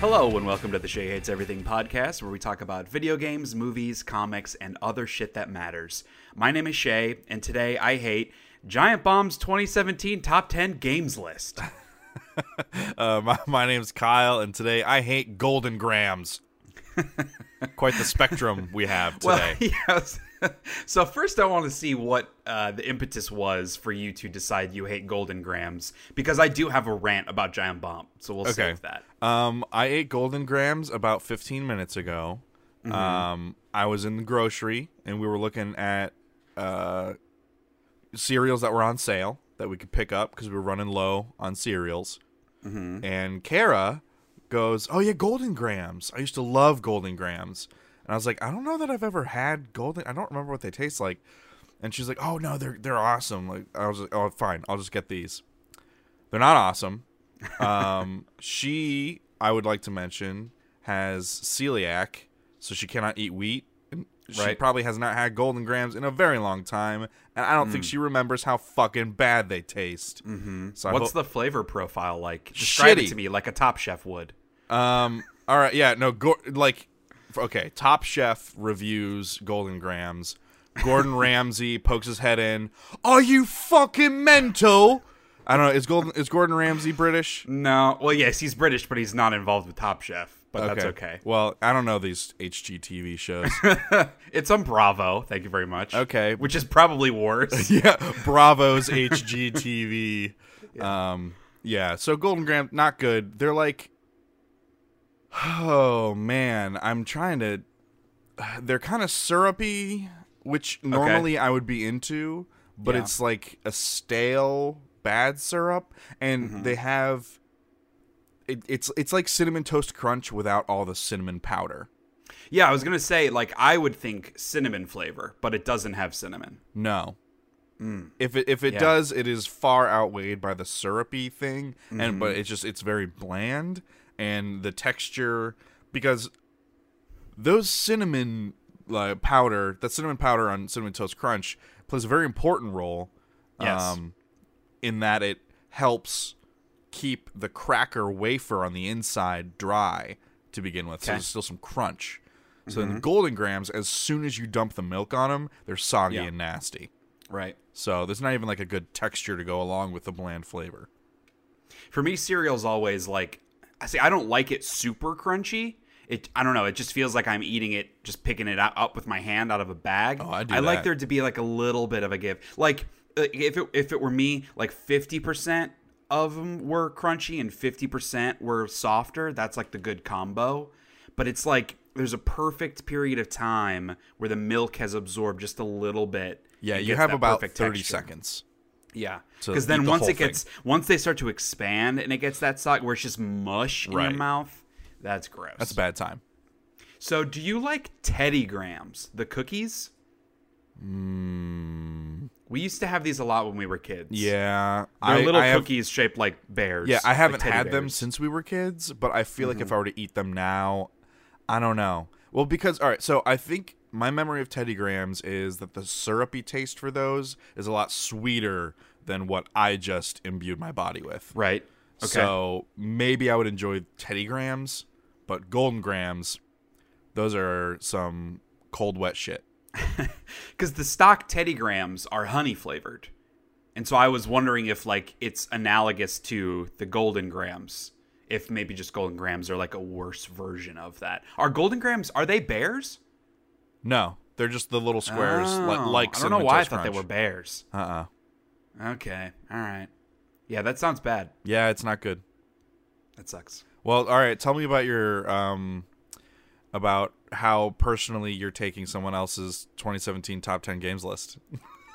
Hello, and welcome to the Shea Hates Everything podcast, where we talk about video games, movies, comics, and other shit that matters. My name is Shea, and today I hate Giant Bomb's 2017 Top 10 Games List. Uh, my, my name's Kyle, and today I hate Golden Grahams. Quite the spectrum we have today. Well, yes. so first, I want to see what uh, the impetus was for you to decide you hate Golden Grahams, because I do have a rant about Giant Bomb. So we'll Okay. save that. Um, I ate Golden Grahams about 15 minutes ago. Mm-hmm. Um, I was in the grocery, and we were looking at uh, cereals that were on sale that we could pick up because we were running low on cereals. Mm-hmm. And Kara goes, "Oh yeah, Golden Grahams. I used to love Golden Grahams." And I was like, "I don't know that I've ever had Golden. I don't remember what they taste like." And she's like, "Oh no, they're they're awesome." Like I was like, "Oh fine, I'll just get these." They're not awesome. Um, she, I would like to mention, has celiac, so she cannot eat wheat. And she Right. probably has not had Golden Grahams in a very long time, and I don't think she remembers how fucking bad they taste. Mm-hmm. So I What's hope- the flavor profile like? Describe it to me like a Top Chef would. Um. All right. Yeah. No. Go, like. Okay. Top Chef reviews Golden Grahams. Gordon Ramsay pokes his head in. Are you fucking mental? I don't know. Is Golden is Gordon Ramsay British? No, well, yes, he's British, but he's not involved with Top Chef. But that's okay. Well, I don't know these HGTV shows. It's on Bravo. Thank you very much. Okay. which is probably worse. yeah. Bravo's HGTV. Um. Yeah. So Golden Grahams not good. They're like. Oh man, I'm trying to. They're kind of syrupy, which normally I would be into, but Yeah. it's like a stale bad syrup, and Mm-hmm. they have. It, it's it's like cinnamon toast crunch without all the cinnamon powder. yeah, I was gonna say like I would think cinnamon flavor, but it doesn't have cinnamon. No. If it if it Mm. Yeah. does, it is far outweighed by the syrupy thing, and Mm-hmm. but it's just it's very bland and the texture because those cinnamon like powder, that cinnamon powder on cinnamon toast crunch plays a very important role. Yes. Um, in that it helps keep the cracker wafer on the inside dry to begin with, so there's still some crunch. So in the mm-hmm. golden grahams, as soon as you dump the milk on them, they're soggy Yeah. and nasty. Right. So there's not even like a good texture to go along with the bland flavor. For me, cereal's always like I see. I don't like it super crunchy. It I don't know. It just feels like I'm eating it, just picking it out, up with my hand out of a bag. Oh, I do I like there to be like a little bit of a give. Like uh, if it if it were me, like fifty percent of them were crunchy and fifty percent were softer. That's like the good combo. But it's like there's a perfect period of time where the milk has absorbed just a little bit. Yeah, you have about 30 texture. seconds. Yeah, because then the once it gets once they start to expand and it gets that side where it's just mush in Right. your mouth, that's gross. That's a bad time. So, do you like Teddy Grahams, the cookies? We used to have these a lot when we were kids. Mm. Yeah, they're I, little I have- cookies shaped like bears. yeah, I haven't teddy had them bears. Mm-hmm. since we were kids, but I feel like if I were to eat them now, I don't know. Well, because all right, so I think my memory of Teddy Grahams is that the syrupy taste for those is a lot sweeter than what I just imbued my body with. right. Okay. So maybe I would enjoy Teddy Grahams, but Golden Grahams, those are some cold wet shit. because the stock Teddy Grahams are honey flavored, and so I was wondering if like it's analogous to the Golden Grahams. If maybe just Golden Grahams are like a worse version of that. Are Golden Grahams are they bears? No, they're just the little squares Oh, like I don't know why I thought they were bears. Uh-uh. Okay, all right. Yeah, that sounds bad. Yeah, it's not good. That sucks. Well, all right. Tell me about your um, about how personally you're taking someone else's 2017 top 10 games list.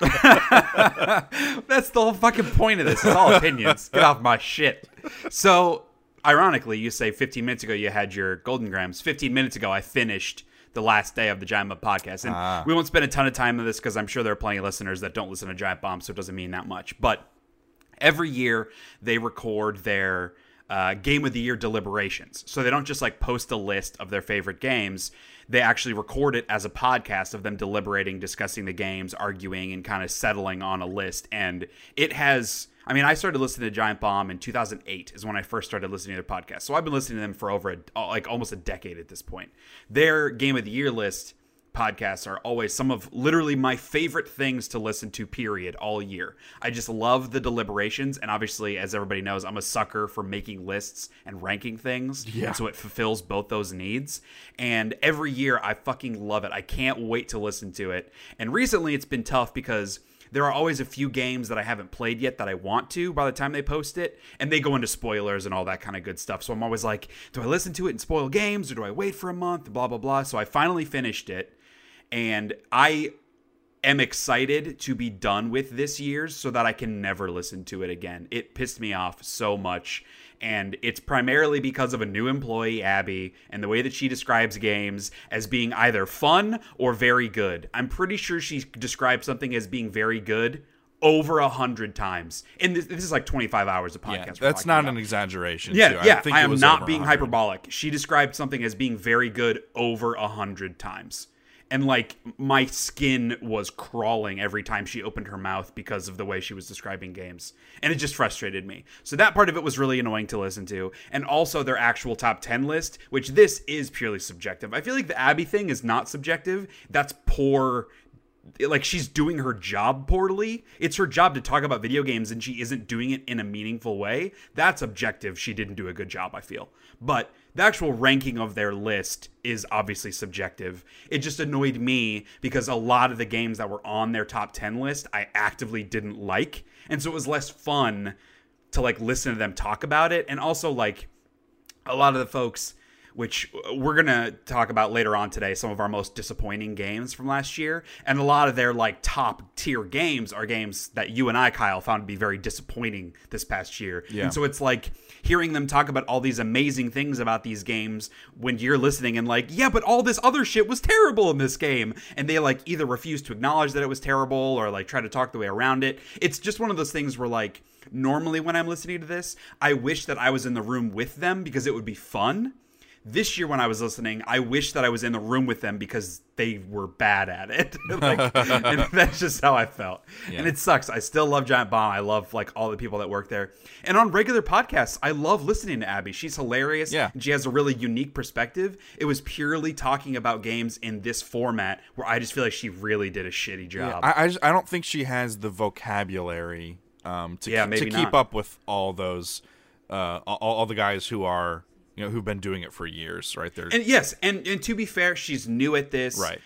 That's the whole fucking point of this. It's all opinions. Get off my shit. So, ironically, you say 15 minutes ago you had your Golden Grahams. 15 minutes ago, I finished the last day of the Giant Bomb podcast. And Ah. we won't spend a ton of time on this because I'm sure there are plenty of listeners that don't listen to Giant Bomb, so it doesn't mean that much. But every year they record their uh, game of the year deliberations. So they don't just like post a list of their favorite games. they actually record it as a podcast of them deliberating, discussing the games, arguing, and kind of settling on a list. And it has. I mean, I started listening to Giant Bomb in 2008 is when I first started listening to their podcast. So I've been listening to them for over a, uh, like almost a decade at this point. Their game of the year list podcasts are always some of literally my favorite things to listen to period all year i just love the deliberations and obviously as everybody knows i'm a sucker for making lists and ranking things Yeah. and so it fulfills both those needs and every year i fucking love it i can't wait to listen to it and recently it's been tough because there are always a few games that I haven't played yet that I want to by the time they post it, and they go into spoilers and all that kind of good stuff. So I'm always like, do I listen to it and spoil games, or do I wait for a month? Blah blah blah. So I finally finished it, and I am excited to be done with this year's so that I can never listen to it again. It pissed me off so much. And it's primarily because of a new employee, Abby, and the way that she describes games as being either fun or very good. I'm pretty sure she described something as being very good over a hundred times. And this, this is like 25 hours of podcast. Yeah, that's not about. an exaggeration. Yeah, too. yeah. think I am not being 100. hyperbolic. She described something as being very good over a hundred times. And like my skin was crawling every time she opened her mouth because of the way she was describing games. And it just frustrated me. So that part of it was really annoying to listen to. And also their actual top 10 list, which this is purely subjective. I feel like the Abby thing is not subjective. That's poor like she's doing her job poorly. It's her job to talk about video games and she isn't doing it in a meaningful way. That's objective. She didn't do a good job, I feel. But the actual ranking of their list is obviously subjective. It just annoyed me because a lot of the games that were on their top 10 list I actively didn't like. And so it was less fun to like listen to them talk about it and also like a lot of the folks which uh, we're going to talk about later on today some of our most disappointing games from last year and a lot of their like top tier games are games that you and I Kyle found to be very disappointing this past year Yeah. and so it's like hearing them talk about all these amazing things about these games when you're listening and like yeah but all this other shit was terrible in this game and they like either refuse to acknowledge that it was terrible or like try to talk the way around it it's just one of those things where like normally when I'm listening to this, I wish that I was in the room with them because it would be fun. This year when I was listening, I wish that I was in the room with them because they were bad at it. like, and that's just how I felt. And it sucks. I still love Giant Bomb. I love like all the people that work there. And on regular podcasts, I love listening to Abby. She's hilarious. Yeah. And she has a really unique perspective. It was purely talking about games in this format where I just feel like she really did a shitty job. I I, just, I don't think she has the vocabulary um, to Yeah, ke- to keep not. up with all those uh, all, all the guys who are you know who've been doing it for years, right? There, And yes, and and to be fair, she's new at this. Right.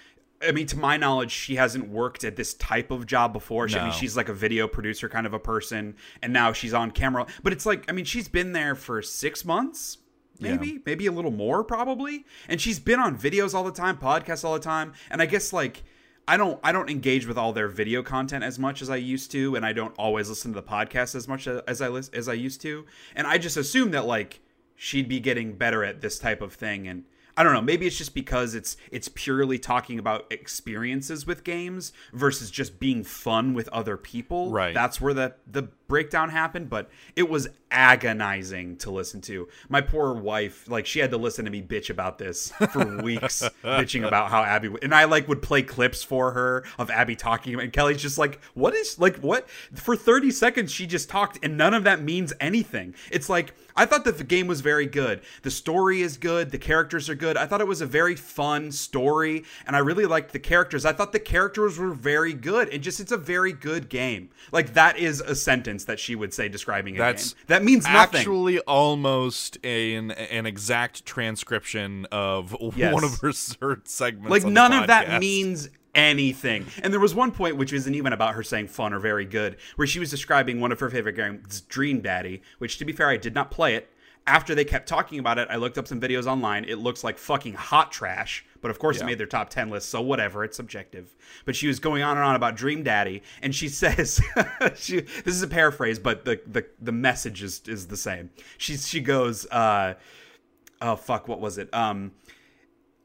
I mean, to my knowledge, she hasn't worked at this type of job before. She, I mean, she's like a video producer kind of a person, and now she's on camera. But it's like, I mean, she's been there for six months, maybe, maybe a little more, probably. And she's been on videos all the time, podcasts all the time. And I guess like, I don't, I don't engage with all their video content as much as I used to, and I don't always listen to the podcast as much as I as I used to. And I just assume that like she'd be getting better at this type of thing and I don't know, maybe it's just because it's it's purely talking about experiences with games versus just being fun with other people. Right. That's where the the breakdown happened, but it was agonizing to listen to. My poor wife, like she had to listen to me bitch about this for weeks, bitching about how Abby and I like would play clips for her of Abby talking and Kelly's just like, "What is like what?" For 30 seconds she just talked and none of that means anything. It's like I thought that the game was very good. The story is good. The characters are good. I thought it was a very fun story, and I really liked the characters. I thought the characters were very good. It just it's a very good game. Like that is a sentence that she would say describing a That's game. That means nothing. actually almost an an exact transcription of Yes. one of her, segments. like none of that means anything. And there was one point which isn't even about her saying fun or very good, where she was describing one of her favorite games, Dream Daddy, which to be fair, I did not play it. After they kept talking about it, I looked up some videos online. It looks like fucking hot trash, but of course it made their top 10 list, so whatever, it's subjective. But she was going on and on about Dream Daddy, and she says, she, this is a paraphrase, but the, the, the message is, is the same. She, she goes, uh, oh fuck, what was it? Um,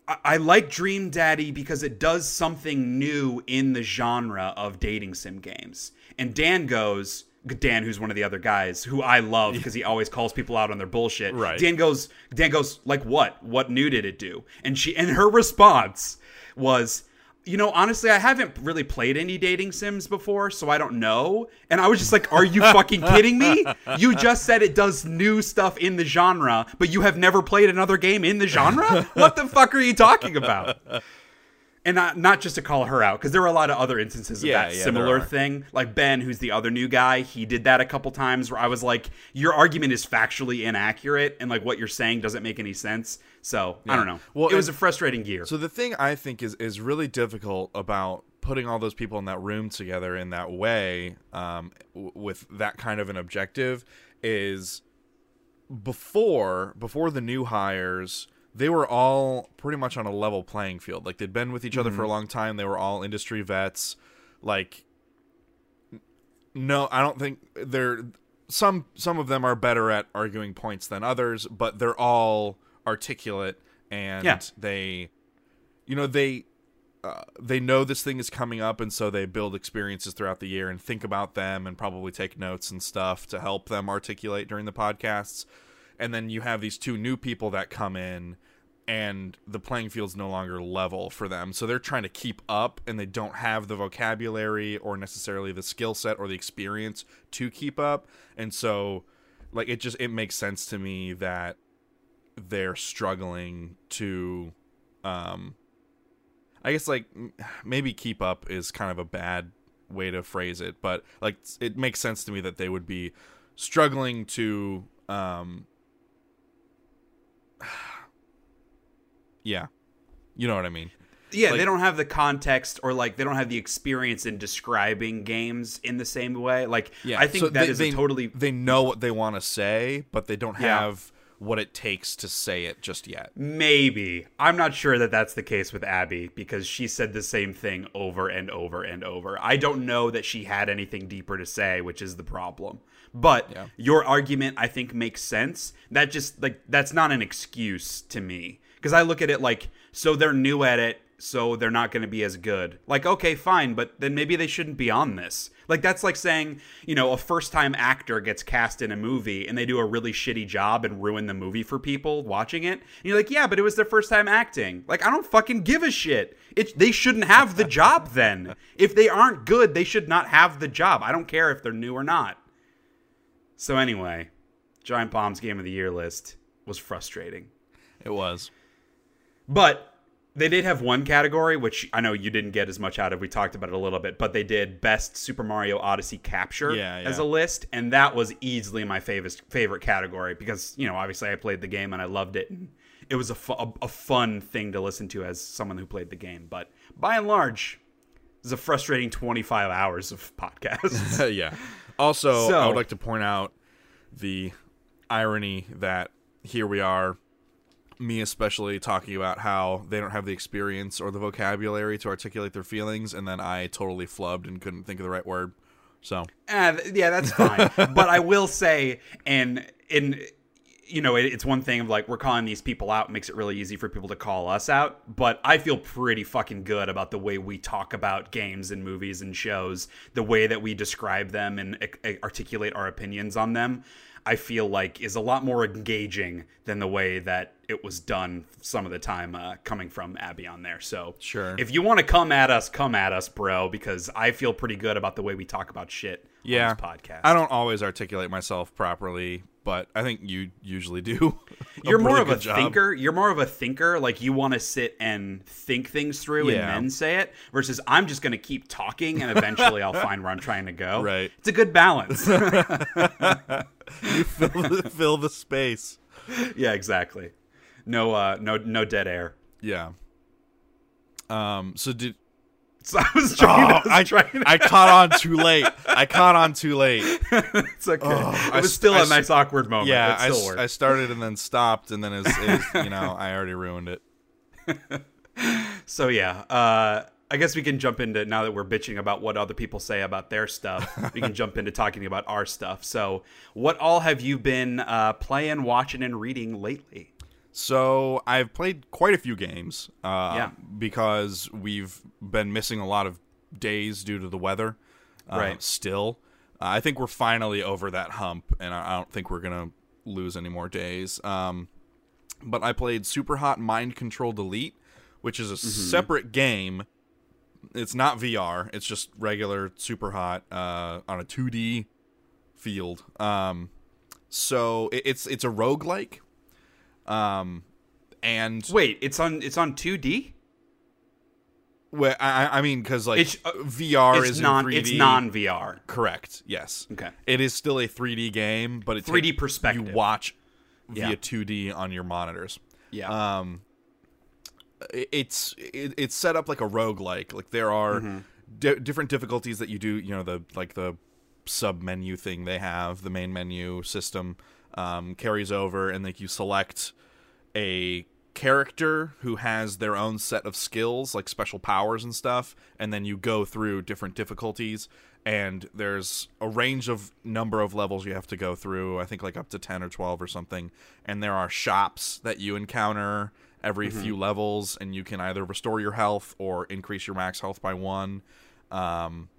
I- I like Dream Daddy because it does something new in the genre of dating sim games. And Dan goes, Dan, who's one of the other guys, who I love because he always calls people out on their bullshit. Right. Dan goes, Dan goes, like what? What new did it do? And she, and her response was, you know, honestly, I haven't really played any dating sims before, so I don't know. And I was just like, are you fucking kidding me? You just said it does new stuff in the genre, but you have never played another game in the genre? What the fuck are you talking about? And not not just to call her out because there were a lot of other instances of Yeah, that yeah, similar thing. Like Ben, who's the other new guy, he did that a couple times where I was like, "Your argument is factually inaccurate, and like what you're saying doesn't make any sense." So I don't know. Well, it was a frustrating year. So the thing I think is is really difficult about putting all those people in that room together in that way, um, w- with that kind of an objective, is before before the new hires. They were all pretty much on a level playing field. Like they'd been with each other for a long time. They were all industry vets. Like no, I don't think they're some some of them are better at arguing points than others, but they're all articulate and Yeah. they you know they uh, they know this thing is coming up and so they build experiences throughout the year and think about them and probably take notes and stuff to help them articulate during the podcasts and then you have these two new people that come in and the playing field's no longer level for them. So they're trying to keep up and they don't have the vocabulary or necessarily the skill set or the experience to keep up. And so like it just it makes sense to me that they're struggling to um I guess like maybe keep up is kind of a bad way to phrase it, but like it makes sense to me that they would be struggling to um yeah. You know what I mean? yeah, like- they don't have the context or like they don't have the experience in describing games in the same way. Like Yeah. I think so that they, is they, a totally they know what they want to say, but they don't Yeah. have what it takes to say it just yet. Maybe. I'm not sure that that's the case with Abby because she said the same thing over and over and over. I don't know that she had anything deeper to say, which is the problem. But Yeah. your argument I think makes sense. That just like that's not an excuse to me because I look at it like so they're new at it, so they're not going to be as good. Like okay, fine, but then maybe they shouldn't be on this. Like that's like saying, you know, a first-time actor gets cast in a movie and they do a really shitty job and ruin the movie for people watching it. And you're like, "Yeah, but it was their first time acting." Like I don't fucking give a shit. It they shouldn't have the job then. If they aren't good, they should not have the job. I don't care if they're new or not. So anyway, Giant Bomb's game of the year list was frustrating. It was. But they did have one category, which I know you didn't get as much out of. We talked about it a little bit, but they did Best Super Mario Odyssey Capture Yeah, yeah. as a list, and that was easily my favorite favorite category because you know obviously I played the game and I loved it, and it was a, fu- a, a fun thing to listen to as someone who played the game. But by and large, it was a frustrating twenty five hours of podcasts. yeah. Also, I would like to point out the irony that here we are, me especially, talking about how they don't have the experience or the vocabulary to articulate their feelings, and then I totally flubbed and couldn't think of the right word. So, ah, th- yeah, that's fine. but I will say, and in you know, it, it's one thing of like we're calling these people out makes it really easy for people to call us out. But I feel pretty fucking good about the way we talk about games and movies and shows, the way that we describe them and uh, articulate our opinions on them. I feel like is a lot more engaging than the way that it was done some of the time uh, coming from Abby on there. So Sure. if you want to come at us, come at us, bro, because I feel pretty good about the way we talk about shit yeah. on this podcast. I don't always articulate myself properly, but I think you usually do. You're more of a job. thinker. You're more of a thinker. Like you want to sit and think things through Yeah. and then say it. Versus I'm just going to keep talking and eventually I'll find where I'm trying to go. Right. It's a good balance. You fill the, fill the space. yeah, exactly. No, uh, no, no dead air. Yeah. Um. So did So I was trying. Oh, I, was I, trying to, I caught on too late. I caught on too late. it's okay. I it was s- still I a s- nice awkward moment. Yeah, it I, still s- worked. I started and then stopped, and then it was, you know I already ruined it. So yeah, uh, I guess we can jump into now that we're bitching about what other people say about their stuff. we can jump into talking about our stuff. So, what all have you been uh, playing, watching, and reading lately? So I've played quite a few games. Uh, Yeah. Because we've been missing a lot of days due to the weather. Uh, Right. Still, Uh, I think we're finally over that hump, and I, I don't think we're gonna lose any more days. Um, but I played Super Hot Mind Control Delete, which is a separate game. It's not VR. It's just regular Super Hot uh, on a 2D field. Um, so it, it's it's a roguelike. Um, and Wait, it's on it's on 2D. Well, I, I mean, because like It's, uh, VR It's is non 3D. it's non VR. correct. Yes. Okay. It is still a 3D game, but it's 3D perspective. You watch via Yeah. 2D on your monitors. Yeah. Um, it's it, it's set up like a roguelike. Like there are Mm-hmm. di- different difficulties that you do. You know the like the sub menu thing they have. The main menu system um, carries over, and like you select a character who has their own set of skills like special powers and stuff and then you go through different difficulties and there's a range of number of levels you have to go through i think like up to 10 or 12 or something and there are shops that you encounter every few levels and you can either restore your health or increase your max health by one um,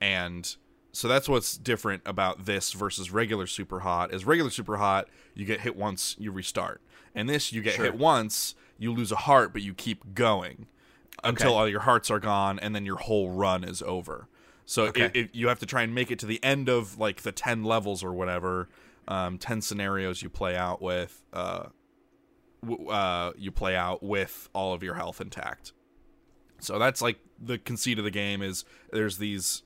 and so that's what's different about this versus regular super hot is regular super hot you get hit once you restart and this you get Sure. hit once you lose a heart but you keep going until Okay. all your hearts are gone and then your whole run is over so Okay. it, it, you have to try and make it to the end of like the 10 levels or whatever um, 10 scenarios you play out with uh, w- uh, you play out with all of your health intact so that's like the conceit of the game is there's these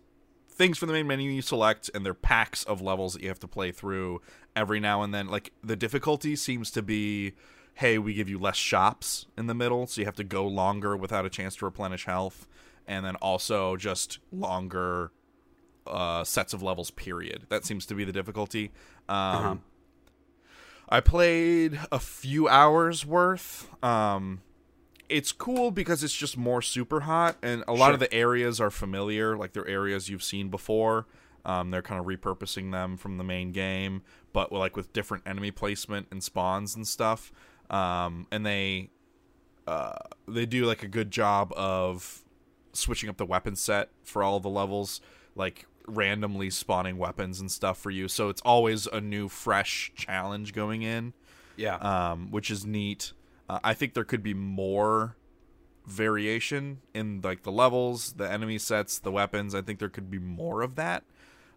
things from the main menu you select and they're packs of levels that you have to play through every now and then. Like the difficulty seems to be hey we give you less shops in the middle so you have to go longer without a chance to replenish health and then also just longer uh, sets of levels period. That seems to be the difficulty. Um, Uh-huh. i played a few hours worth um, it's cool because it's just more super hot and a lot Sure. of the areas are familiar like they're areas you've seen before um, they're kind of repurposing them from the main game but like with different enemy placement and spawns and stuff um, and they uh, they do like a good job of switching up the weapon set for all the levels like randomly spawning weapons and stuff for you so it's always a new fresh challenge going in yeah. um, which is neat. Uh, I think there could be more variation in like the levels, the enemy sets, the weapons. I think there could be more of that.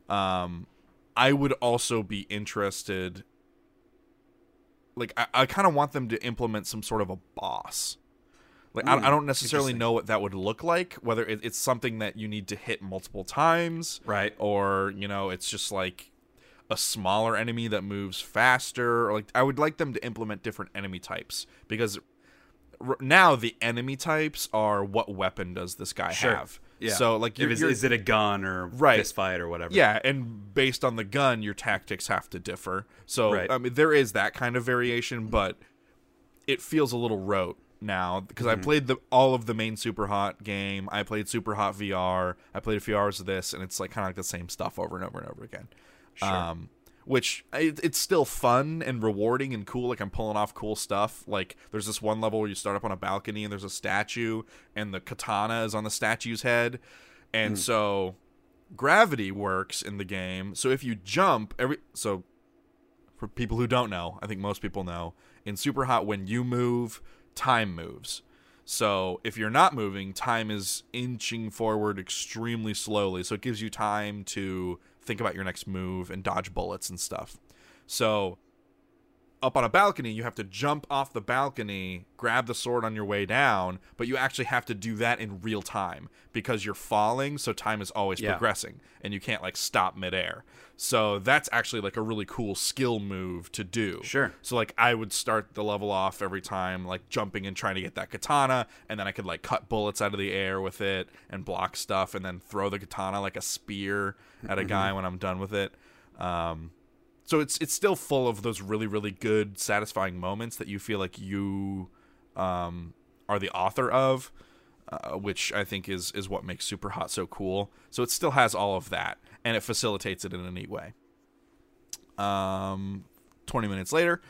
Um, I would also be interested. Like I, I kind of want them to implement some sort of a boss. Like I, Ooh, I don't necessarily know what that would look like. Whether it, it's something that you need to hit multiple times, right. or you know it's just like a smaller enemy that moves faster or like i would like them to implement different enemy types because r- now the enemy types are what weapon does this guy Sure. have Yeah. so like you're, is, you're- is it a gun or Right. fist fight or whatever? yeah and based on the gun your tactics have to differ so Right. i mean there is that kind of variation but it feels a little rote now because Mm-hmm. I played the all of the main Super Hot game. I played Super Hot VR. I played a few hours of this, and it's like kind of like the same stuff over and over and over again. Sure. Um, which it, it's still fun and rewarding and cool. Like I'm pulling off cool stuff. Like there's this one level where you start up on a balcony and there's a statue, and the katana is on the statue's head, and so gravity works in the game. So if you jump every so for people who don't know, I think most people know, in Super Hot when you move, time moves. So if you're not moving, time is inching forward extremely slowly. So it gives you time to think about your next move and dodge bullets and stuff. So up on a balcony, you have to jump off the balcony, grab the sword on your way down, but you actually have to do that in real time because you're falling, so time is always Yeah. progressing and you can't like stop midair. So that's actually like a really cool skill move to do. Sure. So like I would start the level off every time like jumping and trying to get that katana and then I could like cut bullets out of the air with it and block stuff and then throw the katana like a spear at a guy when I'm done with it. Um so it's it's still full of those really really good satisfying moments that you feel like you um are the author of uh, which I think is is what makes Super Hot so cool. So it still has all of that, and it facilitates it in a neat way. Um, twenty minutes later,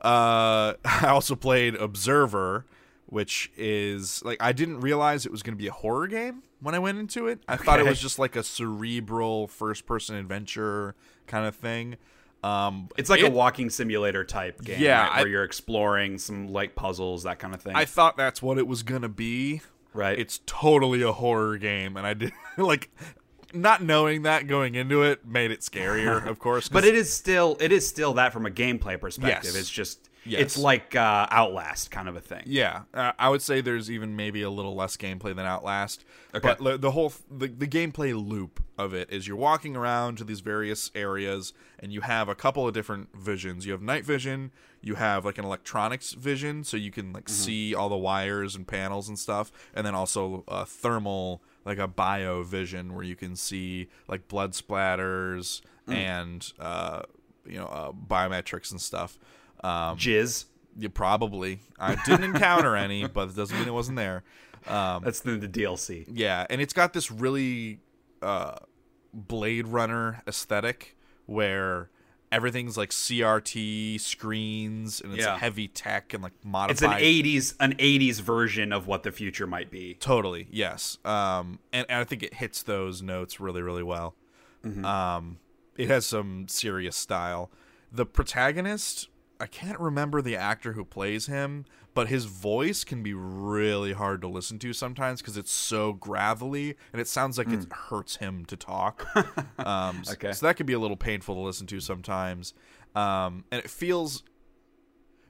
uh, I also played Observer, which is like I didn't realize it was going to be a horror game when I went into it. I thought it was just like a cerebral first-person adventure kind of thing. Um, It's like it- a walking simulator type game, Yeah, right? I- where you're exploring some light puzzles, that kind of thing. I thought that's what it was going to be. right? It's totally a horror game, and I did like not knowing that going into it made it scarier, of course. but it is still it is still that from a gameplay perspective. Yes. It's just Yes. it's like uh, Outlast kind of a thing. Yeah, uh, I would say there's even maybe a little less gameplay than Outlast. Okay. But the, the whole the, the gameplay loop of it is you're walking around to these various areas and you have a couple of different visions. You have night vision, you have like an electronics vision so you can like see all the wires and panels and stuff, and then also a thermal like a bio vision where you can see like blood splatters and uh you know uh, biometrics and stuff. Um, Jizz. you probably. I didn't encounter any, but it doesn't mean it wasn't there. Um, That's the, the DLC. yeah, and it's got this really uh, Blade Runner aesthetic where everything's like CRT screens and it's Yeah. heavy tech and like modified. It's an '80s an '80s version of what the future might be. Totally, yes. Um, and, and I think it hits those notes really, really well. Um, it has some serious style. The protagonist, I can't remember the actor who plays him, but his voice can be really hard to listen to sometimes because it's so gravelly and it sounds like it hurts him to talk. um, Okay. So that could be a little painful to listen to sometimes. Um, and it feels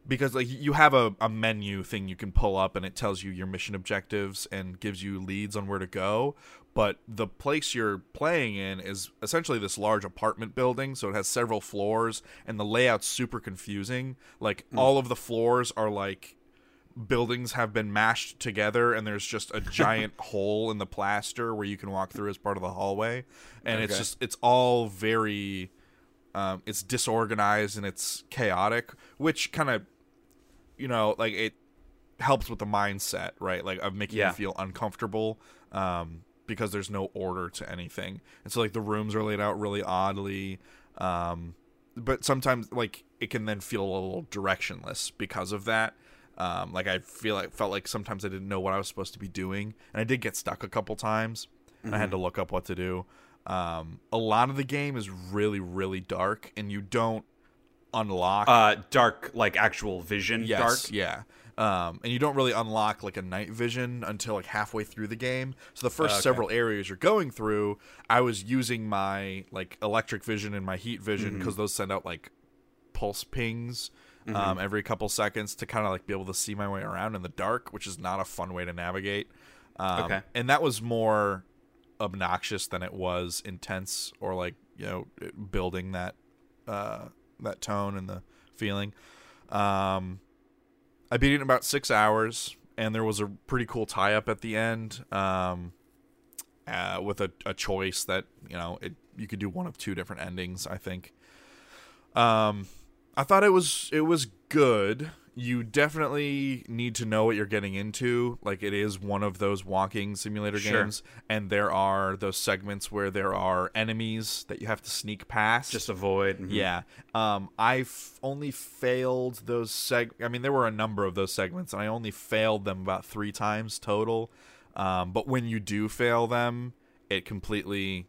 because like you have a, a menu thing you can pull up and it tells you your mission objectives and gives you leads on where to go but the place you're playing in is essentially this large apartment building so it has several floors and the layout's super confusing like all of the floors are like buildings have been mashed together and there's just a giant hole in the plaster where you can walk through as part of the hallway. And it's just it's all very um, it's disorganized and it's chaotic which kind of you know like it helps with the mindset right? Like of making Yeah. you feel uncomfortable um, because there's no order to anything. And so like the rooms are laid out really oddly um, but sometimes like it can then feel a little directionless because of that um, like i feel like felt like sometimes i didn't know what i was supposed to be doing and i did get stuck a couple times and i had to look up what to do um, a lot of the game is really really dark and you don't unlock Uh, dark like actual vision. yes Dark. yeah um, and you don't really unlock like a night vision until like halfway through the game so the first Okay. several areas you're going through i was using my like electric vision and my heat vision Mm-hmm. because those send out like pulse pings Mm-hmm. um, every couple seconds to kind of like be able to see my way around in the dark which is not a fun way to navigate um, Okay. and that was more obnoxious than it was intense or like you know building that uh, that tone and the feeling um, I beat it in about six hours, and there was a pretty cool tie up at the end um, uh, with a, a choice that you know it, you could do one of two different endings. I think. Um, I thought it was it was good. You definitely need to know what you're getting into. Like it is one of those walking simulator Sure. games, and there are those segments where there are enemies that you have to sneak past. Just avoid. mhm. Yeah. Um, I've only failed those seg. I mean, there were a number of those segments, and I only failed them about three times total. Um, but when you do fail them, it completely.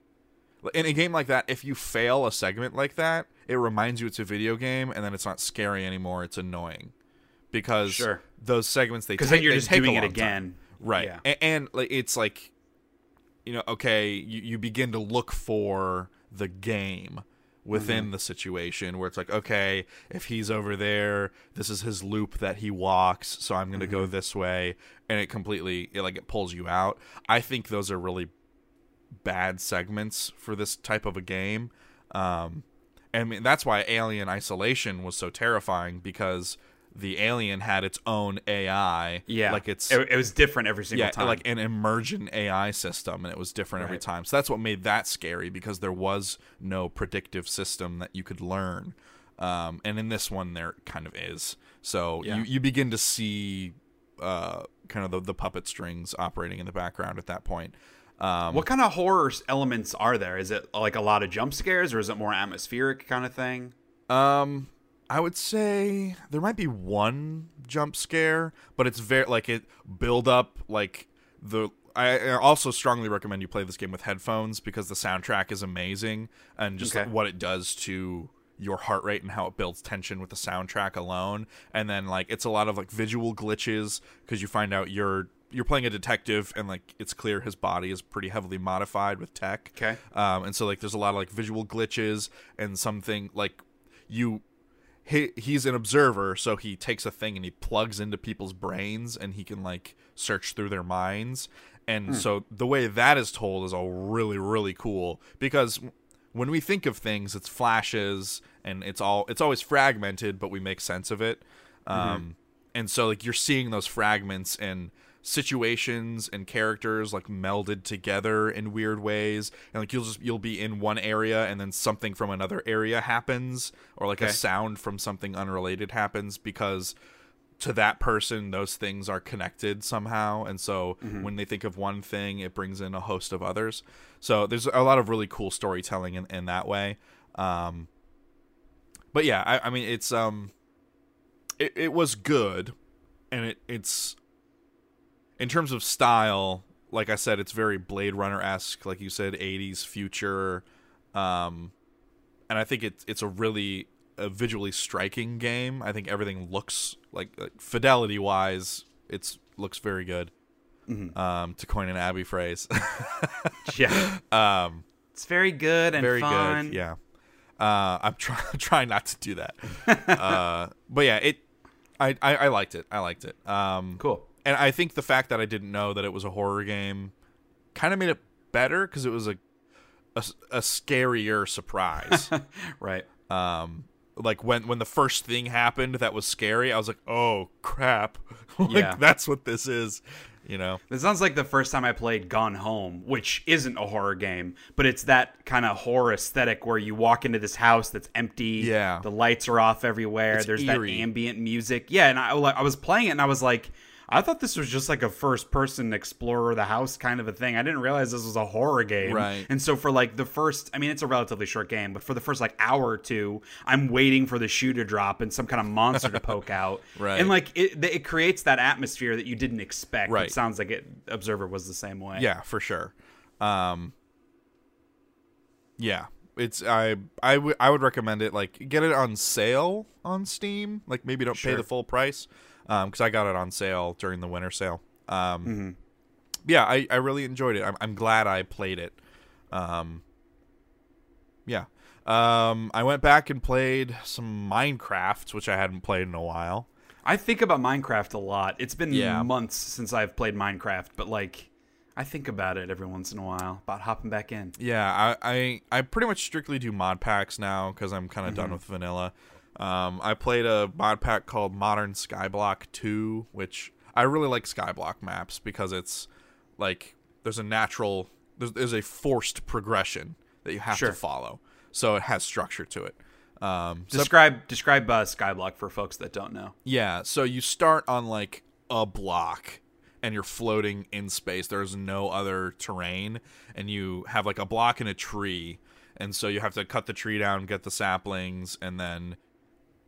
In a game like that, if you fail a segment like that, it reminds you it's a video game, and then it's not scary anymore. It's annoying because Sure. those segments they Because then you're just doing it long time. again. Right. Yeah. A- And, like it's like you know, okay, you, you begin to look for the game within Mm-hmm. the situation where it's like, okay, if he's over there, this is his loop that he walks, so I'm going to go Mm-hmm. this way and it completely it, like it pulls you out. I think those are really bad segments for this type of a game. Um I mean that's why Alien Isolation was so terrifying because the alien had its own AI. Yeah. Like it's it, it was different every single yeah, time. like an emergent AI system, and it was different every time. So that's what made that scary because there was no predictive system that you could learn. Um, and in this one, there kind of is. So Yeah. you, you begin to see uh, kind of the, the puppet strings operating in the background at that point. Um, what kind of horror elements are there? Is it like a lot of jump scares, or is it more atmospheric kind of thing? Um, I would say there might be one jump scare, but it's very like it build up like the I also strongly recommend you play this game with headphones because the soundtrack is amazing and just Okay. what it does to your heart rate and how it builds tension with the soundtrack alone. And then like it's a lot of like visual glitches because you find out you're you're playing a detective and like it's clear his body is pretty heavily modified with tech. Okay. Um, and so like there's a lot of like visual glitches and something like you he he's an observer, so he takes a thing and he plugs into people's brains and he can like search through their minds. And so the way that is told is all really really cool because when we think of things, it's flashes and it's all it's always fragmented, but we make sense of it. Um, and so like you're seeing those fragments and situations and characters like melded together in weird ways. And like you'll just you'll be in one area and then something from another area happens or like a sound from something unrelated happens because to that person those things are connected somehow. And so when they think of one thing it brings in a host of others. So there's a lot of really cool storytelling in, in that way. Um but yeah I, I mean it's um it, it was good and it it's in terms of style like i said it's very blade runner-esque like you said 80s future. Um and i think it's it's a really a visually striking game. I think everything looks like, like fidelity wise it's looks very good. Um to coin an Abby phrase. Yeah. um It's very good and very fun. good yeah. Uh i'm trying trying not to do that. Uh but yeah it I, I i liked it. I liked it. Um Cool. And I think the fact that I didn't know that it was a horror game kind of made it better because it was a, a a scarier surprise. Right. um, like when when the first thing happened that was scary, I was like, oh crap, like Yeah. that's what this is, you know? This sounds like the first time I played Gone Home, which isn't a horror game, but it's that kind of horror aesthetic where you walk into this house that's empty. Yeah. The lights are off everywhere. It's There's eerie. that ambient music. Yeah, and I, I was playing it and I was like, I thought this was just like a first person explorer of the house kind of a thing. I didn't realize this was a horror game. Right. And so for like the first, I mean, it's a relatively short game, but for the first like hour or two, I'm waiting for the shoe to drop and some kind of monster to poke out. Right. And like it, it creates that atmosphere that you didn't expect. Right. It sounds like it. Observer was the same way. Yeah, for sure. Um, yeah, it's I I would I would recommend it. Like get it on sale on Steam. Like maybe don't pay the full price. Um, because I got it on sale during the winter sale. Um, Mm-hmm. yeah, I I really enjoyed it. I'm I'm glad I played it. Um, yeah. Um, I went back and played some Minecraft, which I hadn't played in a while. I think about Minecraft a lot. It's been Yeah. months since I've played Minecraft, but like I think about it every once in a while about hopping back in. Yeah, I I, I pretty much strictly do mod packs now because I'm kind of done with vanilla. Um, I played a mod pack called Modern Skyblock 2, which I really like Skyblock maps because it's like there's a natural there's, there's a forced progression that you have Sure. to follow, so it has structure to it. Um, so- Describe describe uh, Skyblock for folks that don't know. yeah, so you start on like a block and you're floating in space. There's no other terrain and you have like a block and a tree. And so you have to cut the tree down, get the saplings and then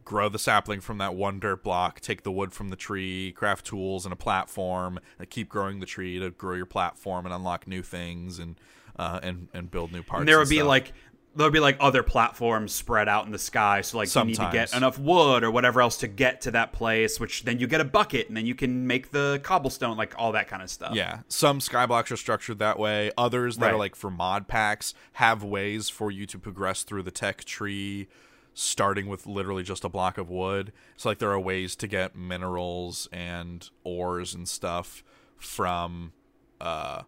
grow the sapling from that one dirt block, take the wood from the tree, craft tools and a platform, and keep growing the tree to grow your platform and unlock new things and uh, and and build new parts. And there would be stuff. like there would be like other platforms spread out in the sky. So like you need to get enough wood or whatever else to get to that place, which then you get a bucket and then you can make the cobblestone, like all that kind of stuff. Yeah, some skyblocks are structured that way. Others that are like for mod packs have ways for you to progress through the tech tree, starting with literally just a block of wood. So like there are ways to get minerals and ores and stuff from, uh,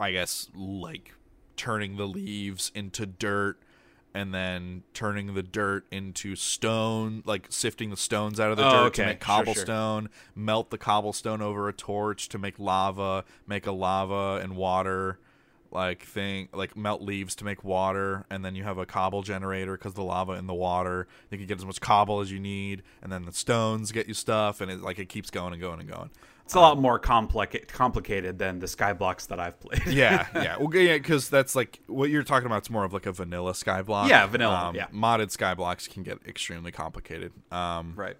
I guess like turning the leaves into dirt. And then turning the dirt into stone, like sifting the stones out of the Oh, dirt okay. to make Sure, sure. cobblestone melt the cobblestone over a torch to make lava, make a lava and water like thing like melt leaves to make water and then you have a cobble generator because the lava in the water you can get as much cobble as you need and then the stones get you stuff and it like it keeps going and going and going It's a lot more complex complicated than the Skyblocks that I've played. yeah yeah well yeah because that's like what you're talking about it's more of like a vanilla skyblock Yeah, vanilla, um, yeah. modded skyblocks can get extremely complicated um right.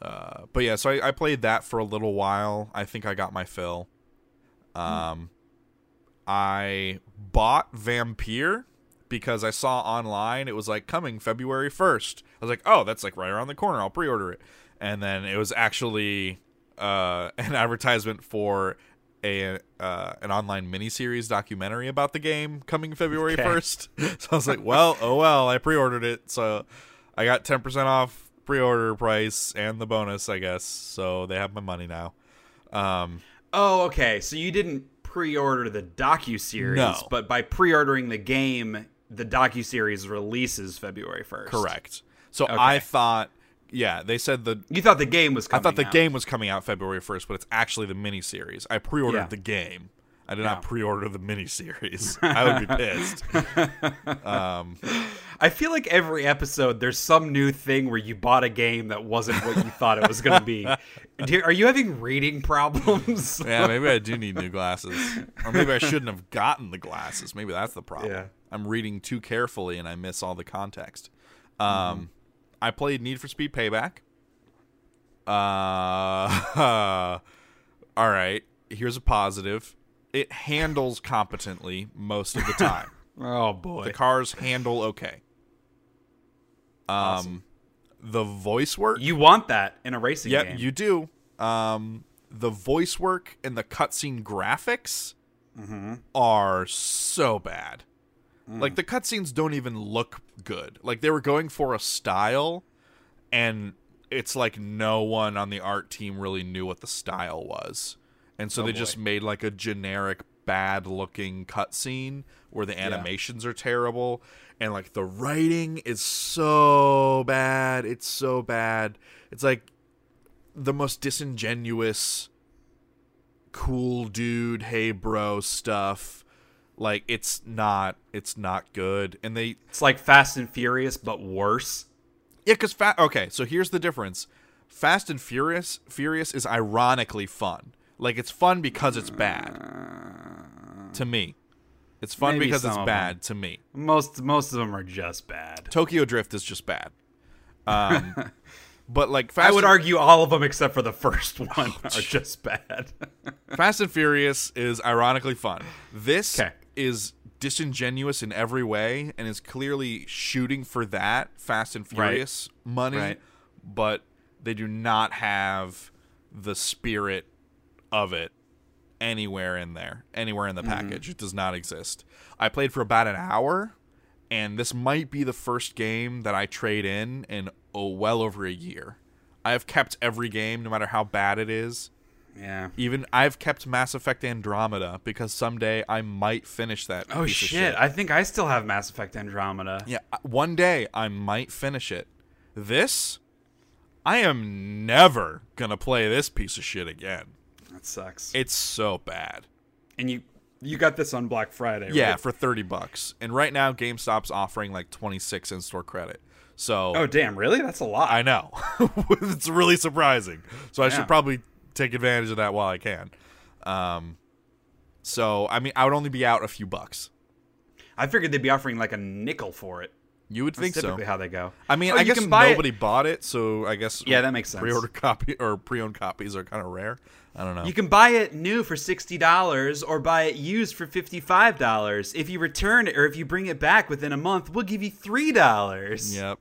uh, but yeah, so I, I played that for a little while. I think I got my fill. Um, I bought Vampyr because I saw online it was like coming February first. I was like, oh, that's like right around the corner. I'll pre-order it, and then it was actually uh, an advertisement for a uh, an online miniseries documentary about the game coming February Okay. first. so I was like, well, oh well, I pre-ordered it, so I got ten percent off pre-order price and the bonus, I guess. So they have my money now. Um, Oh, okay. So you didn't pre-order the docu series, No. but by pre-ordering the game, the docu series releases February first. correct. So I thought, yeah, they said the You thought the game was I thought the out. game was coming out February 1st, but it's actually the miniseries. I pre-ordered Yeah. the game. I did Yeah. not pre-order the miniseries. I would be pissed. I feel like every episode there's some new thing where you bought a game that wasn't what you thought it was going to be. Are you having reading problems? yeah, maybe I do need new glasses. Or maybe I shouldn't have gotten the glasses. Maybe that's the problem. Yeah. I'm reading too carefully and I miss all the context. Um I played Need for Speed Payback. Uh All right, here's a positive. It handles competently most of the time. oh boy. The cars handle okay. Um, Awesome. the voice work. you want that in a racing yep, game. you do. Um, the voice work and the cutscene graphics Mm-hmm. are so bad. Mm. Like the cutscenes don't even look good. Like they were going for a style, and it's like no one on the art team really knew what the style was, and so Oh, they just made like a generic bad looking cutscene where the animations are terrible and like the writing is so bad. It's so bad. It's like the most disingenuous cool dude, hey bro stuff. Like it's not it's not good. And they It's like Fast and Furious, but worse. yeah, because fa- okay, so here's the difference. Fast and Furious Furious is ironically fun. Like it's fun because it's bad. To me. It's fun Maybe because it's bad to me. Most most of them are just bad. Tokyo Drift is just bad. Um but like Fast I would and- argue all of them except for the first one are just bad. Fast and Furious is ironically fun. This 'Kay. is disingenuous in every way and is clearly shooting for that Fast and Furious money, Right. but they do not have the spirit of it anywhere in there, anywhere in the Mm-hmm. package. It does not exist. I played for about an hour, and this might be the first game that I trade in in oh, well over a year. I have kept every game, no matter how bad it is. yeah. Even I've kept Mass Effect Andromeda because someday I might finish that. Oh piece of shit. I think I still have Mass Effect Andromeda. yeah, one day I might finish it. This, I am never gonna play this piece of shit again. That sucks. It's so bad. and you you got this on Black Friday, Yeah, right? for thirty bucks, and right now GameStop's offering like twenty six in store credit. So Oh damn, really? That's a lot. I know it's really surprising. So I Yeah. should probably take advantage of that while I can. Um, so I mean, I would only be out a few bucks. I figured they'd be offering like a nickel for it. You would That's think so. typically how they go. I mean, Oh, I guess buy it- nobody bought it, so I guess Yeah, that makes sense. pre-order copy or pre-owned copies are kind of rare. I don't know. You can buy it new for sixty dollars or buy it used for fifty-five dollars. If you return it or if you bring it back within a month, we'll give you three dollars. yep,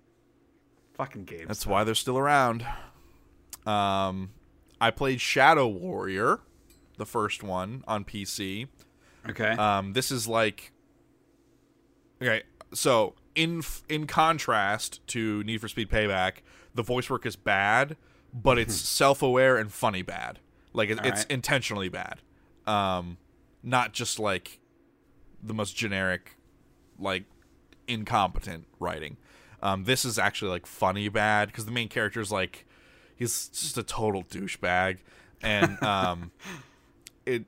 Fucking games. that's why they're still around. Um, I played Shadow Warrior, the first one on PC. Okay. Um, this is like okay. So in in contrast to Need for Speed Payback, the voice work is bad, but it's self aware and funny bad. Like it, it's Alright. intentionally bad, um, not just like the most generic, like incompetent writing. Um, this is actually like funny bad because the main character is like he's just a total douchebag, and um, it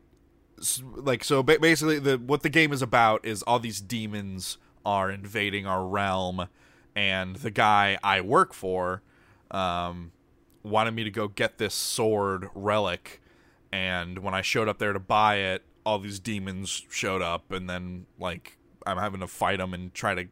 like so basically the what the game is about is all these demons are invading our realm and the guy I work for um wanted me to go get this sword relic and when I showed up there to buy it all these demons showed up and then like I'm having to fight them and try to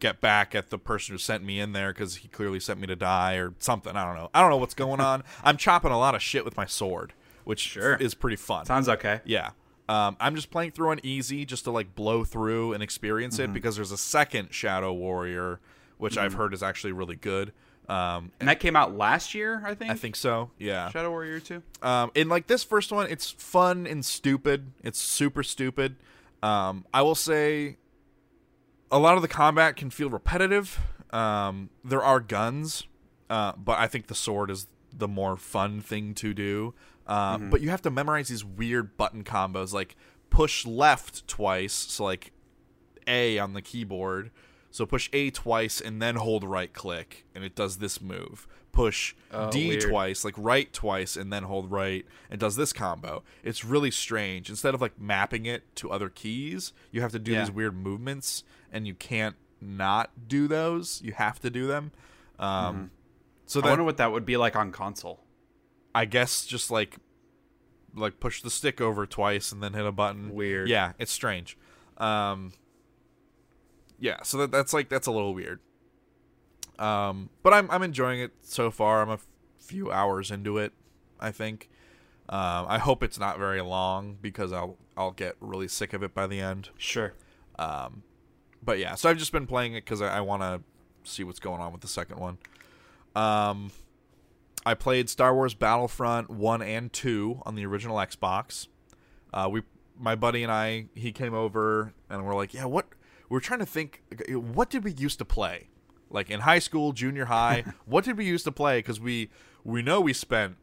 get back at the person who sent me in there because he clearly sent me to die or something. I don't know. I don't know what's going on. I'm chopping a lot of shit with my sword, which Sure. is pretty fun. Sounds okay. Yeah. Um, I'm just playing through on easy just to like blow through and experience it because there's a second Shadow Warrior, which I've heard is actually really good. Um, And that came out last year, I think. I think so. Yeah. Shadow Warrior 2. Um, and like this first one, it's fun and stupid. It's super stupid. Um, I will say, a lot of the combat can feel repetitive. Um, there are guns, uh, but I think the sword is the more fun thing to do. Uh, But you have to memorize these weird button combos, like push left twice, so like A on the keyboard. So push A twice and then hold right click, and it does this move. Push Oh, D weird. twice, like right twice, and then hold right, and does this combo. It's really strange. Instead of like mapping it to other keys, you have to do Yeah. these weird movements, and you can't not do those. You have to do them. Um, So Mm-hmm. I that wonder what that would be like on console. I guess just like like push the stick over twice and then hit a button. Weird. Yeah, it's strange. Um Yeah, so that, that's like that's a little weird. Um but I'm I'm enjoying it so far. I'm a f- few hours into it, I think. Um I hope it's not very long because I'll I'll get really sick of it by the end. Sure. Um, but yeah, so I've just been playing it because I, I want to see what's going on with the second one. Um, I played Star Wars Battlefront one and two on the original Xbox. Uh, we, my buddy and I, he came over and we're like, yeah, what? We're trying to think, what did we used to play? Like in high school, junior high, what did we used to play? Because we we know we spent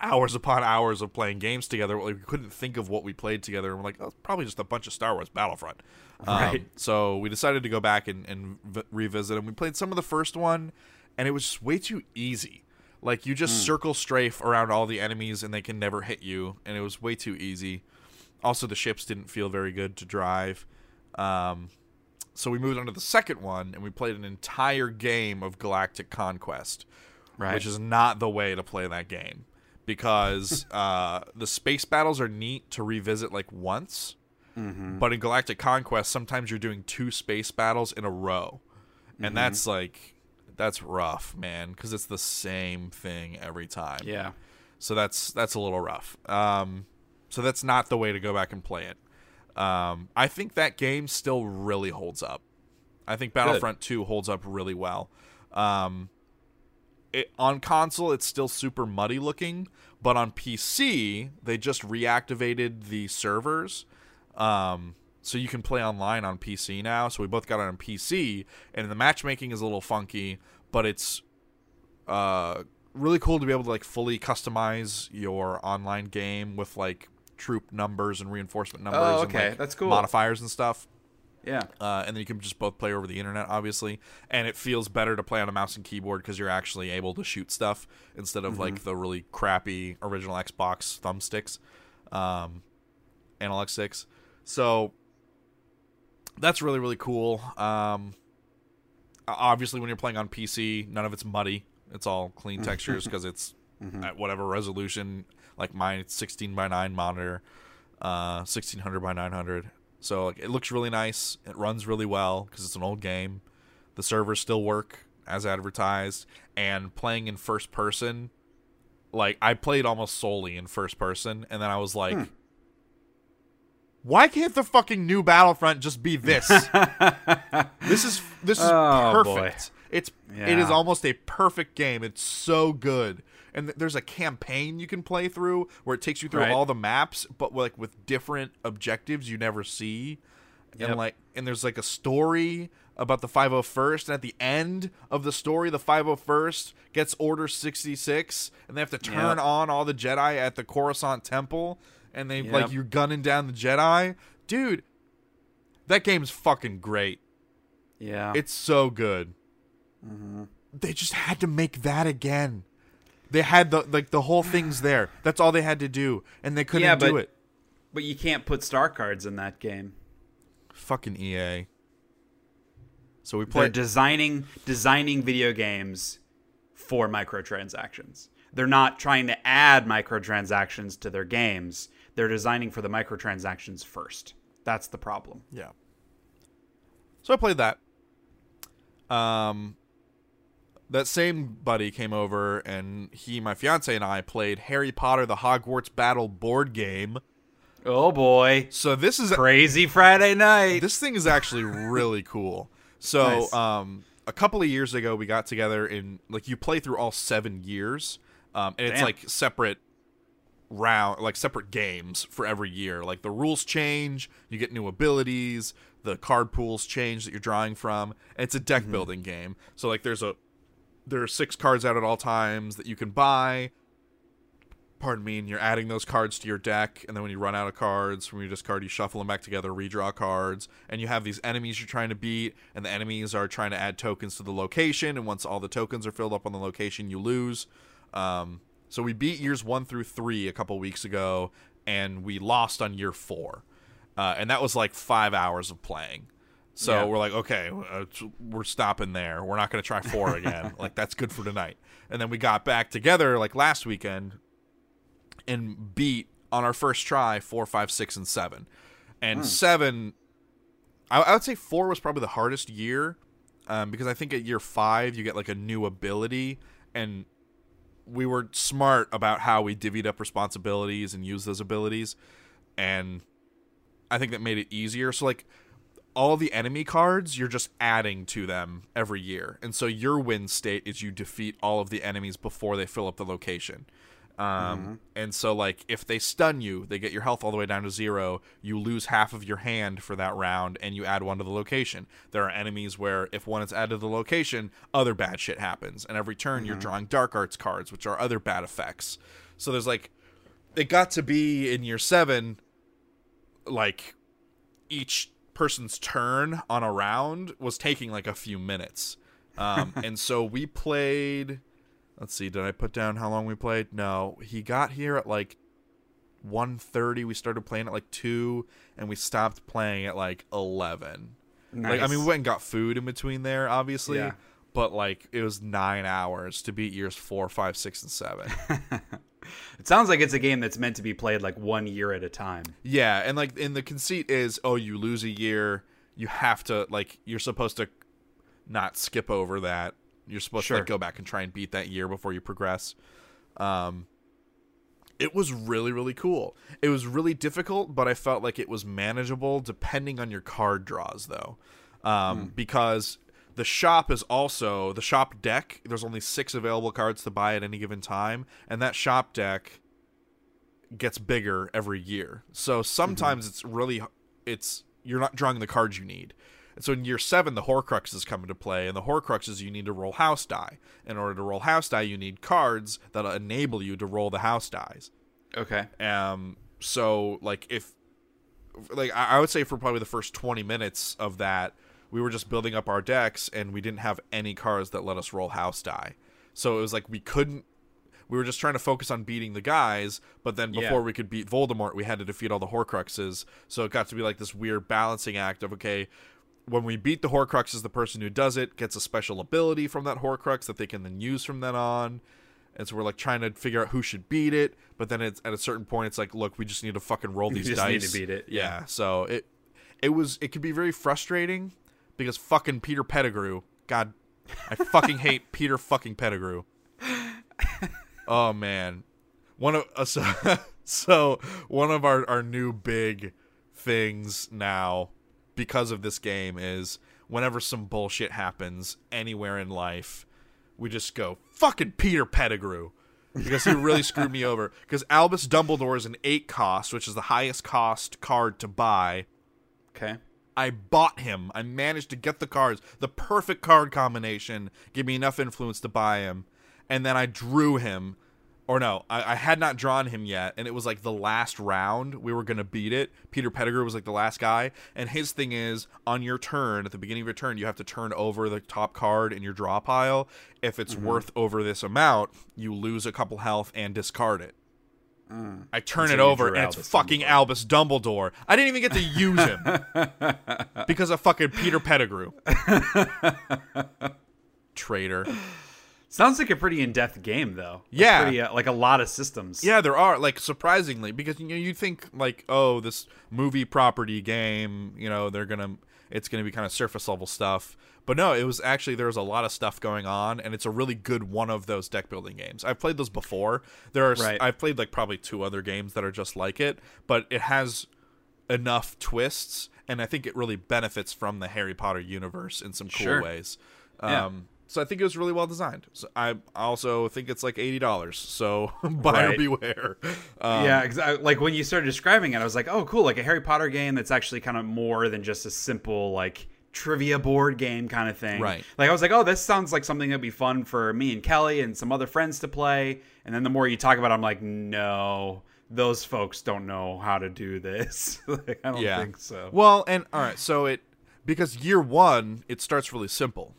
hours upon hours of playing games together. Like, we couldn't think of what we played together, and we're like, oh, it's probably just a bunch of Star Wars Battlefront. Um, Right. so we decided to go back and, and v- revisit, and we played some of the first one, and it was just way too easy. Like you just circle strafe around all the enemies, and they can never hit you, and it was way too easy. Also, the ships didn't feel very good to drive. Um, so we moved on to the second one, and we played an entire game of Galactic Conquest Right. which is not the way to play that game because uh, the space battles are neat to revisit like once, but in Galactic Conquest, sometimes you're doing two space battles in a row, and that's like that's rough, man, because it's the same thing every time. yeah. So that's that's a little rough. Um, so that's not the way to go back and play it. Um, I think that game still really holds up. I think Battlefront 2 holds up really well. Um, it, on console, it's still super muddy looking, but on PC, they just reactivated the servers. Um, so you can play online on PC now. So we both got it on PC, and the matchmaking is a little funky, but it's uh, really cool to be able to like fully customize your online game with like troop numbers and reinforcement numbers Oh, and okay. like That's cool. modifiers and stuff Yeah. uh, and then you can just both play over the internet, obviously. And it feels better to play on a mouse and keyboard because you're actually able to shoot stuff instead of like the really crappy original Xbox thumbsticks, um, analog sticks. So that's really really cool. Um, obviously, when you're playing on PC, none of it's muddy. It's all clean textures because it's at whatever resolution. Like mine, it's 16 by 9 monitor, uh, 1600 by 900. So like, it looks really nice. It runs really well because it's an old game. The servers still work as advertised, and playing in first person, like I played almost solely in first person, and then I was like, why can't the fucking new Battlefront just be this? this is this is Oh, perfect. It's it is Yeah. almost a perfect game. It's so good. And th- there's a campaign you can play through where it takes you through Right. all the maps, but like with different objectives you never see. And like and there's like a story about the 501st and at the end of the story the 501st gets order 66 and they have to turn Yep. on all the Jedi at the Coruscant temple and they like you're gunning down the Jedi. Dude, that game's fucking great. Yeah. It's so good. Mm-hmm. They just had to make that again. They had the like the whole thing's there. That's all they had to do, and they couldn't Yeah, do it. But you can't put star cards in that game. Fucking EA. So we They're played. designing designing video games for microtransactions. They're not trying to add microtransactions to their games. They're designing for the microtransactions first. That's the problem. yeah. So I played that. Um, that same buddy came over, and he, my fiance, and I played Harry Potter: The Hogwarts Battle board game. Oh boy. So this is Crazy Friday night. this thing is actually really cool. So, Nice. um, a couple of years ago, we got together and like you play through all seven years, um, and it's Damn. like separate round, like separate games for every year. Like the rules change, you get new abilities, the card pools change that you're drawing from. It's a deck Mm-hmm. building game. So like there's a there are six cards out at all times that you can buy. Pardon me, and you're adding those cards to your deck, and then when you run out of cards from your discard, you shuffle them back together, redraw cards, and you have these enemies you're trying to beat, and the enemies are trying to add tokens to the location, and once all the tokens are filled up on the location, you lose. Um, so we beat years one through three a couple weeks ago, and we lost on year four, uh, and that was like five hours of playing. So Yeah. we're like, okay, uh, we're stopping there. We're not going to try four again. like that's good for tonight. And then we got back together like last weekend and beat on our first try four, five, six, and seven. And seven, I, I would say four was probably the hardest year um, because I think at year five you get like a new ability, and we were smart about how we divvied up responsibilities and used those abilities, and I think that made it easier. So like all the enemy cards, you're just adding to them every year. And so your win state is you defeat all of the enemies before they fill up the location. Um, And so, like, if they stun you, they get your health all the way down to zero. You lose half of your hand for that round, and you add one to the location. There are enemies where, if one is added to the location, other bad shit happens. And every turn, you're drawing dark arts cards, which are other bad effects. So there's like, it got to be in year seven, like, each person's turn on a round was taking like a few minutes. Um, and so we played. Let's see, did I put down how long we played? No, he got here at like 1.30. We started playing at like two, and we stopped playing at like eleven. Like I mean, we went and got food in between there, obviously. Yeah. But like it was nine hours to beat years four, five, six, and seven. It sounds like it's a game that's meant to be played like one year at a time. Yeah, and like and the conceit is, oh, you lose a year, you have to like you're supposed to not skip over that. You're supposed to like go back and try and beat that year before you progress. Um it was really really cool. It was really difficult, but I felt like it was manageable depending on your card draws though. Um because the shop is also the shop deck. There's only 6 available cards to buy at any given time, and that shop deck gets bigger every year. So sometimes it's really it's you're not drawing the cards you need. And so in year seven, the Horcruxes come into play, and the Horcruxes you need to roll house die. In order to roll house die, you need cards that enable you to roll the house dies. Okay. Um, so like if like I I would say for probably the first twenty minutes of that, we were just building up our decks and we didn't have any cards that let us roll house die. So it was like we couldn't we were just trying to focus on beating the guys, but then Yeah. before we could beat Voldemort, we had to defeat all the Horcruxes. So it got to be like this weird balancing act of okay, when we beat the Horcruxes, the person who does it gets a special ability from that Horcrux that they can then use from then on. And so we're like trying to figure out who should beat it, but then it's at a certain point it's like, look, we just need to fucking roll these just dice. need to beat it, Yeah. yeah. So it it was it could be very frustrating because fucking Peter Pettigrew. God, I fucking hate Peter fucking Pettigrew. Oh man, one of uh, so, so one of our our new big things now because of this game is whenever some bullshit happens anywhere in life, we just go fucking Peter Pettigrew because he really screwed me over. Because Albus Dumbledore is an eight cost, which is the highest cost card to buy. Okay. I bought him. I managed to get the cards, the perfect card combination, give me enough influence to buy him, and then I drew him. Or no, I, I had not drawn him yet, and it was like the last round. We were gonna beat it. Peter Pettigrew was like the last guy, and his thing is on your turn, at the beginning of your turn, you have to turn over the top card in your draw pile. If it's mm-hmm. worth over this amount, you lose a couple health and discard it I turn So it over and it's Albus fucking Albus Dumbledore. I didn't even get to use him because of fucking Peter Pettigrew. Traitor. Sounds like a pretty in-depth game, though. Like Yeah. pretty, uh, like a lot of systems. Yeah, there are like surprisingly because you know you think like oh this movie property game you know they're gonna it's gonna be kind of surface level stuff but no it was actually there was a lot of stuff going on and it's a really good one of those deck building games I've played those before there are Right. I've played like probably two other games that are just like it but it has enough twists and I think it really benefits from the Harry Potter universe in some cool Sure. ways Yeah. um so I think it was really well designed. So I also think it's like eighty dollars. So buyer Right. beware. Um, yeah, exa- like when you started describing it, I was like, "Oh, cool! Like a Harry Potter game that's actually kind of more than just a simple like trivia board game kind of thing." Right. Like I was like, "Oh, this sounds like something that'd be fun for me and Kelly and some other friends to play." And then the more you talk about, it, I'm like, "No, those folks don't know how to do this. like, I don't yeah. think so." Well, and all right, so it because year one it starts really simple,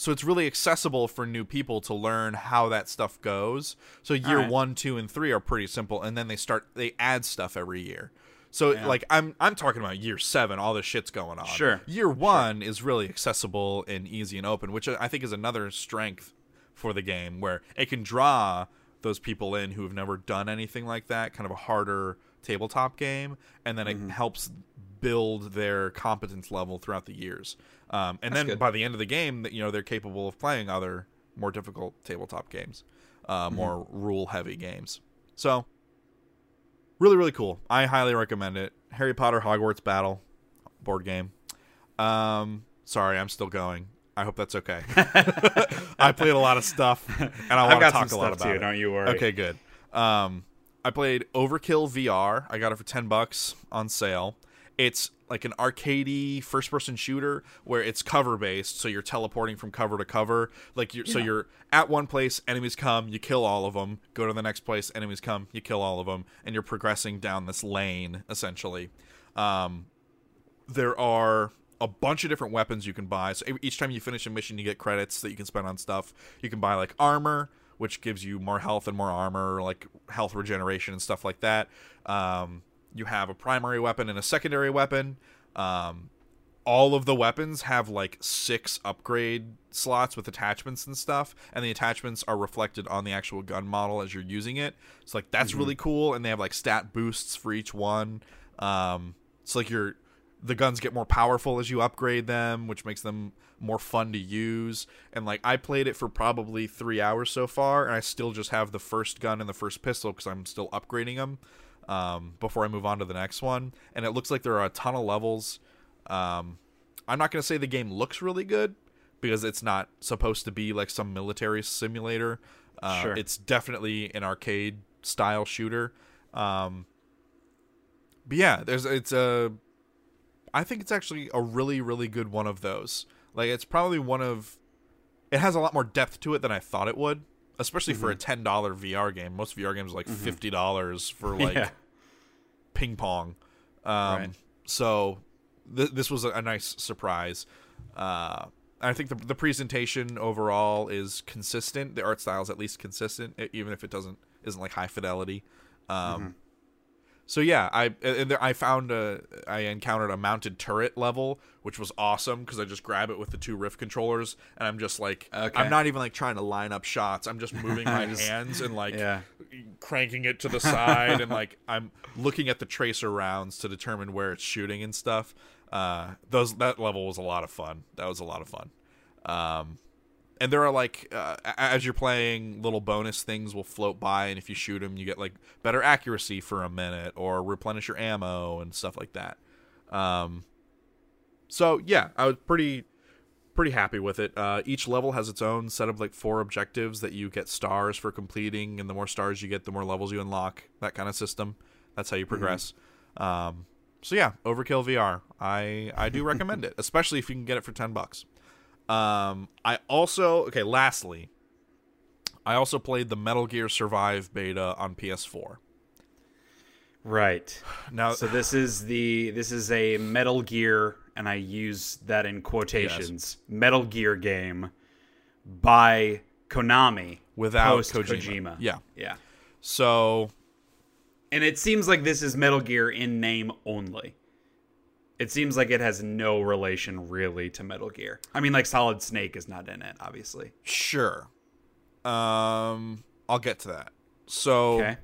so it's really accessible for new people to learn how that stuff goes. So year right. one, two, and three are pretty simple, and then they start they add stuff every year. So Yeah. like I'm I'm talking about year seven, all this shit's going on. Sure, Year one is really accessible and easy and open, which I think is another strength for the game, where it can draw those people in who have never done anything like that, kind of a harder tabletop game, and then it Mm-hmm. helps build their competence level throughout the years. Um, and then good. by the end of the game, that you know they're capable of playing other more difficult tabletop games, uh, Mm-hmm. more rule heavy games. So really really cool. I highly recommend it. Harry potter hogwarts battle. Board game. Um sorry i'm still going. I hope that's okay. I played a lot of stuff and i want to talk a lot about too. it. Don't you worry. okay good. Um i played overkill vr i got it for 10 bucks on sale. It's like an arcadey first person shooter where it's cover based so you're teleporting from cover to cover like you're so you're at one place enemies come you kill all of them go to the next place enemies come you kill all of them and you're progressing down this lane essentially um there are a bunch of different weapons you can buy. So each time you finish a mission, you get credits that you can spend on stuff. You can buy like armor, which gives you more health and more armor, like health regeneration and stuff like that. Um, you have a primary weapon and a secondary weapon. Um, all of the weapons have like six upgrade slots with attachments and stuff, and the attachments are reflected on the actual gun model as you're using it. So like that's really cool, and they have like stat boosts for each one. Um, it's like your the guns get more powerful as you upgrade them, which makes them more fun to use. And like I played it for probably three hours so far, and I still just have the first gun and the first pistol because I'm still upgrading them um, before I move on to the next one. And it looks like there are a ton of levels. Um, I'm not gonna say the game looks really good because it's not supposed to be like some military simulator. Uh, Sure. It's definitely an arcade style shooter. Um, but yeah, there's it's a. I think it's actually a really really good one of those. Like it's probably one of. It has a lot more depth to it than I thought it would, especially for a ten dollar VR game. Most VR games are like fifty dollars for like yeah. Ping pong. Um, Right. So th- this was a, nice surprise. Uh, I think the, the presentation overall is consistent. The art style is at least consistent, even if it doesn't isn't like high fidelity. Um, So yeah, I and there, I found a I encountered a mounted turret level, which was awesome because I just grab it with the two Rift controllers, and I'm just like Okay. I'm not even like trying to line up shots. I'm just moving my Just- hands and like Yeah. cranking it to the side and like I'm looking at the tracer rounds to determine where it's shooting and stuff. Uh, those that level was a lot of fun. That was a lot of fun. Um, and there are like uh, as you're playing, little bonus things will float by, and if you shoot them, you get like better accuracy for a minute or replenish your ammo and stuff like that. Um, so yeah, I was pretty pretty happy with it. Uh, each level has its own set of like four objectives that you get stars for completing, and the more stars you get, the more levels you unlock. That kind of system. That's how you progress. Um, so yeah, Overkill VR. I I do recommend it, especially if you can get it for ten bucks. Um, I also okay. Lastly, I also played the Metal Gear Survive beta on PS4. Right. Now, So this is the this is a Metal Gear, and I use that in quotations. Metal Gear game by Konami Without Kojima. Kojima. Yeah. Yeah. So And it seems like this is Metal Gear in name only. It seems like it has no relation really to Metal Gear. I mean, like Solid Snake is not in it, obviously. Sure. Um, I'll get to that. So, Okay.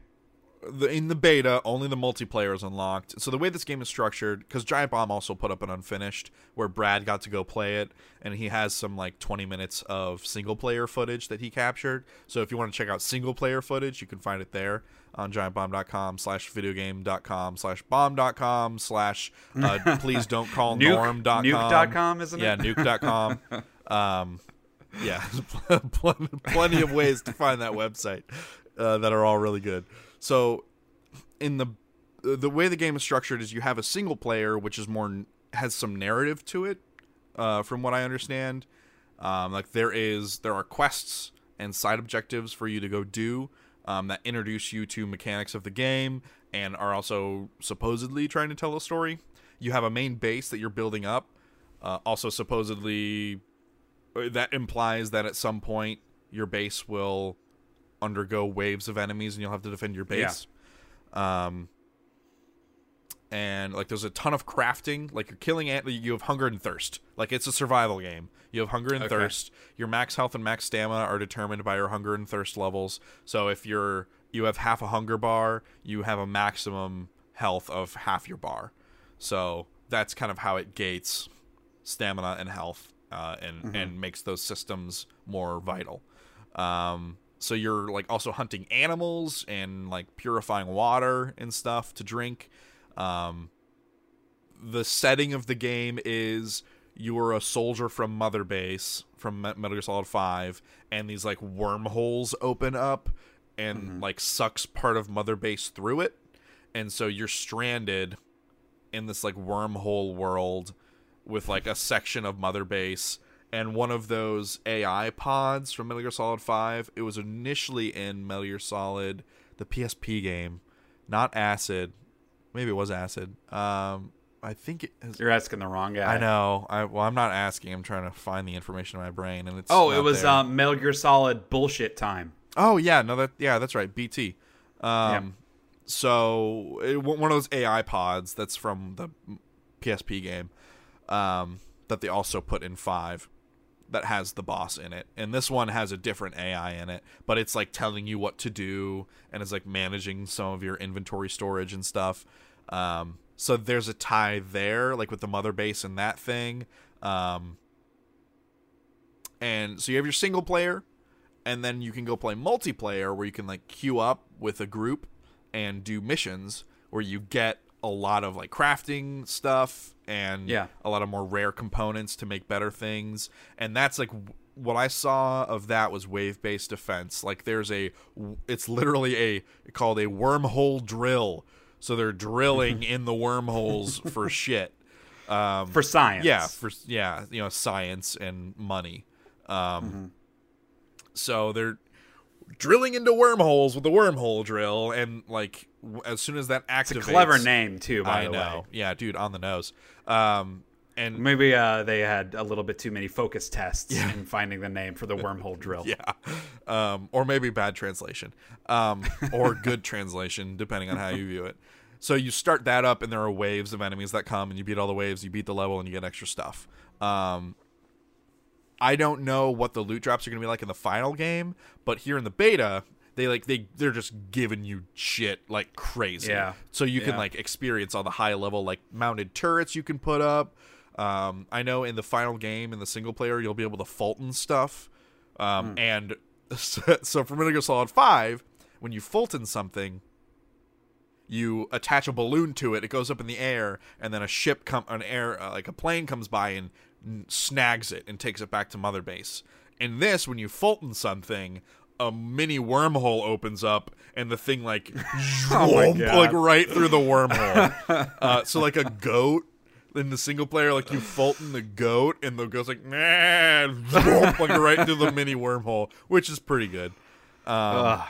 the, in the beta, only the multiplayer is unlocked. So the way this game is structured, because Giant Bomb also put up an unfinished where Brad got to go play it, and he has some like 20 minutes of single player footage that he captured. So if you want to check out single player footage, you can find it there on giantbomb.com slash videogame.com slash bomb.com slash uh, please don't call Nuke- norm.com. nuke.com, isn't it? Yeah, nuke.com. um, yeah, plenty, plenty of ways to find that website uh, that are all really good. So, in the the way the game is structured is you have a single player, which is more has some narrative to it, uh, from what I understand. Um, like there is there are quests and side objectives for you to go do um, that introduce you to mechanics of the game and are also supposedly trying to tell a story. You have a main base that you're building up. Uh, also, supposedly, uh, that implies that at some point your base will undergo waves of enemies and you'll have to defend your base. Um, and like there's a ton of crafting. Like you're killing ant. You have hunger and thirst. Like it's a survival game. You have hunger and Okay. thirst. Your max health and max stamina are determined by your hunger and thirst levels. So if you're you have half a hunger bar, you have a maximum health of half your bar. So that's kind of how it gates stamina and health, uh, and and makes those systems more vital. Um, so you're like also hunting animals and like purifying water and stuff to drink. Um, the setting of the game is you're a soldier from Mother Base from Metal Gear Solid Five, and these like wormholes open up and like sucks part of Mother Base through it, and so you're stranded in this like wormhole world with like a section of Mother Base and one of those AI pods from Metal Gear Solid 5. It was initially in Metal Gear Solid, the PSP game, not Acid. Maybe it was Acid. Um, I think it. Is, You're asking the wrong guy. I know. I well, I'm not asking. I'm trying to find the information in my brain, and it's. Oh, it was um, Metal Gear Solid bullshit time. Oh yeah, no that yeah, that's right. BT. Um so it, one of those AI pods that's from the PSP game um that they also put in 5 that has the boss in it. And this one has a different AI in it, but it's like telling you what to do and it's like managing some of your inventory storage and stuff. Um so there's a tie there like with the mother base and that thing. Um and so you have your single player and then you can go play multiplayer where you can like queue up with a group and do missions where you get a lot of like crafting stuff and Yeah. a lot of more rare components to make better things and that's like w- what I saw of that was wave based defense like there's a it's literally a called a wormhole drill so they're drilling in the wormholes for shit um For science. yeah for yeah you know science and money um Mm-hmm. so they're drilling into wormholes with the wormhole drill and like as soon as that activates It's a clever name too, by i the know. way. yeah dude on the nose. Um and Maybe uh, they had a little bit too many focus tests in finding the name for the wormhole drill. yeah. Um or maybe bad translation. Um or good translation depending on how you view it. So you start that up and there are waves of enemies that come and you beat all the waves you beat the level and you get extra stuff. Um I don't know what the loot drops are going to be like in the final game, but here in the beta, they like they they're just giving you shit like crazy. Yeah. So you can like experience all the high level like mounted turrets you can put up. Um, I know in the final game in the single player you'll be able to Fulton stuff, um, and so, so for Metal Gear Solid Five, when you Fulton something, you attach a balloon to it. It goes up in the air, and then a ship come an air uh, like a plane comes by and n- snags it and takes it back to Mother Base. In this, when you Fulton something, a mini wormhole opens up, and the thing like Oh like right through the wormhole. uh, so like a goat. In the single player, like you Fulton the goat, and the goat's like, nah, like right through the mini wormhole, which is pretty good. Um.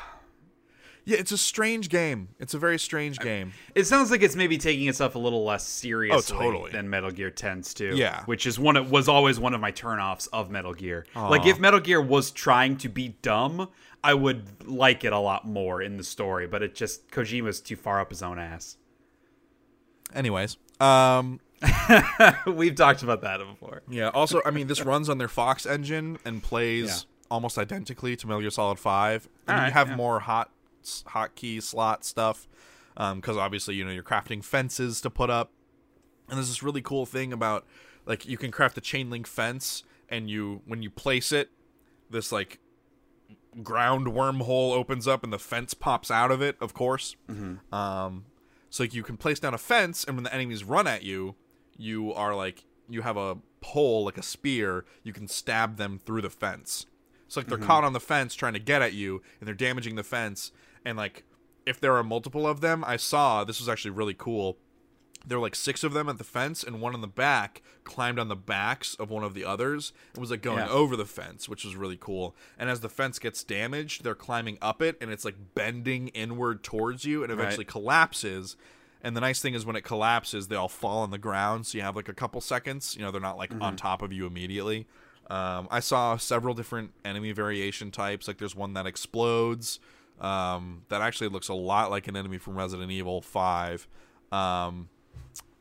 Yeah, it's a strange game. It's a very strange game. It sounds like it's maybe taking itself a little less seriously Oh, totally. than Metal Gear tends to. Yeah. which is one of, was always one of my turnoffs of Metal Gear. Like if Metal Gear was trying to be dumb, I would like it a lot more in the story. But it just Kojima's too far up his own ass. Anyways, um, We've talked about that before. yeah. Also, I mean, this runs on their Fox engine and plays Yeah. almost identically to Metal Gear Solid Five. And you have yeah. more hot hotkey slot stuff um, because obviously you know you're crafting fences to put up, and there's this really cool thing about like you can craft a chain link fence, and you when you place it, this like ground wormhole opens up and the fence pops out of it. Of course, mm-hmm. um, so like you can place down a fence, and when the enemies run at you, you are like you have a pole like a spear. You can stab them through the fence. So like they're mm-hmm. caught on the fence trying to get at you, and they're damaging the fence. And like if there are multiple of them, I saw this was actually really cool. There were like six of them at the fence, and one in the back climbed on the backs of one of the others and was like going Yeah. over the fence, which was really cool. And as the fence gets damaged, they're climbing up it, and it's like bending inward towards you, and eventually Right. collapses. And the nice thing is when it collapses, they all fall on the ground, so you have like a couple seconds. You know, they're not like on top of you immediately. Um, I saw several different enemy variation types. Like there's one that explodes. Um, that actually looks a lot like an enemy from Resident Evil Five. Um,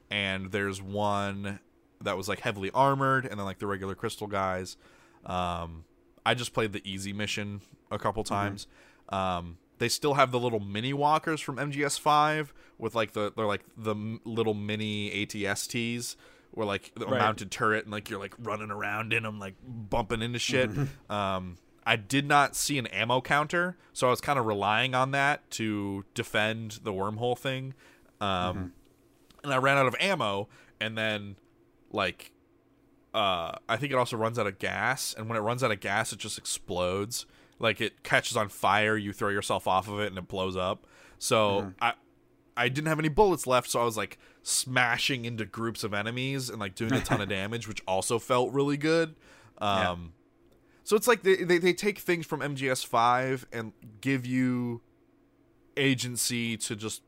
and there's one that was like heavily armored, and then like the regular crystal guys. Um, I just played the easy mission a couple times. Um, they still have the little mini walkers from MGS5 with like the they're like the m- little mini ATSTs where like the Right. mounted turret and like you're like running around in them like bumping into shit. Um, I did not see an ammo counter, so I was kind of relying on that to defend the wormhole thing. Um, and I ran out of ammo, and then like uh I think it also runs out of gas, and when it runs out of gas, it just explodes. Like it catches on fire, you throw yourself off of it, and it blows up. So I I didn't have any bullets left, so I was like smashing into groups of enemies and like doing a ton of damage, which also felt really good. Um, so it's like they, they they take things from MGS5 and give you agency to just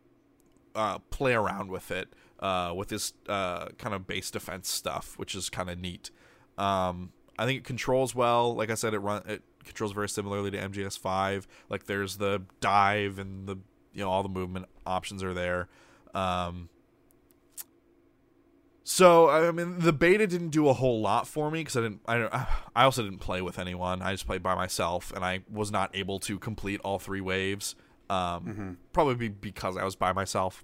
uh, play around with it uh, with this uh, kind of base defense stuff, which is kind of neat. Um, I think it controls well. Like I said, it run it controls very similarly to MGS5. Like there's the dive and the you know all the movement options are there. Um, so I mean, the beta didn't do a whole lot for me because I didn't. I I also didn't play with anyone. I just played by myself, and I was not able to complete all three waves. Um, Probably because I was by myself.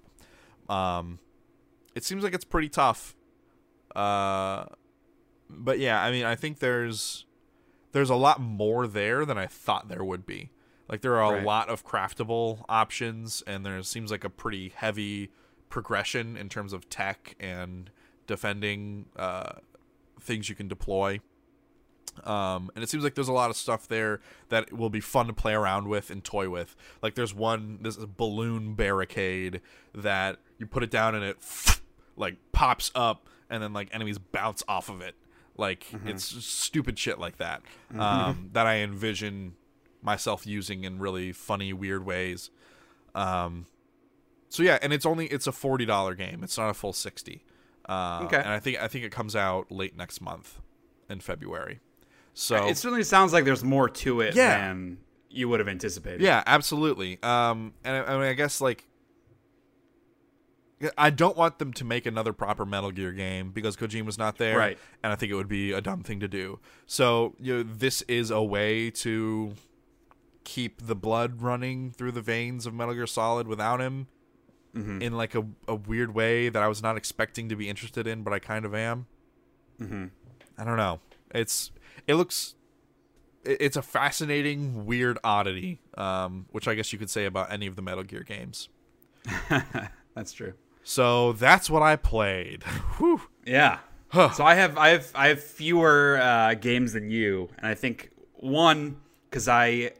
Um, it seems like it's pretty tough. Uh, but yeah, I mean, I think there's there's a lot more there than I thought there would be. Like there are a Right. lot of craftable options, and there seems like a pretty heavy progression in terms of tech and defending uh, things you can deploy. Um, and it seems like there's a lot of stuff there that will be fun to play around with and toy with. Like there's one, this balloon barricade that you put it down and it like pops up, and then like enemies bounce off of it. Like it's stupid shit like that um, that I envision myself using in really funny, weird ways. Um, so yeah, and it's only it's a forty dollar game. It's not a full sixty. Uh, Okay. And I think I think it comes out late next month, in February. So It certainly sounds like there's more to it Yeah. than you would have anticipated. yeah, absolutely. Um, and I, I mean, I guess like. I don't want them to make another proper Metal Gear game because Kojima's not there, Right. And I think it would be a dumb thing to do. So you know, this is a way to keep the blood running through the veins of Metal Gear Solid without him, Mm-hmm. in like a, a weird way that I was not expecting to be interested in, but I kind of am. Mm-hmm. I don't know. It's it looks it's a fascinating weird oddity, um, which I guess you could say about any of the Metal Gear games. That's true. So that's what I played. Whew. Yeah. So I have I have I have fewer uh, games than you, and I think one because I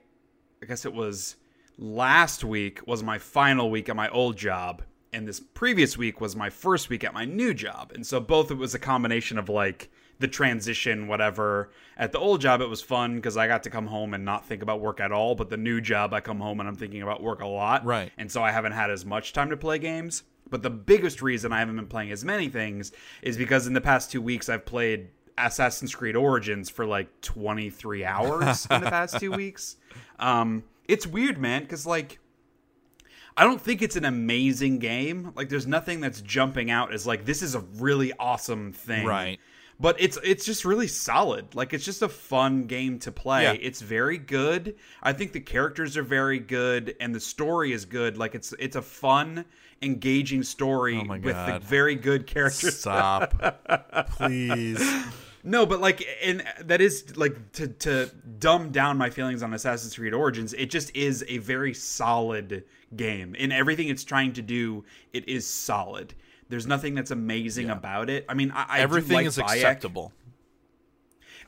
I guess it was last week was my final week at my old job, and this previous week was my first week at my new job, and so both it was a combination of like the transition, whatever. At the old job, it was fun because I got to come home and not think about work at all. But the new job, I come home and I'm thinking about work a lot. Right. And so I haven't had as much time to play games. But the biggest reason I haven't been playing as many things is because in the past two weeks, I've played Assassin's Creed Origins for like 23 hours in the past two weeks. Um, it's weird, man, because like I don't think it's an amazing game. Like there's nothing that's jumping out as like this is a really awesome thing. Right. But it's it's just really solid. Like it's just a fun game to play. Yeah. It's very good. I think the characters are very good and the story is good. Like it's it's a fun, engaging story Oh with the very good characters. Stop, please. No, but like, and that is like to to dumb down my feelings on Assassin's Creed Origins. It just is a very solid game in everything it's trying to do. It is solid. There's nothing that's amazing about it. I mean, I, I Everything like is Bayek. acceptable.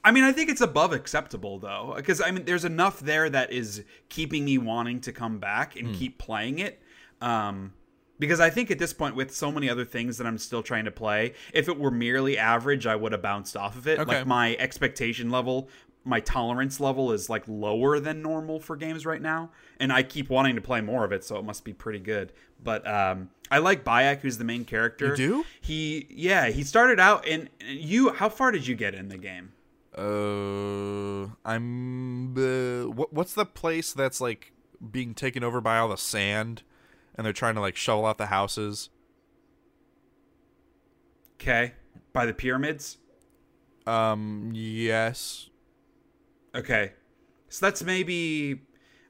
I mean, I think it's above acceptable though, because I mean, there's enough there that is keeping me wanting to come back and keep playing it. Um, because I think at this point, with so many other things that I'm still trying to play, if it were merely average, I would have bounced off of it. Okay. Like my expectation level, my tolerance level is like lower than normal for games right now, and I keep wanting to play more of it, so it must be pretty good. But um, I like Bayek, who's the main character. You do? He, yeah, he started out, and and you. How far did you get in the game? Uh, I'm. Uh, what, what's the place that's like being taken over by all the sand, and they're trying to like shovel out the houses? Okay. By the pyramids? Um, yes. Okay. So that's maybe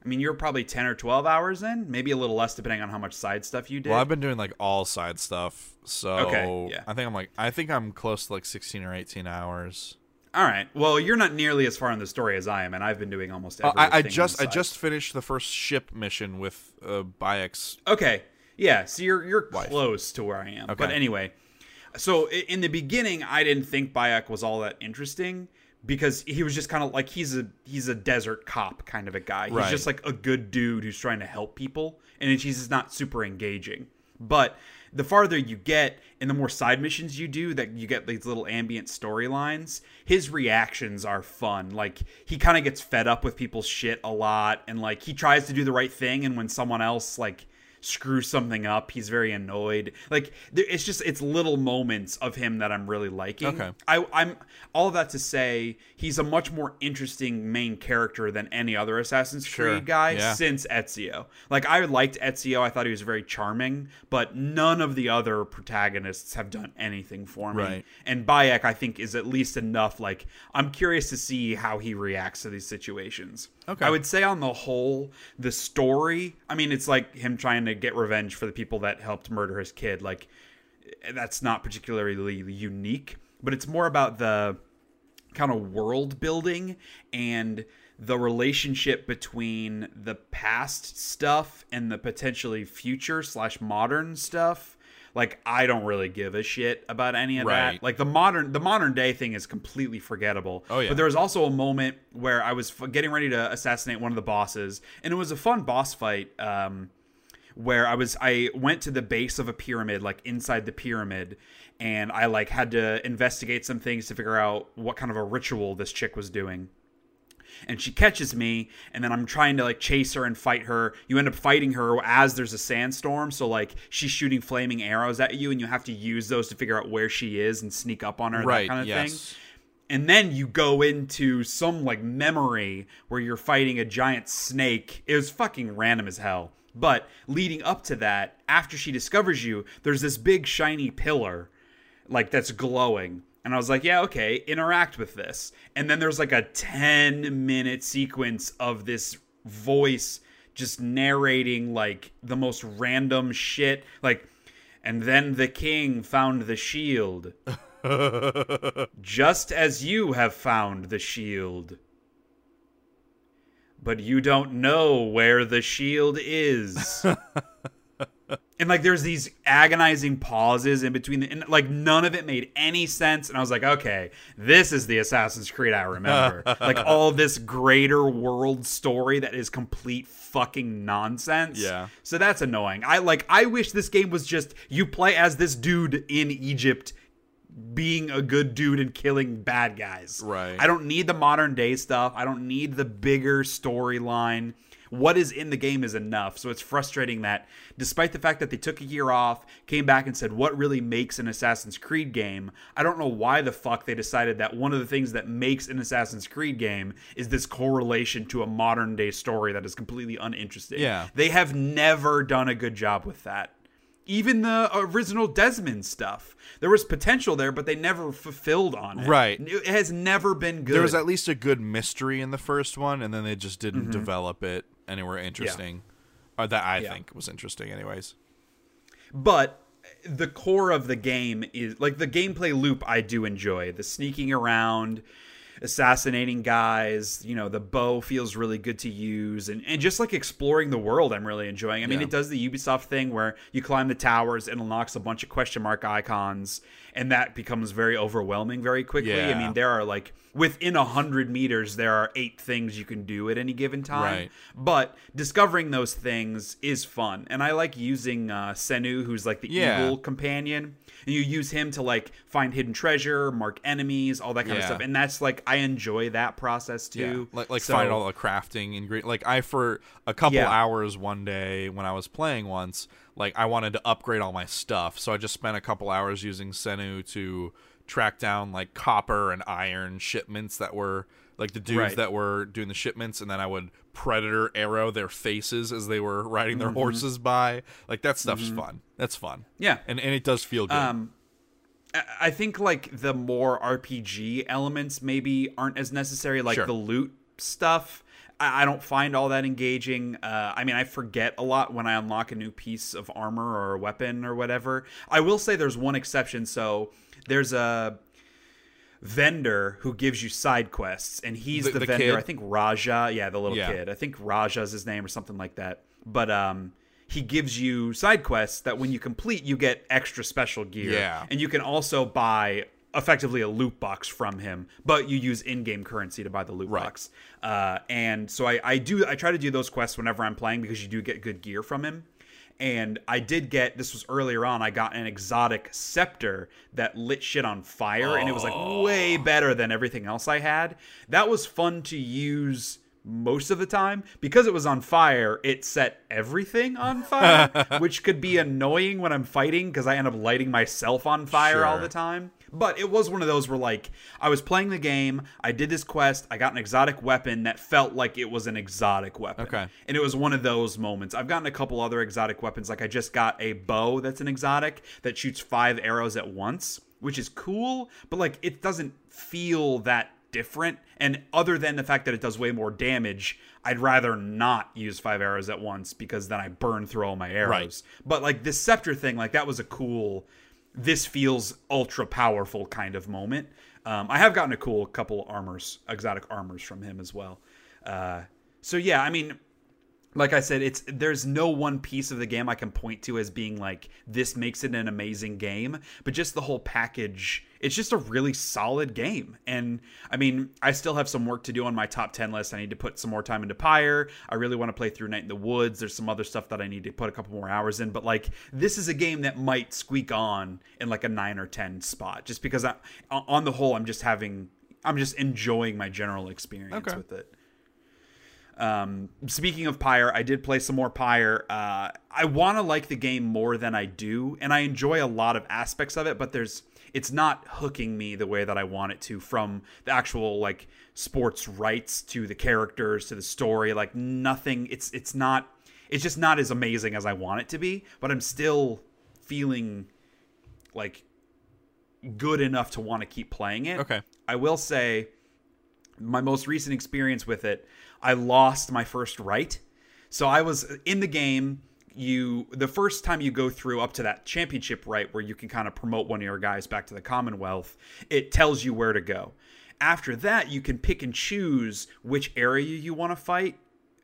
I mean you're probably 10 or 12 hours in, maybe a little less depending on how much side stuff you did. Well, I've been doing like all side stuff, so Okay, yeah. I think I'm like I think I'm close to like 16 or 18 hours. All right. Well, you're not nearly as far in the story as I am and I've been doing almost Uh, everything. I, I the just I just finished the first ship mission with uh, Bayek's. Okay. Yeah, so you're you're Wife. close to where I am. Okay. But anyway, so in the beginning I didn't think Bayek was all that interesting because he was just kind of like he's a he's a desert cop kind of a guy. He's just like a good dude who's trying to help people and he's just not super engaging. But the farther you get and the more side missions you do that you get these little ambient storylines, his reactions are fun. Like he kind of gets fed up with people's shit a lot and like he tries to do the right thing and when someone else like screws something up, he's very annoyed. Like there, it's just it's little moments of him that I'm really liking. Okay. I, I'm all of that to say he's a much more interesting main character than any other Assassin's Sure, Creed guy yeah. since Ezio. Like I liked Ezio, I thought he was very charming, but none of the other protagonists have done anything for me. Right. And Bayek, I think, is at least enough. Like I'm curious to see how he reacts to these situations. Okay. I would say on the whole, the story. I mean, it's like him trying to get revenge for the people that helped murder his kid. Like that's not particularly unique, but it's more about the kind of world building and the relationship between the past stuff and the potentially future slash modern stuff like i don't really give a shit about any of Right. that like the modern the modern day thing is completely forgettable Oh, yeah. but there was also a moment where i was f- getting ready to assassinate one of the bosses and it was a fun boss fight um where I was I went to the base of a pyramid, like inside the pyramid, and I like had to investigate some things to figure out what kind of a ritual this chick was doing. And she catches me, and then I'm trying to like chase her and fight her. You end up fighting her as there's a sandstorm, so like she's shooting flaming arrows at you, and you have to use those to figure out where she is and sneak up on her, Right. that kind of thing and then you go into some like memory where you're fighting a giant snake. It was fucking random as hell. But leading up to that, after she discovers you, there's this big shiny pillar like that's glowing. And I was like, yeah, okay, interact with this. And then there's like a 10 minute sequence of this voice just narrating like the most random shit. Like, and then the king found the shield just as you have found the shield. But you don't know where the shield is. and like there's these agonizing pauses in between the, and like none of it made any sense and I was like, okay, this is the Assassin's Creed I remember. like all this greater world story that is complete fucking nonsense. Yeah. So that's annoying. I like I wish this game was just you play as this dude in Egypt being a good dude and killing bad guys. Right. I don't need the modern day stuff. I don't need the bigger storyline. What is in the game is enough. So it's frustrating that despite the fact that they took a year off, came back and said what really makes an Assassin's Creed game, I don't know why the fuck they decided that one of the things that makes an Assassin's Creed game is this correlation to a modern day story that is completely uninteresting. Yeah. They have never done a good job with that. Even the original Desmond stuff. There was potential there, but they never fulfilled on it. Right. It has never been good. There was at least a good mystery in the first one, and then they just didn't Mm-hmm. develop it anywhere interesting. Or that I Yeah. think was interesting, anyways. but the core of the game is like the gameplay loop I do enjoy. The sneaking around, assassinating guys, you know, the bow feels really good to use and, and just like exploring the world I'm really enjoying. I mean, Yeah. it does the Ubisoft thing where you climb the towers and unlocks a bunch of question mark icons and that becomes very overwhelming very quickly. I mean, there are like within a hundred meters there are eight things you can do at any given time. Right. But discovering those things is fun, and I like using uh, Senu, who's like the Yeah. evil companion, and you use him to like find hidden treasure, mark enemies, all that kind of stuff. And that's like I enjoy that process too. like like So- find all the crafting ingredient. Like I for a couple Yeah. hours one day when I was playing once, like I wanted to upgrade all my stuff, so I just spent a couple hours using Senu to track down like copper and iron shipments that were like the dudes Right. that were doing the shipments, and then I would predator arrow their faces as they were riding their horses by. Like that stuff's fun. That's fun. Mm-hmm. Yeah. and and it does feel good. Um, I- I think like the more RPG elements maybe aren't as necessary, like Sure. the loot stuff. I I don't find all that engaging. Uh, I mean, I forget a lot when I unlock a new piece of armor or a weapon or whatever. I will say there's one exception. So there's a vendor who gives you side quests, and he's The- the, the vendor. kid? I think Raja. Yeah, the little Yeah. kid. I think Raja's his name or something like that. But um, he gives you side quests that when you complete, you get extra special gear. Yeah. And you can also buy effectively a loot box from him, but you use in-game currency to buy the loot Right. box. Uh, and so I, I do I try to do those quests whenever I'm playing because you do get good gear from him. And I did get this was earlier on. I got an exotic scepter that lit shit on fire, and it was like way oh. better than everything else I had. That was fun to use most of the time because it was on fire. It set everything on fire, which could be annoying when I'm fighting because I end up lighting myself on fire all the time. But it was one of those where like I was playing the game, I did this quest, I got an exotic weapon that felt like it was an exotic weapon. Okay. And it was one of those moments. I've gotten a couple other exotic weapons. Like I just got a bow that's an exotic that shoots five arrows at once, which is cool, but like it doesn't feel that different. And other than the fact that it does way more damage, I'd rather not use five arrows at once because then I burn through all my arrows. Right. But like this scepter thing, like that was a cool. This feels ultra powerful kind of moment. Um, I have gotten a cool couple armors, exotic armors from him as well. Uh, so yeah, I mean, like I said, it's there's no one piece of the game I can point to as being like this makes it an amazing game, but just the whole package. It's just a really solid game, and I mean, I still have some work to do on my top ten list. I need to put some more time into Pyre. I really want to play through Night in the Woods. There's some other stuff that I need to put a couple more hours in, but like this is a game that might squeak on in like a nine or ten spot, just because I, on the whole, I'm just having, I'm just enjoying my general experience Okay. with it. Um, speaking of Pyre, I did play some more Pyre. Uh, I want to like the game more than I do, and I enjoy a lot of aspects of it. But there's, it's not hooking me the way that I want it to. From the actual like sports rites to the characters to the story, like nothing. It's it's not. It's just not as amazing as I want it to be. But I'm still feeling like good enough to want to keep playing it. Okay. I will say my most recent experience with it, I lost my first rite. So I was in the game. You the first time you go through up to that championship rite where you can kind of promote one of your guys back to the Commonwealth, it tells you where to go. After that, you can pick and choose which area you want to fight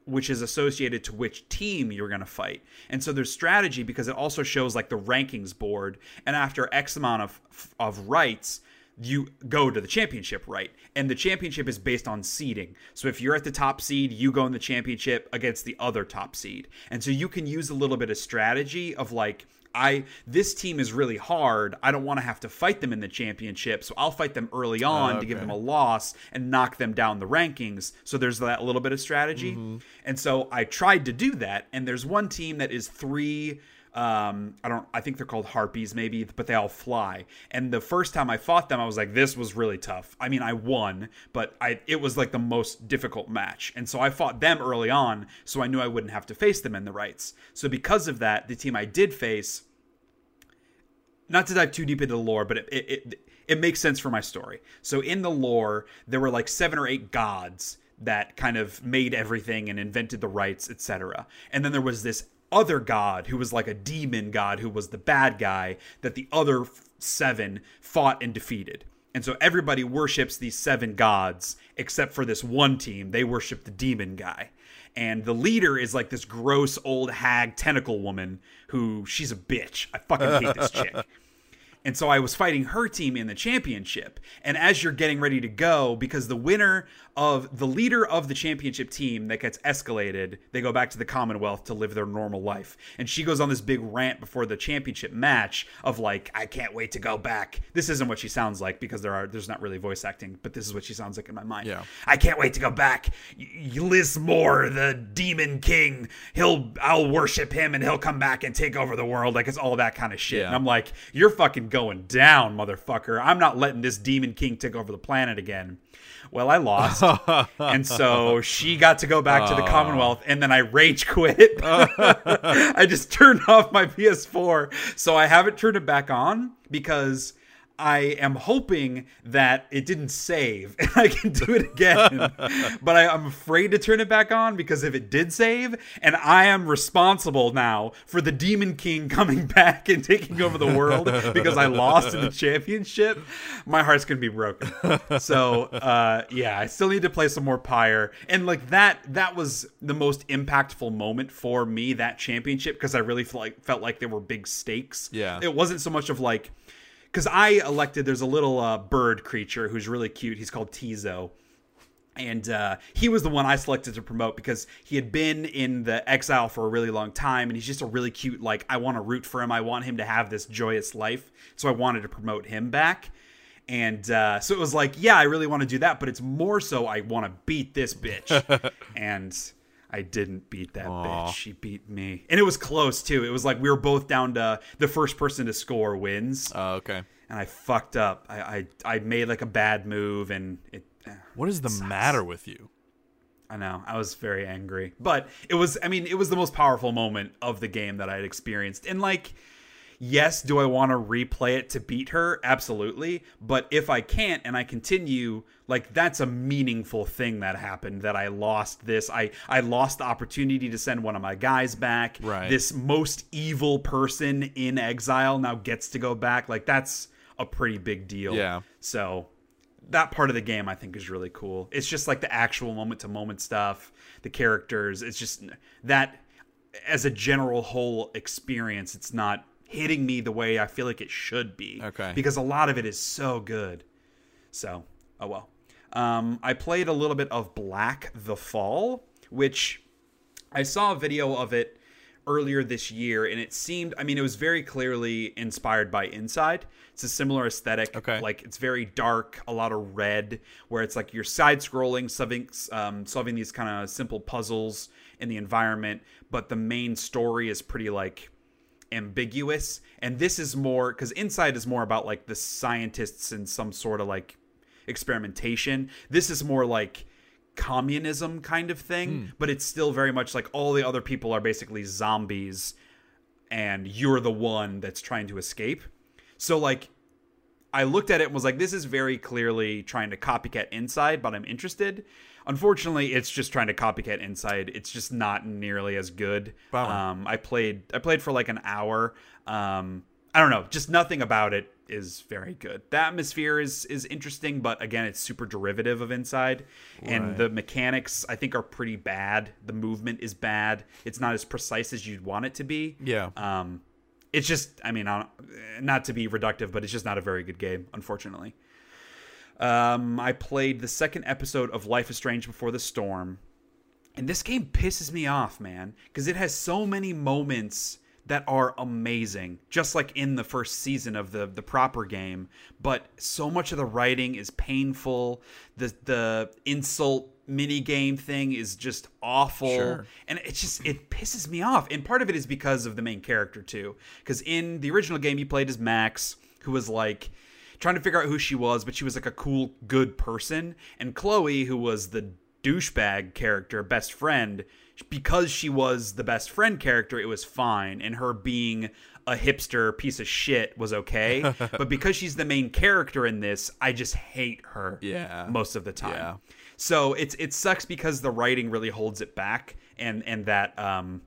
which is associated to which team you're going to fight. And so there's strategy because it also shows like the rankings board and after x amount of of rites you go to the championship rite and the championship is based on seeding so if you're at the top seed you go in the championship against the other top seed and so you can use a little bit of strategy of like I this team is really hard. I don't want to have to fight them in the championship, so I'll fight them early on to give them a loss and knock them down the rankings. So there's that little bit of strategy. Mm-hmm. And so I tried to do that. And there's one team that is three. Um, I don't. I think they're called harpies, maybe, but they all fly. And the first time I fought them, I was like, "This was really tough." I mean, I won, but I it was like the most difficult match. And so I fought them early on, so I knew I wouldn't have to face them in the rites. So because of that, the team I did face not to dive too deep into the lore, but it, it, it it makes sense for my story. So in the lore, there were like seven or eight gods that kind of made everything and invented the rites, etc. And then there was this other god who was like a demon god who was the bad guy that the other seven fought and defeated. And so everybody worships these seven gods except for this one team. They worship the demon guy. And the leader is like this gross old hag tentacle woman who she's a bitch. I fucking hate this chick. And so I was fighting her team in the championship. And as you're getting ready to go, because the winner of the leader of the championship team that gets escalated, they go back to the Commonwealth to live their normal life. And she goes on this big rant before the championship match of like, I can't wait to go back. This isn't what she sounds like because there are there's not really voice acting, but this is what she sounds like in my mind. Yeah. I can't wait to go back. Liz Moore, the demon king, he'll I'll worship him and he'll come back and take over the world. Like it's all that kind of shit. Yeah. And I'm like, you're fucking going down, motherfucker. I'm not letting this demon king take over the planet again. Well, I lost. and so she got to go back to the Commonwealth and then I rage quit. I just turned off my PS4. So I haven't turned it back on because I am hoping that it didn't save and I can do it again. but I, I'm afraid to turn it back on because if it did save, and I am responsible now for the Demon King coming back and taking over the world because I lost in the championship, my heart's gonna be broken. So uh, yeah, I still need to play some more Pyre. And like that, that was the most impactful moment for me that championship because I really felt like felt like there were big stakes. Yeah. it wasn't so much of like because I elected. There's a little uh, bird creature who's really cute. He's called Tizo. And uh, he was the one I selected to promote because he had been in the exile for a really long time, and he's just a really cute. Like I want to root for him. I want him to have this joyous life, so I wanted to promote him back. And uh, so it was like, yeah, I really want to do that, but it's more so I want to beat this bitch. and I didn't beat that Aw. bitch. She beat me, and it was close too. It was like we were both down to the first person to score wins Oh, okay. and I fucked up. I, I I made like a bad move, and it. eh, What is the matter with you? I know I was very angry, but it was. I mean, it was the most powerful moment of the game that I had experienced, and like. Yes, do I want to replay it to beat her? Absolutely. But if I can't and I continue, like that's a meaningful thing that happened that I lost this. I I lost the opportunity to send one of my guys back. Right. This most evil person in exile now gets to go back. Like that's a pretty big deal. Yeah. So that part of the game I think is really cool. It's just like the actual moment to moment stuff, the characters. It's just that as a general whole experience, it's not hitting me the way I feel like it should be. Okay. Because a lot of it is so good. So, oh well. Um, I played a little bit of Black the Fall, which I saw a video of it earlier this year, and it seemed, I mean, it was very clearly inspired by Inside. It's a similar aesthetic. Okay. Like, it's very dark, a lot of red, where it's like you're side scrolling, solving, um, solving these kind of simple puzzles in the environment, but the main story is pretty like ambiguous. And this is more, because Inside is more about like the scientists and some sort of like experimentation. This is more like communism kind of thing, but it's still very much like all the other people are basically zombies and you're the one that's trying to escape. So like I looked at it and was like this is very clearly trying to copycat Inside, but I'm interested. Unfortunately, it's just trying to copycat Inside. It's just not nearly as good. Bummer. Um I played I played for like an hour. Um I don't know, just nothing about it is very good. The atmosphere is is interesting, but again, it's super derivative of Inside, and the mechanics I think are pretty bad. The movement is bad. It's not as precise as you'd want it to be. Yeah. Um, it's just, I mean, not to be reductive, but it's just not a very good game, unfortunately. Um, I played the second episode of Life is Strange Before the Storm, and this game pisses me off, man, because it has so many moments that are amazing, just like in the first season of the the proper game. But so much of the writing is painful. The the insult mini game thing is just awful Sure. and it just it pisses me off and part of it is because of the main character too because in the original game you played as max who was like trying to figure out who she was but she was like a cool good person and chloe who was the douchebag character best friend because she was the best friend character it was fine and her being a hipster piece of shit was okay but because she's the main character in this i just hate her Yeah. most of the time Yeah. so it's it sucks because the writing really holds it back, and and that um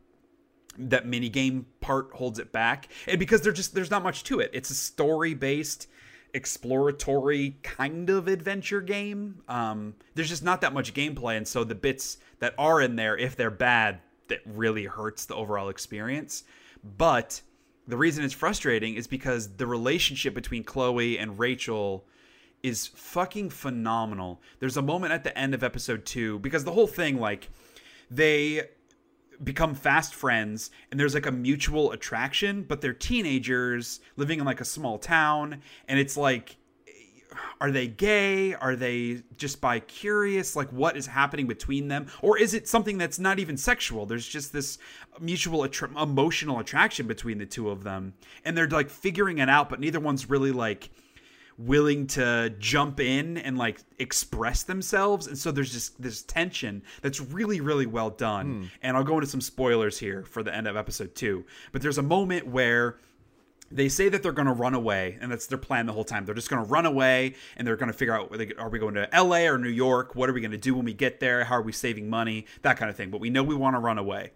that mini game part holds it back, and because there's just there's not much to it. It's a story based exploratory kind of adventure game. Um, there's just not that much gameplay, and so the bits that are in there, if they're bad, that really hurts the overall experience. But the reason it's frustrating is because the relationship between Chloe and Rachel is fucking phenomenal. There's a moment at the end of episode 2 because the whole thing like they become fast friends and there's like a mutual attraction, but they're teenagers living in like a small town and it's like are they gay? Are they just bi curious? Like, what is happening between them? Or is it something that's not even sexual? There's just this mutual attra- emotional attraction between the two of them. And they're like figuring it out, but neither one's really like willing to jump in and like express themselves. And so there's just this tension that's really really well done. Hmm. And i'll go into some spoilers here for the end of episode 2 but there's a moment where they say that they're going to run away and that's their plan the whole time. They're just going to run away and they're going to figure out are we going to la or new york? What are we going to do when we get there? How are we saving money? That kind of thing. But we know we want to run away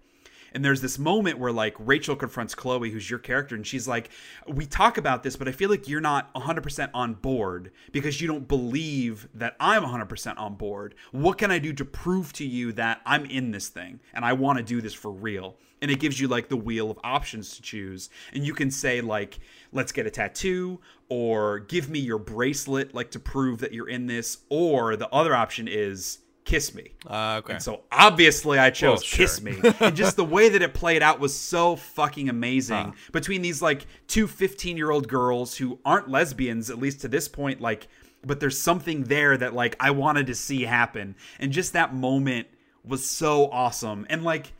and there's this moment where like Rachel confronts Chloe, who's your character, and she's like, "We talk about this, but I feel like you're not 100% on board because you don't believe that I'm 100% on board. What can I do to prove to you that I'm in this thing and I want to do this for real?" And it gives you like the wheel of options to choose, and you can say like, "Let's get a tattoo," or "Give me your bracelet," like to prove that you're in this, or the other option is kiss me. Uh, okay. And so obviously I chose Well, sure. Kiss Me. and just the way that it played out was so fucking amazing. Between these like two 15 year old girls who aren't lesbians, at least to this point, like, but there's something there that like I wanted to see happen. And just that moment was so awesome. And like,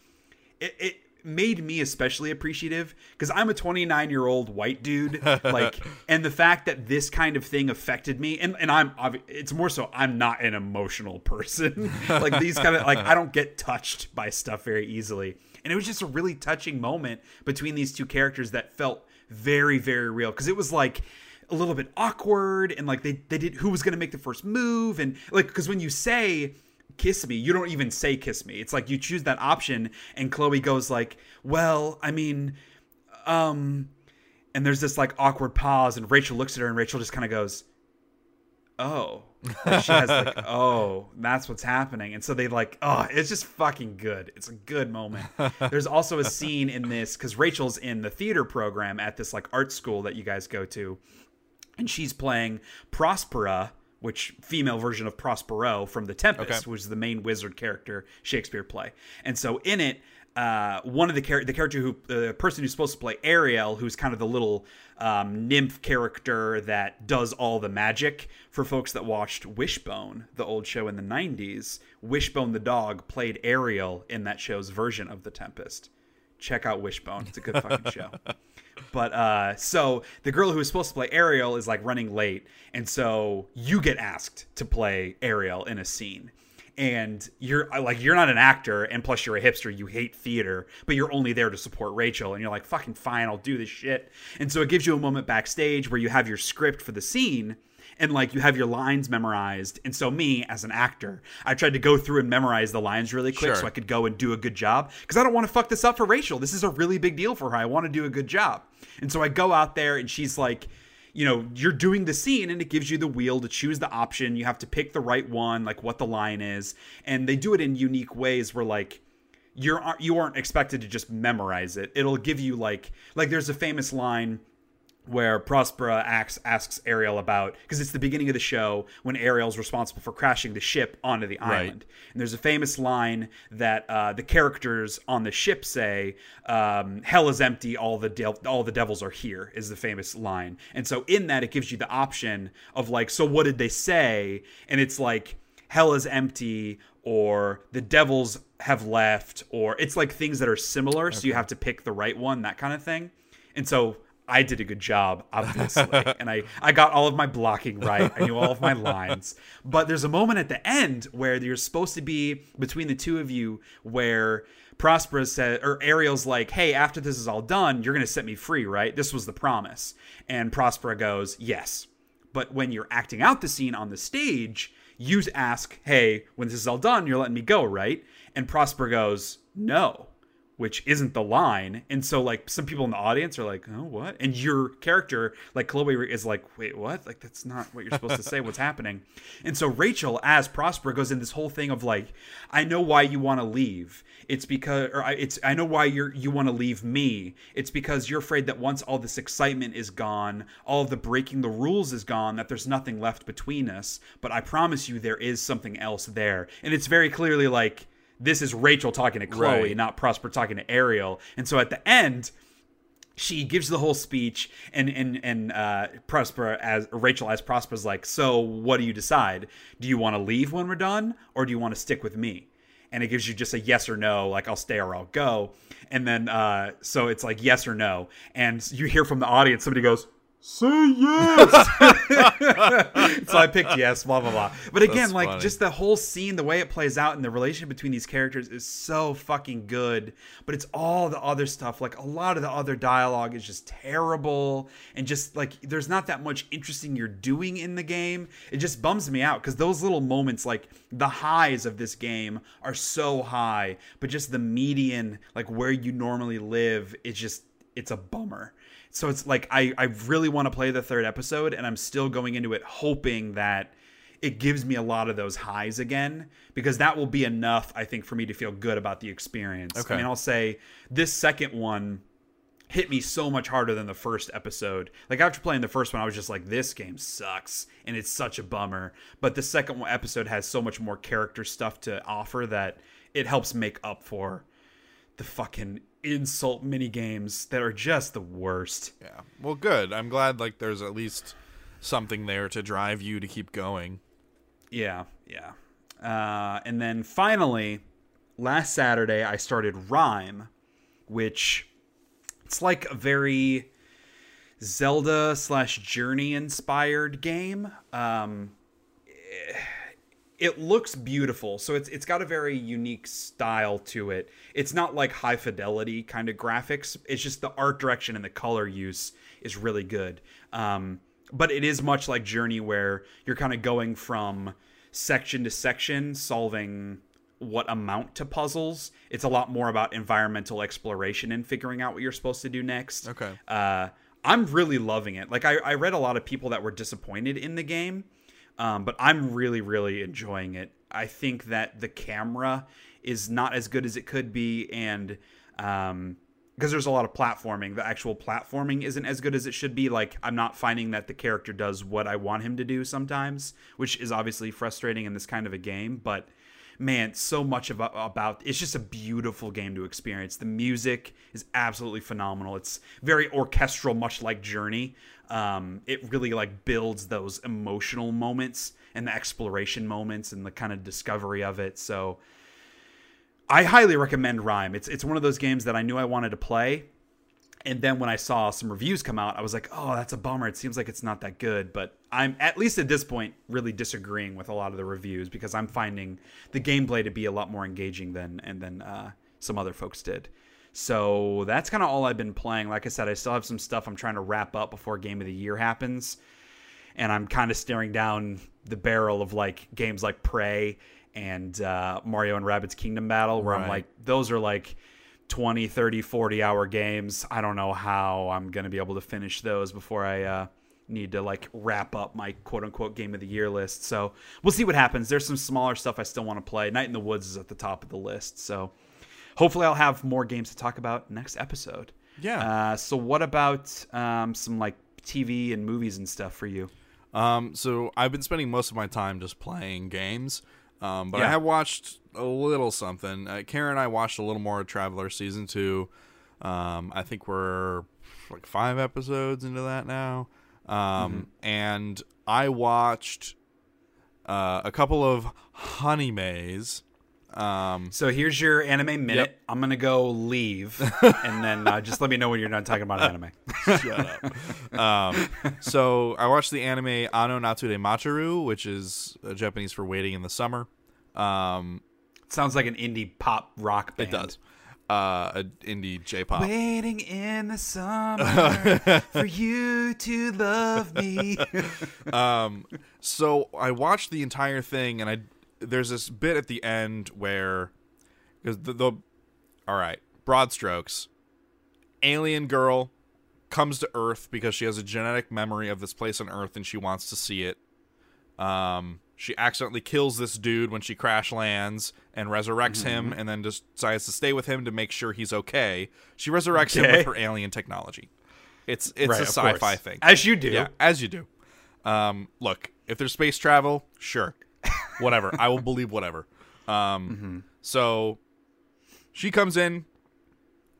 it, it made me especially appreciative because I'm a 29 year old white dude. Like, and the fact that this kind of thing affected me, and, and I'm, it's more so I'm not an emotional person. like, these kind of, like, I don't get touched by stuff very easily. And it was just a really touching moment between these two characters that felt very, very real because it was like, a little bit awkward and like they, they did who was going to make the first move and like because when you say kiss me. You don't even say kiss me. It's like you choose that option and chloe goes like well i mean um and there's this like awkward pause and rachel looks at her and rachel just kind of goes oh. Like, she has like oh that's what's happening. And so they like oh it's just fucking good. It's a good moment. There's also a scene in this because rachel's in the theater program at this like art school that you guys go to and she's playing Prospera, which female version of Prospero from The Tempest, Okay. is the main wizard character Shakespeare play. And so in it, uh, one of the char- the character who the person who's supposed to play Ariel, who's kind of the little um, nymph character that does all the magic for folks that watched Wishbone, the old show in the '90s. Wishbone the dog played Ariel in that show's version of The Tempest. Check out Wishbone; it's a good fucking show. But uh so the girl who was supposed to play Ariel is like running late, and so you get asked to play Ariel in a scene. And you're uh, like you're not an actor, and plus you're a hipster. You hate theater, but you're only there to support Rachel. And you're like, fucking fine, I'll do this shit. And so it gives you a moment backstage where you have your script for the scene, and like you have your lines memorized. And so me as an actor, I tried to go through and memorize the lines really quick Sure. so I could go and do a good job because I don't want to fuck this up for Rachel. This is a really big deal for her. I want to do a good job. And so I go out there and she's like, you know, you're doing the scene and it gives you the wheel to choose the option. You have to pick the right one, like what the line is. And they do it in unique ways where like you're you aren't expected to just memorize it. It'll give you like like there's a famous line where Prospera asks, asks Ariel about because it's the beginning of the show when Ariel's responsible for crashing the ship onto the island. And there's a famous line that uh, the characters on the ship say, um, "Hell is empty, all the de- all the devils are here." Is the famous line. And so in that, it gives you the option of like, so what did they say? And it's like, hell is empty, or the devils have left, or it's like things that are similar. So you have to pick the right one, that kind of thing. And so I did a good job, obviously, and I I got all of my blocking right. I knew all of my lines, but there's a moment at the end where you're supposed to be between the two of you where. Prospera said, or Ariel's like, "Hey, after this is all done, you're gonna set me free, right? This was the promise." And Prospera goes, "Yes." But when you're acting out the scene on the stage, you ask, "Hey, when this is all done, you're letting me go, right?" And Prospera goes, "No." Which isn't the line. And so like some people in the audience are like, "Oh, what?" And your character, like Chloe is like, "Wait, what? Like that's not what you're supposed to say. What's happening?" And so Rachel as Prosper goes in this whole thing of like, "I know why you want to leave. It's because or I- it's I know why you're you want to leave me. It's because you're afraid that once all this excitement is gone, all the breaking the rules is gone, that there's nothing left between us. But I promise you there is something else there." And it's very clearly like this is Rachel talking to Chloe, Right. not Prosper talking to Ariel. And so at the end, she gives the whole speech, and and and uh, Prosper as Rachel as Prosper's like, so what do you decide? Do you want to leave when we're done, or do you want to stick with me? And it gives you just a yes or no, like I'll stay or I'll go. And then uh, so it's like yes or no, and you hear from the audience somebody goes. Say yes. so I picked yes, blah blah blah. But again, That's like funny. just the whole scene, the way it plays out, and the relationship between these characters is so fucking good. But it's all the other stuff. Like a lot of the other dialogue is just terrible, and just like there's not that much interesting you're doing in the game. It just bums me out because those little moments, like the highs of this game, are so high, but just the median, like where you normally live, it's just it's a bummer. So it's like I, I really want to play the third episode, and I'm still going into it hoping that it gives me a lot of those highs again because that will be enough, I think, for me to feel good about the experience. Okay. I mean, I'll say this second one hit me so much harder than the first episode. Like after playing the first one, I was just like, "This game sucks," and it's such a bummer. But the second one episode has so much more character stuff to offer that it helps make up for the fucking insult mini games that are just the worst. Yeah. Well, good. I'm glad like there's at least something there to drive you to keep going. Yeah, yeah. Uh, and then finally, last Saturday, I started RiME, which it's like a very Zelda slash Journey inspired game. Um, it looks beautiful, so it's it's got a very unique style to it. It's not like high fidelity kind of graphics. It's just the art direction and the color use is really good. Um, but it is much like Journey, where you're kind of going from section to section, solving what amount to puzzles. It's a lot more about environmental exploration and figuring out what you're supposed to do next. Okay. Uh, I'm really loving it. Like I, I read a lot of people that were disappointed in the game, um, but I'm really, really enjoying it. I think that the camera is not as good as it could be, and um, because there's a lot of platforming, the actual platforming isn't as good as it should be. Like I'm not finding that the character does what I want him to do sometimes, which is obviously frustrating in this kind of a game. But man, so much about, about it's just a beautiful game to experience. The music is absolutely phenomenal. It's very orchestral, much like Journey. Um, it really like builds those emotional moments and the exploration moments and the kind of discovery of it. So I highly recommend RiME. It's it's one of those games that I knew I wanted to play. And then when I saw some reviews come out, I was like, "Oh, that's a bummer. It seems like it's not that good." But I'm at least at this point really disagreeing with a lot of the reviews because I'm finding the gameplay to be a lot more engaging than and than uh, some other folks did. So that's kind of all I've been playing. Like I said, I still have some stuff I'm trying to wrap up before Game of the Year happens, and I'm kind of staring down the barrel of like games like Prey and uh, Mario and Rabbids Kingdom Battle, where I'm like, those are like 20, 30, 40 hour games. I don't know how I'm going to be able to finish those before I uh, need to like wrap up my quote unquote game of the year list. So we'll see what happens. There's some smaller stuff I still want to play. Night in the Woods is at the top of the list. So hopefully I'll have more games to talk about next episode. Yeah. Uh, so what about um, some like TV and movies and stuff for you? Um, so I've been spending most of my time just playing games. Um, but I have watched a little something. Uh, Karen and I watched a little more of Traveler season two. Um, I think we're like five episodes into that now. Um, and I watched uh, a couple of Honey Mays. Um, So here's your anime minute. Yep. I'm gonna go leave, and then uh, just let me know when you're done talking about anime. Shut up. um, so I watched the anime Ano Natsu de Matteru, which is uh, Japanese for waiting in the summer. Um, Sounds like an indie pop rock band. it does. Uh, a indie J-pop. Waiting in the summer for you to love me. um, so I watched the entire thing, and I there's this bit at the end where because the, the all right broad strokes, alien girl comes to Earth because she has a genetic memory of this place on Earth and she wants to see it. Um, she accidentally kills this dude when she crash lands and resurrects him, and then just decides to stay with him to make sure he's okay. She resurrects him with her alien technology. It's it's Right, a sci-fi thing. as you do. Yeah, as you do. Um, look, if there's space travel, sure, whatever. I will believe whatever. Um, so she comes in,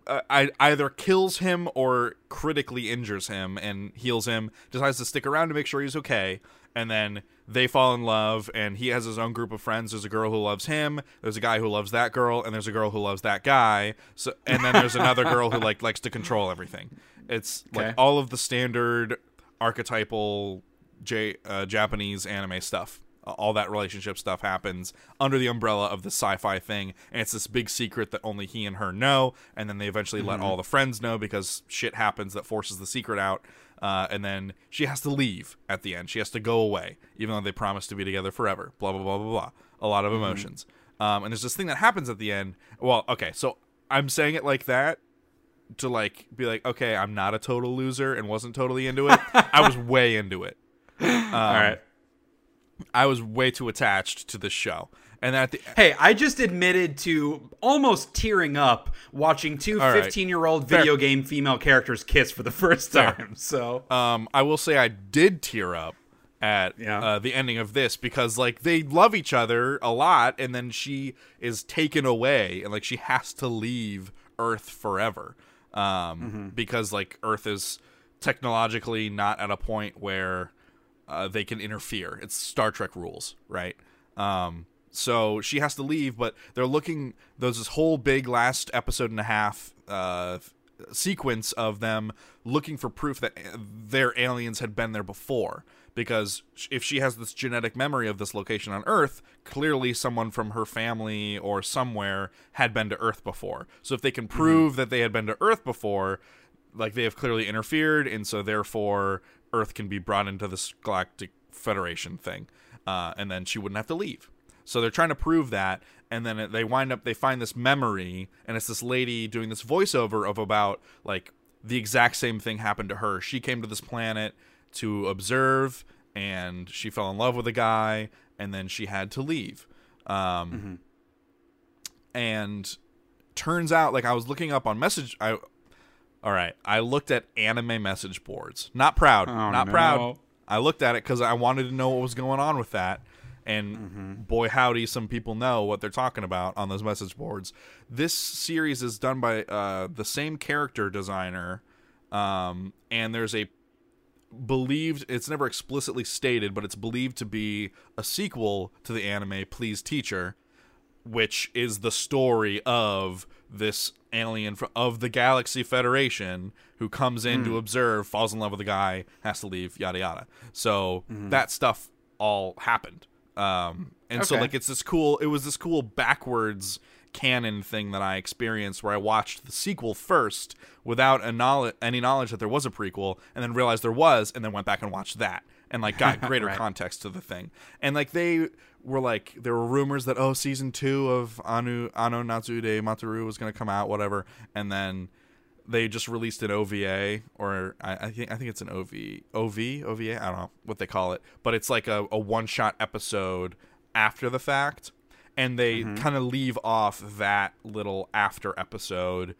uh, I either kills him or critically injures him and heals him. Decides to stick around to make sure he's okay, and then they fall in love. And he has his own group of friends. There's a girl who loves him. There's a guy who loves that girl, and there's a girl who loves that guy. So, and then there's another girl who like likes to control everything. It's Okay. like all of the standard archetypal J, uh, Japanese anime stuff. All that relationship stuff happens under the umbrella of the sci-fi thing, and it's this big secret that only he and her know. And then they eventually let all the friends know because shit happens that forces the secret out. Uh, and then she has to leave at the end. She has to go away, even though they promised to be together forever. Blah blah blah blah blah. A lot of emotions. Um, and there's this thing that happens at the end. Well, okay, so I'm saying it like that to like be like, okay, I'm not a total loser and wasn't totally into it. I was way into it. Um, All right. I was way too attached to this show. And at the Hey, I just admitted to almost tearing up watching two All right. 15 year old Fair. video game female characters kiss for the first Fair. time. So, um, I will say I did tear up at Yeah. uh, the ending of this because like they love each other a lot, and then she is taken away, and like she has to leave Earth forever, um, because like Earth is technologically not at a point where uh, they can interfere. It's Star Trek rules, right? Um, so she has to leave, but they're looking. There's this whole big last episode and a half uh, sequence of them looking for proof that their aliens had been there before. Because if she has this genetic memory of this location on Earth, clearly someone from her family or somewhere had been to Earth before. So if they can prove that they had been to Earth before, like they have clearly interfered, and so therefore Earth can be brought into this galactic federation thing, uh, and then she wouldn't have to leave. So they're trying to prove that, and then they wind up they find this memory, and it's this lady doing this voiceover of about like the exact same thing happened to her. She came to this planet to observe, and she fell in love with a guy, and then she had to leave. Um, And turns out, like I was looking up on message, I all right. I looked at anime message boards. Not proud. Oh, not no. proud. I looked at it because I wanted to know what was going on with that. And boy, howdy, some people know what they're talking about on those message boards. This series is done by uh, the same character designer. Um, and there's a believed, it's never explicitly stated, but it's believed to be a sequel to the anime Please Teacher which is the story of this alien fr- of the Galaxy Federation who comes in to observe, falls in love with a guy, has to leave, yada yada. So that stuff all happened. Um, and so like it's this cool. It was this cool backwards canon thing that I experienced where I watched the sequel first without a knowledge, any knowledge that there was a prequel, and then realized there was, and then went back and watched that, and like got greater Right. context to the thing. And like they were like there were rumors that oh season two of Anu Ano Natsu de Matteru was gonna come out, whatever, and then they just released an OVA or I, I think I think it's an OV OV OVA I don't know what they call it, but it's like a, a one shot episode after the fact, and they kind of leave off that little after episode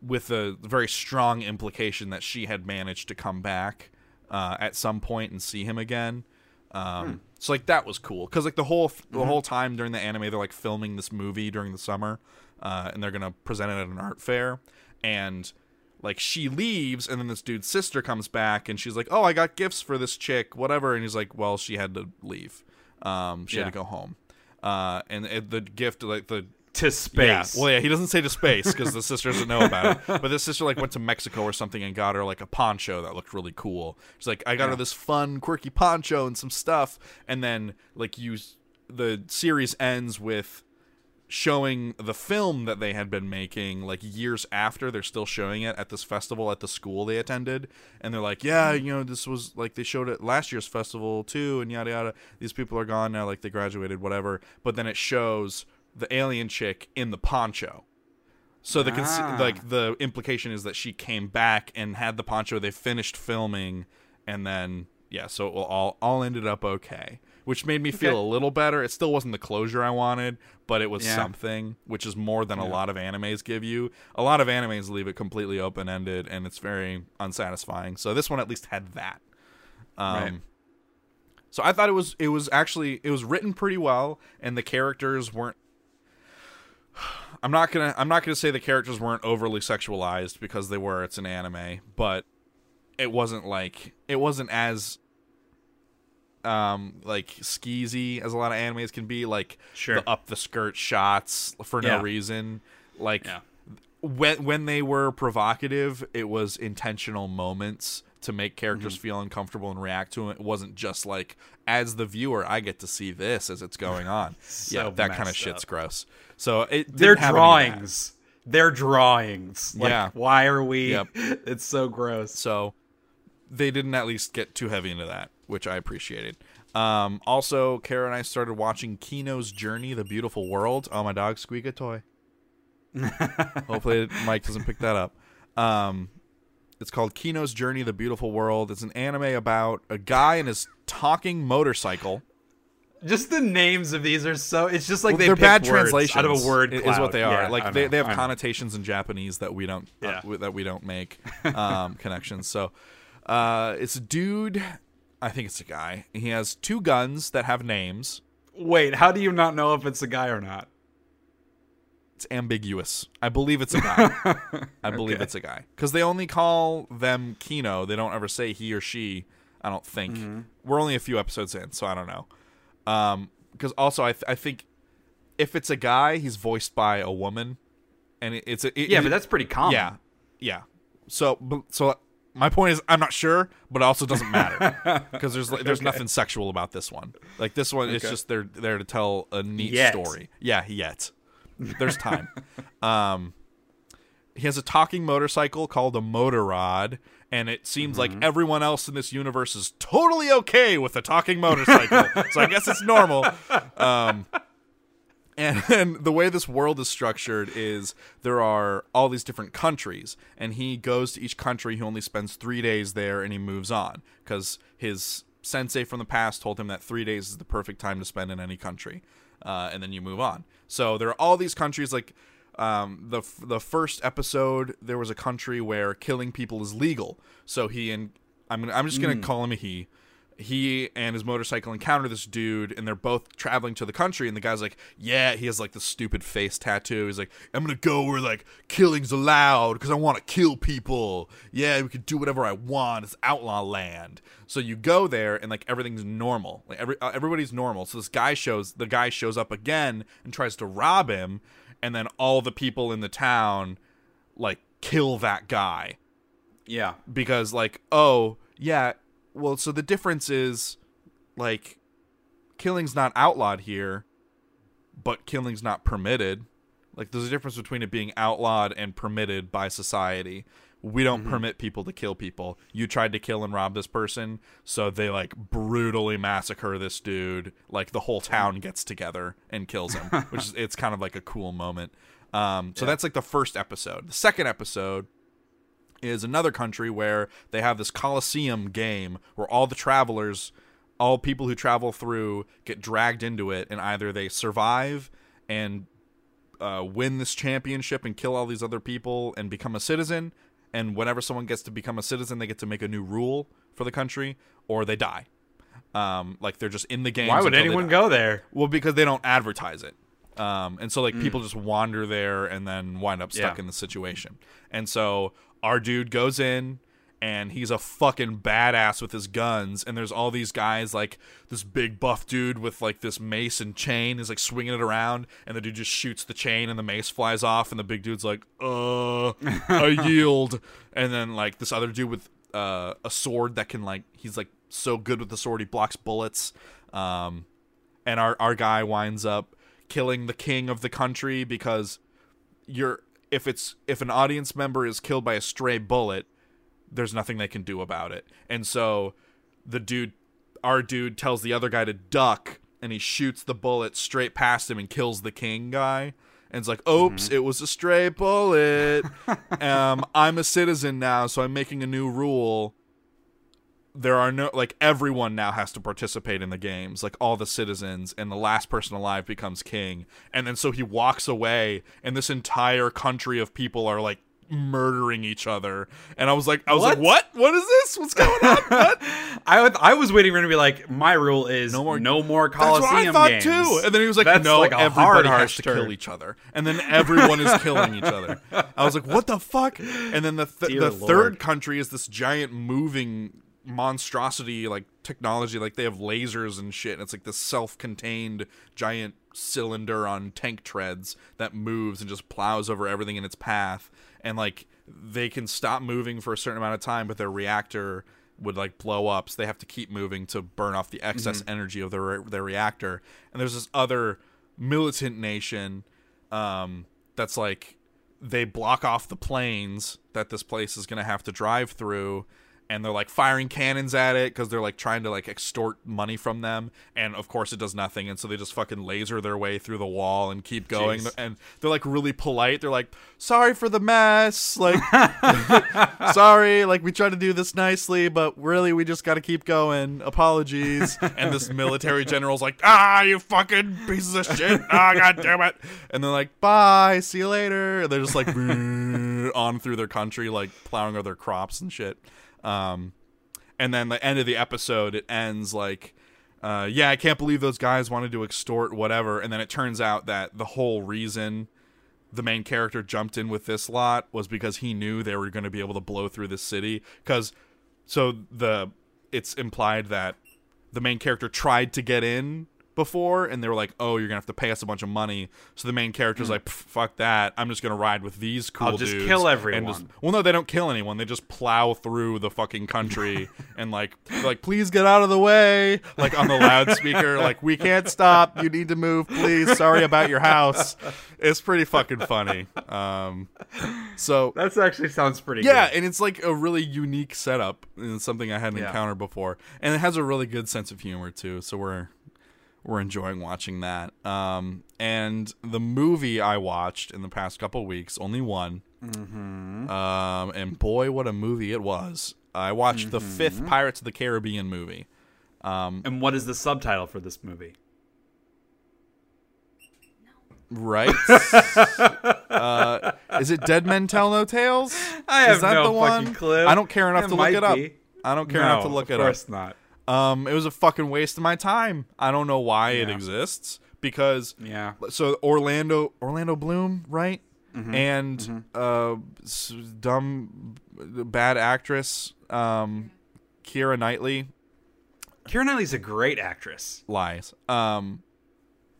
with a very strong implication that she had managed to come back uh, at some point and see him again. Um, So like that was cool. Because like the whole the whole time during the anime they're like filming this movie during the summer, uh, and they're gonna present it at an art fair, and like she leaves and then this dude's sister comes back and she's like, "Oh, I got gifts for this chick, whatever," and he's like, "Well, she had to leave, um, she Yeah. had to go home," uh, and it, the gift like the To space. yeah. Well, yeah, he doesn't say to space because the sister doesn't know about it. But this sister like went to Mexico or something and got her like a poncho that looked really cool. She's like, I got her this fun, quirky poncho and some stuff, and then like you, the series ends with showing the film that they had been making like years after they're still showing it at this festival at the school they attended and they're like yeah you know this was like they showed it last year's festival too and yada yada these people are gone now like they graduated whatever but then it shows the alien chick in the poncho. So the Ah. like the implication is that she came back and had the poncho they finished filming and then yeah so it all all ended up okay. Which made me feel a little better. It still wasn't the closure i wanted but it was Yeah. something which is more than a lot of animes give you. A lot of animes leave it completely open ended and it's very unsatisfying. So this one at least had that. Um Right. so i thought it was it was actually it was written pretty well and the characters weren't I'm not gonna I'm not gonna say the characters weren't overly sexualized because they were. It's an anime, but it wasn't like it wasn't as um like skeezy as a lot of animes can be. Like Sure. the up the skirt shots for no Yeah. reason. Like Yeah. when when they were provocative, it was intentional moments to make characters Mm-hmm. feel uncomfortable and react to it. It wasn't just like as the viewer, I get to see this as it's going on. So yeah, that kind of shit's up. gross. So it They're have any of that. drawings. They're drawings. Like, Yeah. Why are we? Yep. It's so gross. So they didn't at least get too heavy into that, which I appreciated. Um, also, Kara and I started watching Kino's Journey, The Beautiful World. Oh, my dog squeak a toy. Hopefully, Mike doesn't pick that up. Um, it's called Kino's Journey, The Beautiful World. It's an anime about a guy and his talking motorcycle. Just the names of these are so. It's just like Well, they they're bad words translations. out of a word. i- is what they are. Yeah, like they, they have connotations in Japanese that we don't uh, Yeah. w- that we don't make um, connections. So uh, it's a dude. I think it's a guy. He has two guns that have names. Wait, how do you not know if it's a guy or not? It's ambiguous. I believe it's a guy. I believe Okay. it's a guy because they only call them Kino. They don't ever say he or she. I don't think Mm-hmm. we're only a few episodes in, so I don't know. Um, because also I th- I think if it's a guy, he's voiced by a woman, and it, it's a it- Yeah, it- but that's pretty common. yeah, yeah. So, so my point is, I'm not sure, but it also doesn't matter because there's like, there's nothing sexual about this one. Like this one, it's just they're there to tell a neat Yet. story. Yeah, yet there's time. um, he has a talking motorcycle called a motorrad, and it seems like everyone else in this universe is totally okay with a talking motorcycle. so I guess it's normal. Um, and, and the way this world is structured is there are all these different countries, and he goes to each country. He only spends three days there, and he moves on because his sensei from the past told him that three days is the perfect time to spend in any country, uh, and then you move on. So there are all these countries like. Um, the f- the first episode, there was a country where killing people is legal. So he and I'm I'm just gonna call him a he he and his motorcycle encounter this dude and they're both traveling to the country and the guy's like yeah he has like the stupid face tattoo. He's like i'm gonna go where like killing's allowed because i want to kill people. Yeah we can do whatever i want. It's outlaw land. So you go there and like everything's normal. Like every uh, everybody's normal. So this guy shows the guy shows up again and tries to rob him and then all the people in the town like kill that guy. Yeah. because like oh yeah well so the difference is like killing's not outlawed here but killing's not permitted. Like there's a difference between it being outlawed and permitted by society. We don't permit people to kill people. You tried to kill and rob this person so they like brutally massacre this dude. Like the whole town gets together and kills him which is it's kind of like a cool moment. Um so that's like the first episode. The second episode is another country where they have this Colosseum game where all the travelers, all people who travel through, get dragged into it, and either they survive and uh, win this championship and kill all these other people and become a citizen, and whenever someone gets to become a citizen, they get to make a new rule for the country, or they die. Um, like they're just in the game. Why would anyone go there? Well, because they don't advertise it. Um, and so like people just wander there and then wind up stuck Yeah. in the situation. And so our dude goes in and he's a fucking badass with his guns. And there's all these guys like this big buff dude with like this mace and chain is like swinging it around, and the dude just shoots the chain and the mace flies off, and the big dude's like, uh, I yield. And then like this other dude with uh, a sword that can like he's like so good with the sword he blocks bullets. Um, and our our guy winds up killing the king of the country because you're if it's if an audience member is killed by a stray bullet there's nothing they can do about it. And so the dude our dude tells the other guy to duck and he shoots the bullet straight past him and kills the king guy. And it's like oops it was a stray bullet. Um i'm a citizen now so i'm making a new rule there are no like everyone now has to participate in the games like all the citizens and the last person alive becomes king. And then so he walks away and this entire country of people are like murdering each other. And i was like i was like What? what? What is this? What's going on? What? I was, I was waiting for him to be like, my rule is No more- no more that's what i Coliseum thought games. too. And then he was like That's no like everybody hard, has to turn. kill each other. And then everyone is killing each other. I was like what the fuck? And then the th- the Lord. third country is this giant moving monstrosity like technology like they have lasers and shit and it's like this self-contained giant cylinder on tank treads that moves and just plows over everything in its path and like they can stop moving for a certain amount of time but their reactor would like blow up so they have to keep moving to burn off the excess energy of their their reactor and there's this other militant nation um that's like they block off the planes that this place is going to have to drive through and they're like firing cannons at it because they're like trying to like extort money from them. And of course it does nothing. And so they just fucking laser their way through the wall and keep going. Jeez. and they're like really polite. They're like sorry for the mess. Like sorry. Like we tried to do this nicely but really we just got to keep going. Apologies. And this military general's like ah you fucking pieces of shit. Ah god damn it. And they're like bye. See you later. And they're just like on through their country like plowing over their crops and shit um and then the end of the episode it ends like uh, yeah, I can't believe those guys wanted to extort whatever. And then it turns out that the whole reason the main character jumped in with this lot was because he knew they were going to be able to blow through the city. Because so the it's implied that the main character tried to get in before and they were like oh you're gonna have to pay us a bunch of money so the main character's like fuck that i'm just gonna ride with these cool. I'll just dudes kill and everyone." just- well no they don't kill anyone they just plow through the fucking country and like like please get out of the way like on the loudspeaker like we can't stop you need to move please sorry about your house it's pretty fucking funny um so That actually sounds pretty yeah, good. and it's like a really unique setup and something I hadn't Yeah. encountered before, and it has a really good sense of humor too. So we're we're enjoying watching that. Um, and the movie I watched in the past couple weeks, only one. Mm-hmm. Um, and boy, what a movie it was! I watched the Mm-hmm. fifth Pirates of the Caribbean movie. And what is the subtitle for this movie? Right? uh, is it Dead Men Tell No Tales? I is have that no the one? fucking clue. I don't care enough It to look it up. be. I don't care no, enough to look of it up. course not. Um, it was a fucking waste of my time. I don't know why it exists because Yeah. so Orlando Orlando Bloom, right? Mm-hmm. And uh, dumb bad actress um, Keira Knightley Keira Knightley's a great actress. lies. Um,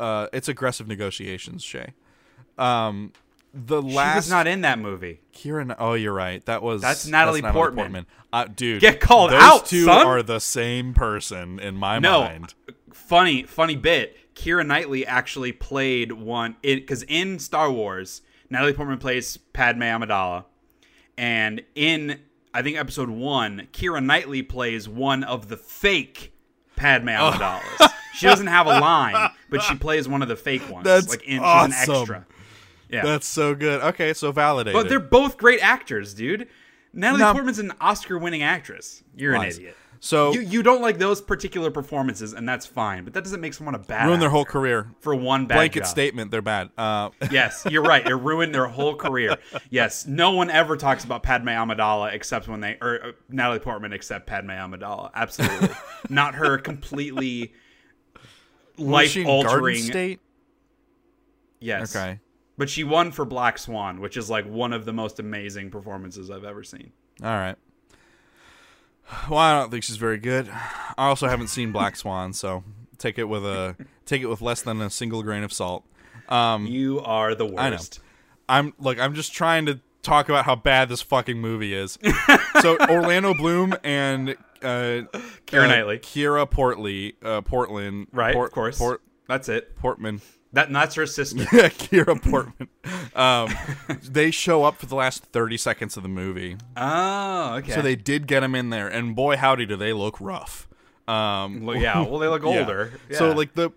uh, it's aggressive negotiations, Shea. Um, the She last was not in that movie. Keira. Oh, you're right. That was That's Natalie Portman. Uh, dude, Get called out. those out, two son. are the same person in my No, mind. funny, funny bit. Keira Knightley actually played one because in Star Wars, Natalie Portman plays Padme Amidala, and in I think episode one, Keira Knightley plays one of the fake Padme Oh. Amidalas. she doesn't have a line, but she plays one of the fake ones. That's like in, awesome. she's an extra. Yeah, That's so good. Okay, so validated. but they're both great actors, dude. Natalie Now- Portman's an Oscar-winning actress. You're an idiot. So You you don't like those particular performances, and that's fine. But that doesn't make someone a bad ruin their whole career. for one bad Blanket job. statement, they're bad. Uh, Yes, you're right. It ruined their whole career. Yes, no one ever talks about Padme Amidala except when they or uh, Natalie Portman except Padme Amidala. Absolutely, not her completely life altering State. Yes, Okay. But she won for Black Swan, which is like one of the most amazing performances I've ever seen. All right. Well, I don't think she's very good. I also haven't seen Black Swan, so take it with a take it with less than a single grain of salt. Um, You are the I know. worst. I'm look. I'm just trying to talk about how bad this fucking movie is. so Orlando Bloom and uh, Keira uh, Knightley. Kira Portley, uh, Portland, Right, Port- of course. Port, That's it. Portman. That that's her sister. Kira Portman. Um, they show up for the last 30 seconds of the movie. oh, okay. So they did get him in there, and boy, howdy, do they look rough. Um, Well, yeah. Well, they look yeah. older. So like the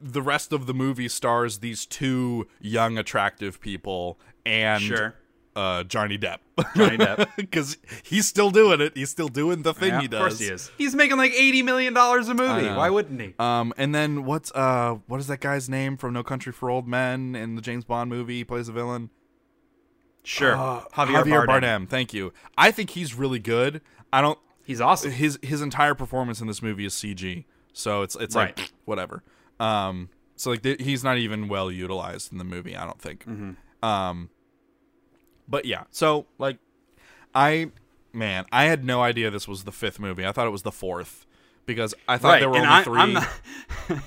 the rest of the movie stars these two young, attractive people and Sure. Uh, Johnny Depp. Johnny Depp. because he's still doing it. He's still doing the thing Yeah, he does. Of course he is. He's making like eighty million dollars a movie. Why wouldn't he? Um, and then what's uh, what is that guy's name from No Country for Old Men in the James Bond movie? He plays a villain. Sure. Uh, Javier, Bardem. Thank you. I think he's really good. I don't. He's awesome. His his entire performance in this movie is CG, so it's it's Right. like whatever. Um, so like th- he's not even well utilized in the movie. I don't think. Mm-hmm. Um, but yeah. So like, I man, I had no idea this was the fifth movie. I thought it was the fourth because I thought right. there were and only I, 3 I'm the,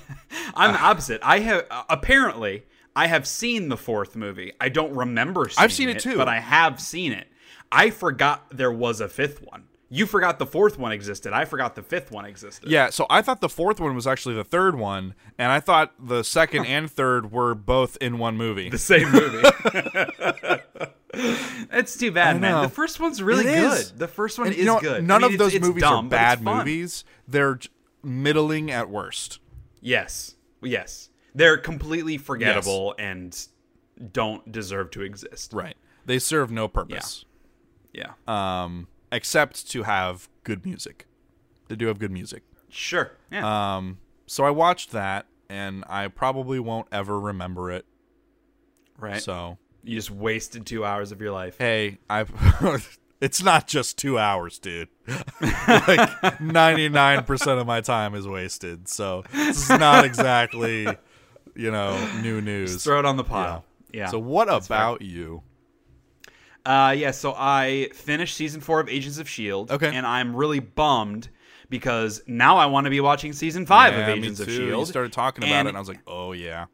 I'm the opposite. I have uh, apparently I have seen the fourth movie. I don't remember. Seeing I've seen it too. but I have seen it. I forgot there was a fifth one. You forgot the fourth one existed. I forgot the fifth one existed. Yeah, so I thought the fourth one was actually the third one, and I thought the second and third were both in one movie. The same movie. it's too bad, man. The first one's really It good. is. The first one And, is you know, good. None I mean, of those movies dumb, are bad movies. They're middling at worst. Yes. Yes. They're completely forgettable and don't deserve to exist. Right. They serve no purpose. Yeah. Um, except to have good music. They do have good music. Sure. Yeah. Um, so I watched that, and I probably won't ever remember it. right. So you just wasted two hours of your life. hey, I've. it's not just two hours, dude. like ninety nine percent of my time is wasted. So this is not exactly, you know, new news. Just throw it on the pile. Yeah. So what about you? Uh, yeah, so I finished season four of Agents of Shield. Okay. and I'm really bummed because now I want to be watching season five Yeah, of Agents of. Shield. You started talking about And it, and I was like, oh yeah.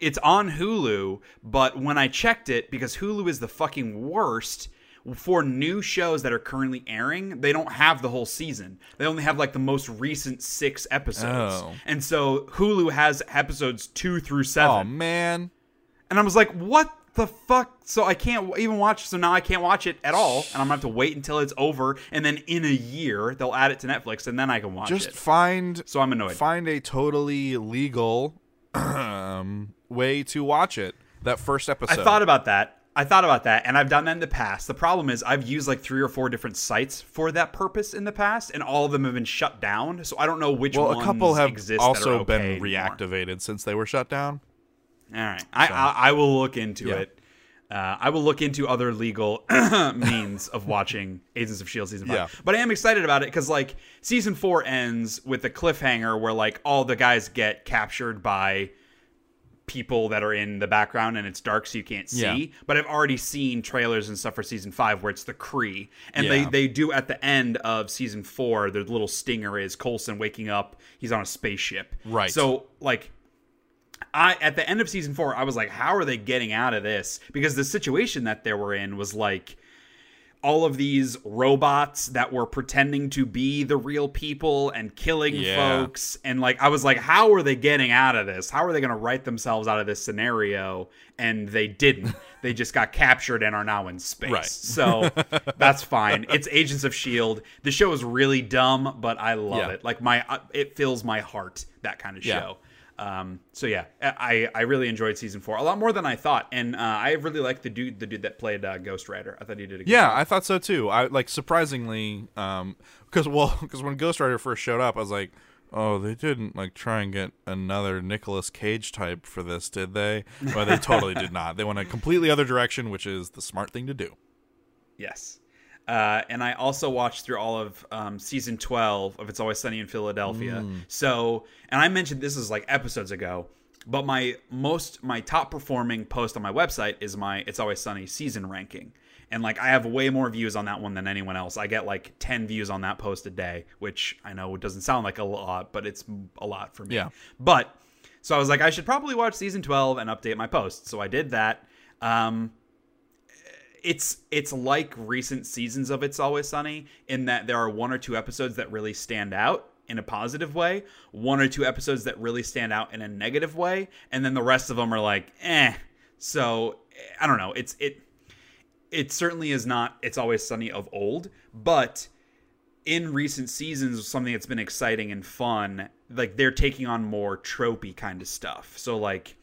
It's on Hulu, but when I checked it, because Hulu is the fucking worst for new shows that are currently airing, they don't have the whole season. They only have like the most recent six episodes, Oh. and so Hulu has episodes two through seven. Oh man. And I was like, what the fuck? So I can't even watch. So now I can't watch it at all. And I'm gonna have to wait until it's over. And then in a year, they'll add it to Netflix and then I can watch Just it. Just find So I'm annoyed. find a totally legal um, way to watch it. That first episode. I thought about that. I thought about that. And I've done that in the past. The problem is I've used like three or four different sites for that purpose in the past. And all of them have been shut down. So I don't know which well, ones a couple have exist also okay been anymore. reactivated since they were shut down. All right, I, I I will look into Yeah. it. Uh, I will look into other legal means of watching Agents of Shield season five. Yeah. But I am excited about it because like season four ends with a cliffhanger where like all the guys get captured by people that are in the background and it's dark so you can't see. Yeah. But I've already seen trailers and stuff for season five where it's the Kree. And they, they do at the end of season four, the little stinger is Coulson waking up, he's on a spaceship. Right. So like I at the end of season four, I was like, how are they getting out of this? Because the situation that they were in was like all of these robots that were pretending to be the real people and killing Yeah. folks. And like I was like, how are they getting out of this? How are they gonna write themselves out of this scenario? And they didn't. they just got captured and are now in space. Right. So that's fine. It's Agents of Shield. The show is really dumb, but I love Yeah. it. Like my uh, it fills my heart, that kind of Yeah. show. Um, so yeah, I I really enjoyed season four a lot more than I thought, and uh, I really liked the dude the dude that played uh, Ghost Rider. I thought he did a good Yeah, job. I thought so too. I like surprisingly, um, because well, because when Ghost Rider first showed up, I was like, oh, they didn't like try and get another Nicolas Cage type for this, did they? Well, they totally did not. They went a completely other direction, which is the smart thing to do. Yes. Uh, and I also watched through all of um, season 12 of It's Always Sunny in Philadelphia. So, and I mentioned this is like episodes ago, but my most, my top performing post on my website is my It's Always Sunny season ranking. And like I have way more views on that one than anyone else. I get like 10 views on that post a day, which I know doesn't sound like a lot, but it's a lot for me. Yeah. But so I was like, I should probably watch season 12 and update my post. So I did that. Um, it's it's like recent seasons of It's Always Sunny in that there are one or two episodes that really stand out in a positive way, one or two episodes that really stand out in a negative way, and then the rest of them are like, eh. So I don't know. It's it it certainly is not It's Always Sunny of old, but in recent seasons, something that's been exciting and fun, like they're taking on more tropey kind of stuff. So like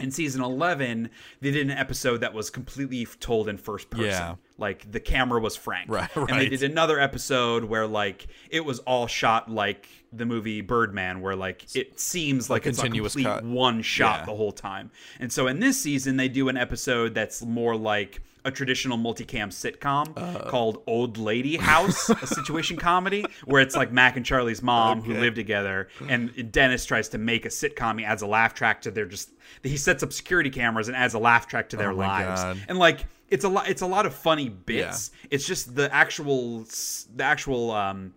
in season 11 they did an episode that was completely told in first person Yeah. like the camera was frank Right, right, and they did another episode where like it was all shot like the movie birdman where like it seems like it's a continuous complete cut. one shot Yeah. the whole time and so in this season they do an episode that's more like a traditional multicam sitcom Uh. called Old Lady House, a situation comedy where it's like Mac and Charlie's mom who live together, and Dennis tries to make a sitcom. He adds a laugh track to their just. He sets up security cameras and adds a laugh track to their Oh lives, God. and like it's a lot. It's a lot of funny bits. It's just the actual the actual um,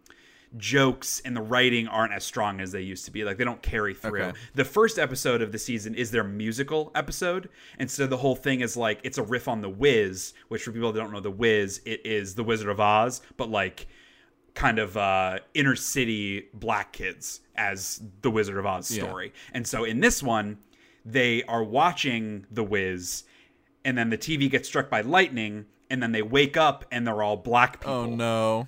jokes and the writing aren't as strong as they used to be. Like they don't carry through. Okay. The first episode of the season is their musical episode, and so the whole thing is like it's a riff on The Wiz, which for people that don't know The Wiz, it is The Wizard of Oz, but like kind of uh, inner city black kids as the Wizard of Oz Yeah. story. And so in this one, they are watching The Wiz, and then the TV gets struck by lightning, and then they wake up and they're all black people. Oh no.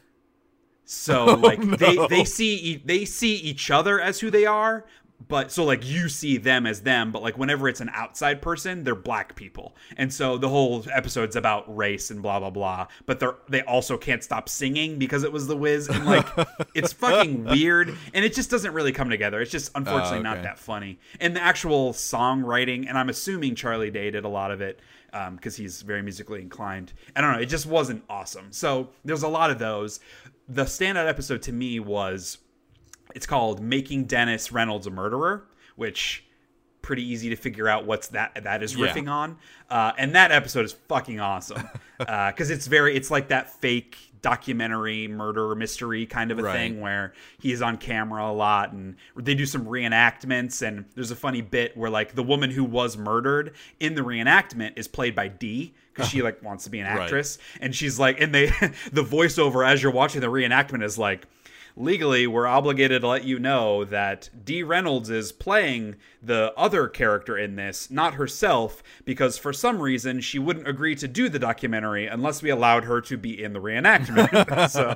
So oh, like no. they they see they see each other as who they are, but so like you see them as them, but like whenever it's an outside person, they're black people. And so the whole episode's about race and blah blah blah, but they're they also can't stop singing because it was the Wiz and like it's fucking weird and it just doesn't really come together. It's just ah, unfortunately not okay. that funny. And the actual songwriting, and I'm assuming Charlie Day did a lot of it um, because he's very musically inclined. I don't know. It just wasn't awesome. So there's a lot of those. The standout episode to me was it's called "Making Dennis Reynolds a Murderer," which pretty easy to figure out what's that that is Yeah. riffing on. Uh, and that episode is fucking awesome because it's very it's like that fake documentary murder mystery kind of a Right. thing where he's on camera a lot and they do some reenactments and there's a funny bit where like the woman who was murdered in the reenactment is played by Dee because she uh-huh. like wants to be an Right. actress and she's like and they the voiceover as you're watching the reenactment is like legally we're obligated to let you know that Dee Reynolds is playing the other character in this, not herself, because for some reason she wouldn't agree to do the documentary unless we allowed her to be in the reenactment. so,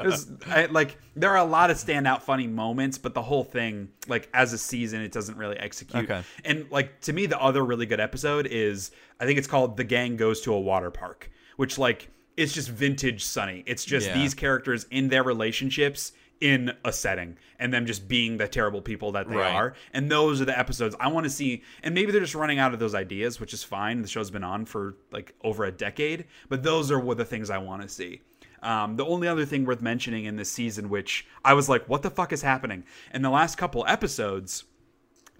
there's, I, like, there are a lot of standout funny moments, but the whole thing, like, as a season, it doesn't really execute. Okay. And like to me, the other really good episode is I think it's called "The Gang Goes to a Water Park," which like it's just vintage Sunny. It's just Yeah. these characters in their relationships in a setting and them just being the terrible people that they Right. are. And those are the episodes I want to see. And maybe they're just running out of those ideas, which is fine. The show's been on for like over a decade, but those are what the things I want to see. Um, the only other thing worth mentioning in this season, which I was like, what the fuck is happening? In the last couple episodes,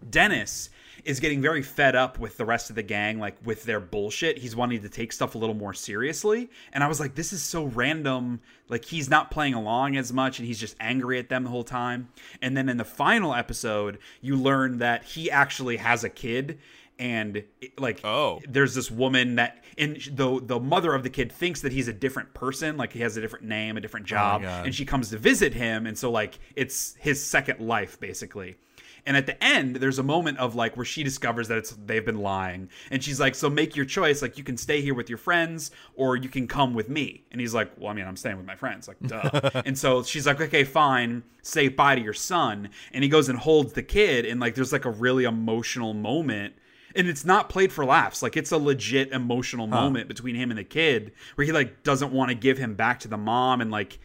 Dennis is getting very fed up with the rest of the gang, like with their bullshit. He's wanting to take stuff a little more seriously. And I was like, this is so random. Like, he's not playing along as much and he's just angry at them the whole time. And then in the final episode, you learn that he actually has a kid. And like, Oh. there's this woman that, and the the mother of the kid thinks that he's a different person, like he has a different name, a different oh job, God. and she comes to visit him, and so like it's his second life basically And at the end, there's a moment of like where she discovers that it's they've been lying, and she's like, "So make your choice. Like you can stay here with your friends, or you can come with me." And he's like, "Well, I mean, I'm staying with my friends." Like, duh. and so she's like, "Okay, fine. Say bye to your son." And he goes and holds the kid, and like there's like a really emotional moment. And it's not played for laughs. Like it's a legit emotional moment between him and the kid, where he like doesn't want to give him back to the mom, and like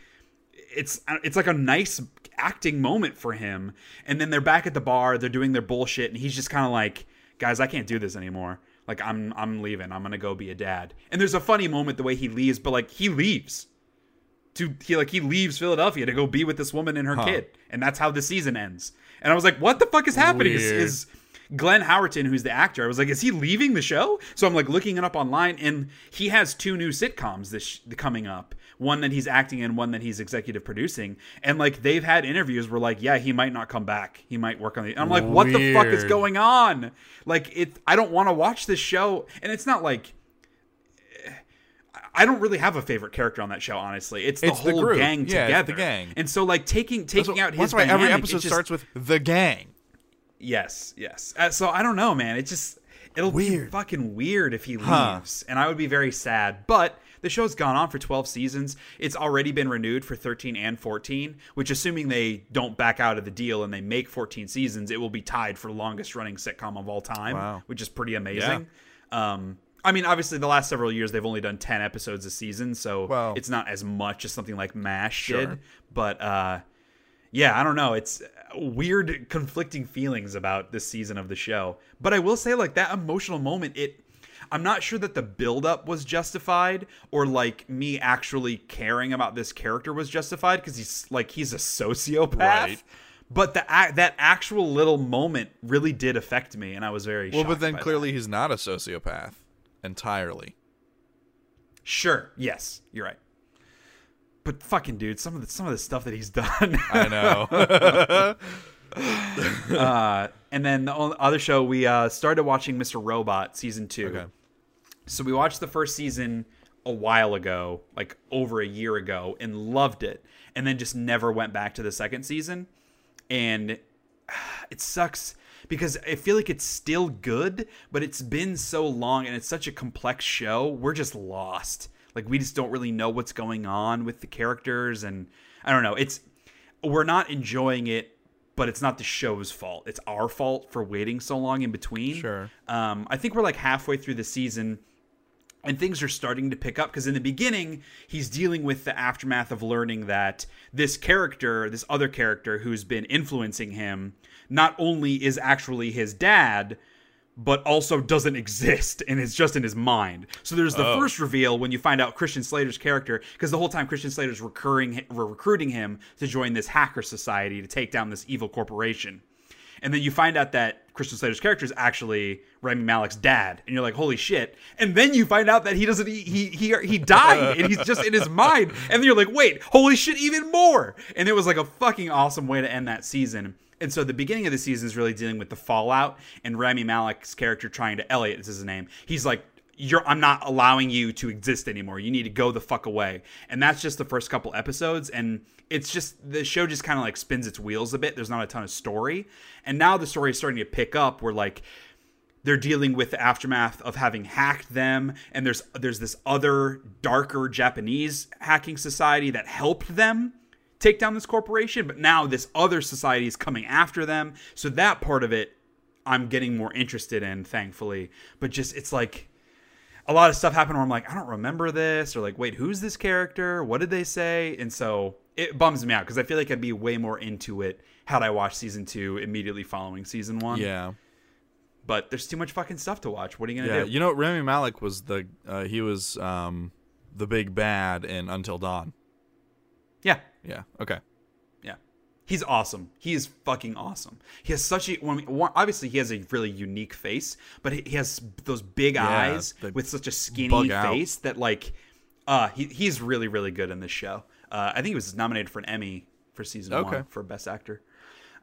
it's uh, it's like a nice acting moment for him. And then they're back at the bar, they're doing their bullshit, and he's just kind of like, guys, I can't do this anymore. Like I'm I'm leaving. I'm gonna go be a dad. And there's a funny moment the way he leaves, but like he leaves. To he like he leaves Philadelphia to go be with this woman and her kid, and that's how the season ends. And I was like, what the fuck is happening? Is, is Glenn Howerton, who's the actor, I was like, is he leaving the show? So I'm like looking it up online, and he has two new sitcoms this sh- coming up. One that he's acting in, one that he's executive producing, and like they've had interviews where like, yeah, he might not come back. He might work on the. and I'm like, what the fuck is going on? Like it, I don't want to watch this show, and it's not like. I don't really have a favorite character on that show, honestly. It's the It's whole group. gang Yeah, together. it's the gang. And so, like taking That's, taking what- out his that's why every dynamic, it episode just- starts with the gang. Yes, yes. Uh, so I don't know, man. It just it'll be fucking weird if he leaves, Huh. and I would be very sad. But the show's gone on for 12 seasons. It's already been renewed for 13 and 14, which assuming they don't back out of the deal and they make 14 seasons, it will be tied for longest running sitcom of all time, Wow. which is pretty amazing. Um I mean, obviously, the last several years they've only done ten episodes a season, so Well- it's not as much as something like Mash Sure. did. But uh, yeah, I don't know. It's weird, conflicting feelings about this season of the show. But I will say, like that emotional moment, it. I'm not sure that the buildup was justified, or like me actually caring about this character was justified because he's like he's a sociopath. Right. But the that actual little moment really did affect me, and I was very Well, but then by that. clearly he's not a sociopath entirely. Sure. Yes, you're right. But fucking dude, some of the some of the stuff that he's done. I know. uh, and then the other show we uh, started watching Mr. Robot season two. Okay. So we watched the first season a while ago, like over a year ago, and loved it, and then just never went back to the second season. And it sucks because I feel like it's still good, but it's been so long and it's such a complex show. We're just lost. Like we just don't really know what's going on with the characters and I don't know. It's we're not enjoying it, but it's not the show's fault. It's our fault for waiting so long in between. Sure. Um I think we're like halfway through the season and things are starting to pick up because in the beginning he's dealing with the aftermath of learning that this character this other character who's been influencing him not only is actually his dad but also doesn't exist and is just in his mind so there's the Oh. first reveal when you find out christian slater's character because the whole time christian slater's recurring recruiting him to join this hacker society to take down this evil corporation and then you find out that Christian Slater's character is actually Rami Malek's dad, and you're like, "Holy shit!" And then you find out that he doesn't he he he, he died, and he's just in his mind. And then you're like, "Wait, holy shit, even more!" And it was like a fucking awesome way to end that season. And so the beginning of the season is really dealing with the fallout and Rami Malek's character trying to Elliot is his name. He's like, you're I'm not allowing you to exist anymore. You need to go the fuck away. And that's just the first couple episodes and it's just the show just kind of like spins its wheels a bit. There's not a ton of story. And now the story is starting to pick up where like they're dealing with the aftermath of having hacked them and there's there's this other darker Japanese hacking society that helped them take down this corporation, but now this other society is coming after them. So that part of it I'm getting more interested in, thankfully. But just it's like a lot of stuff happened where I'm like, I don't remember this, or like, wait, who's this character? What did they say? And so it bums me out because I feel like I'd be way more into it had I watched season two immediately following season one. yeah. But there's too much fucking stuff to watch. What are you gonna Yeah. do? You know, Rami Malek was the uh, he was um the big bad in Until Dawn. yeah, Yeah. Okay. He's awesome. He is fucking awesome. He has such a obviously he has a really unique face, but he, has those big Yeah, eyes with such a skinny out. face that like uh he, he's really really good in this show. Uh, I think he was nominated for an Emmy for season Okay. one for best actor.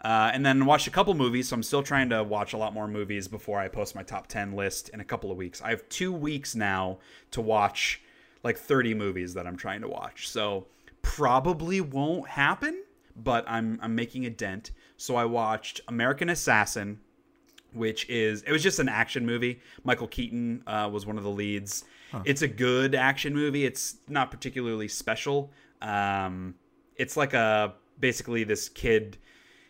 Uh, and then watched a couple movies, so I'm still trying to watch a lot more movies before I post my top 10 list in a couple of weeks. I have two weeks now to watch like 30 movies that I'm trying to watch. So probably won't happen, but I'm I'm making a dent. So I watched American Assassin, which is it was just an action movie. Michael Keaton uh, was one of the leads. It's a good action movie. It's not particularly special. Um, it's like a basically this kid.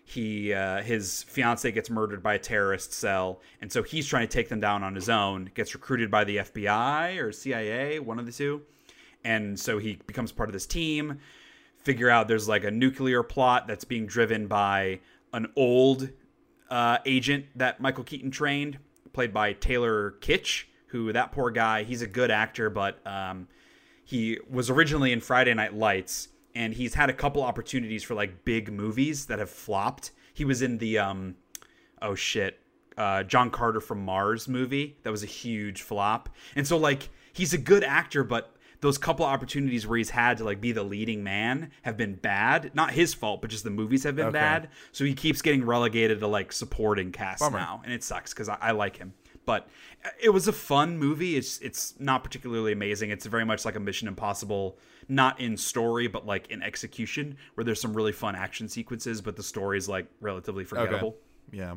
He uh, his fiance gets murdered by a terrorist cell, and so he's trying to take them down on his own. Gets recruited by the FBI or CIA, one of the two, and so he becomes part of this team. Figure out there's like a nuclear plot that's being driven by an old uh, agent that Michael Keaton trained, played by Taylor Kitsch, who that poor guy, he's a good actor, but um, he was originally in Friday Night Lights, and he's had a couple opportunities for like big movies that have flopped. He was in the um, oh shit, uh, John Carter from Mars movie that was a huge flop, and so like he's a good actor, but those couple opportunities where he's had to like be the leading man have been bad. Not his fault, but just the movies have been Okay. bad. So he keeps getting relegated to like supporting cast Bummer. now, and it sucks because I, I like him. But it was a fun movie. It's it's not particularly amazing. It's very much like a Mission Impossible, not in story, but like in execution, where there's some really fun action sequences, but the story is like relatively forgettable. Yeah.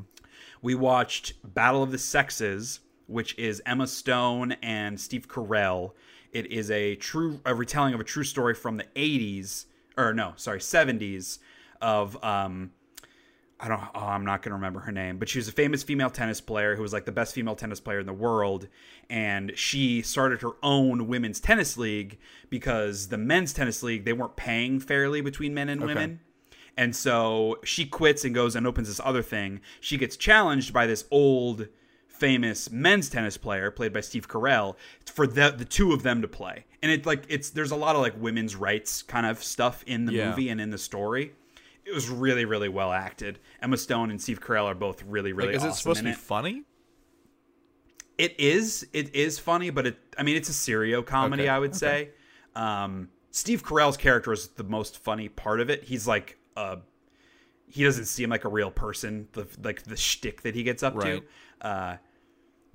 We watched Battle of the Sexes, which is Emma Stone and Steve Carell. It is a true a retelling of a true story from the 80s or no, sorry, 70s of um I don't oh, I'm not going to remember her name, but she was a famous female tennis player who was like the best female tennis player in the world and she started her own women's tennis league because the men's tennis league they weren't paying fairly between men and women. And so she quits and goes and opens this other thing. She gets challenged by this old famous men's tennis player played by Steve Carell for the the two of them to play. And it like it's there's a lot of like women's rights kind of stuff in the Yeah. movie and in the story. It was really really well acted. Emma Stone and Steve Carell are both really really Like, is awesome it supposed to be it. funny? It is. It is funny, but it. I mean, it's a serio comedy. Okay, I would say. Um, Steve Carell's character is the most funny part of it. He's like uh He doesn't seem like a real person. The like the shtick that he gets up Right. to. Uh,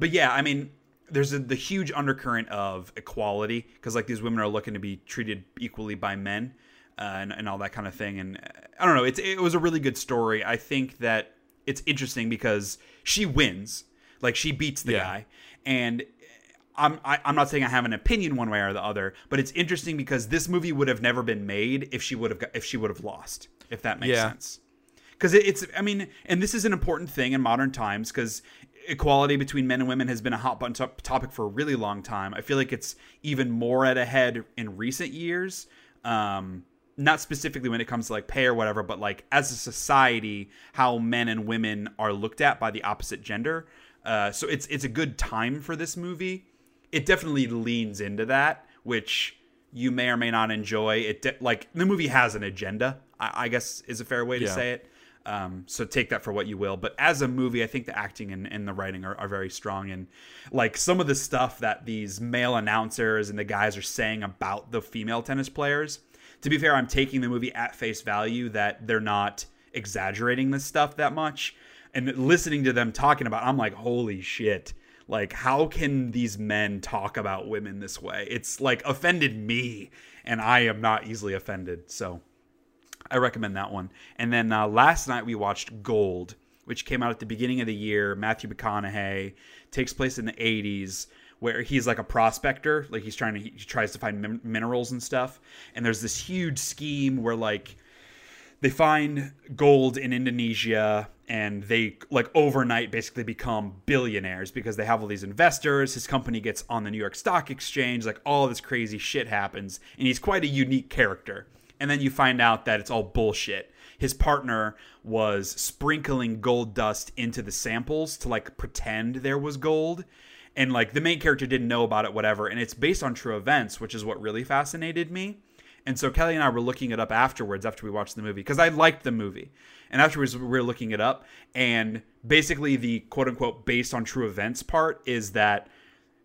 but yeah, I mean, there's a, the huge undercurrent of equality because like these women are looking to be treated equally by men. Uh, and, and all that kind of thing, and uh, I don't know. It's it was a really good story. I think that it's interesting because she wins, like she beats the Yeah. guy, and I'm I, I'm not saying I have an opinion one way or the other, but it's interesting because this movie would have never been made if she would have got, if she would have lost, if that makes Yeah. sense. Because it, it's I mean, and this is an important thing in modern times because equality between men and women has been a hot button top- topic for a really long time. I feel like it's even more at a head in recent years. Um, not specifically when it comes to like pay or whatever, but like as a society, how men and women are looked at by the opposite gender. Uh, so it's it's a good time for this movie. It definitely leans into that, which you may or may not enjoy. It de- like the movie has an agenda. I, I guess is a fair way to Yeah. say it. Um, so take that for what you will. But as a movie, I think the acting and, and the writing are, are very strong. And like some of the stuff that these male announcers and the guys are saying about the female tennis players, to be fair, I'm taking the movie at face value that they're not exaggerating this stuff that much. And listening to them talking about, I'm like, holy shit. Like, how can these men talk about women this way? It's like offended me, and I am not easily offended. So I recommend that one. And then uh, last night we watched Gold, which came out at the beginning of the year. Matthew McConaughey takes place in the 80s where he's like a prospector, like he's trying to he tries to find min- minerals and stuff. And there's this huge scheme where like they find gold in Indonesia and they like overnight basically become billionaires because they have all these investors. His company gets on the New York Stock Exchange, like all this crazy shit happens, and he's quite a unique character. And then you find out that it's all bullshit. His partner was sprinkling gold dust into the samples to like pretend there was gold. And like the main character didn't know about it, whatever. And it's based on true events, which is what really fascinated me. And so Kelly and I were looking it up afterwards after we watched the movie because I liked the movie. And afterwards we were looking it up and basically the quote unquote based on true events part is that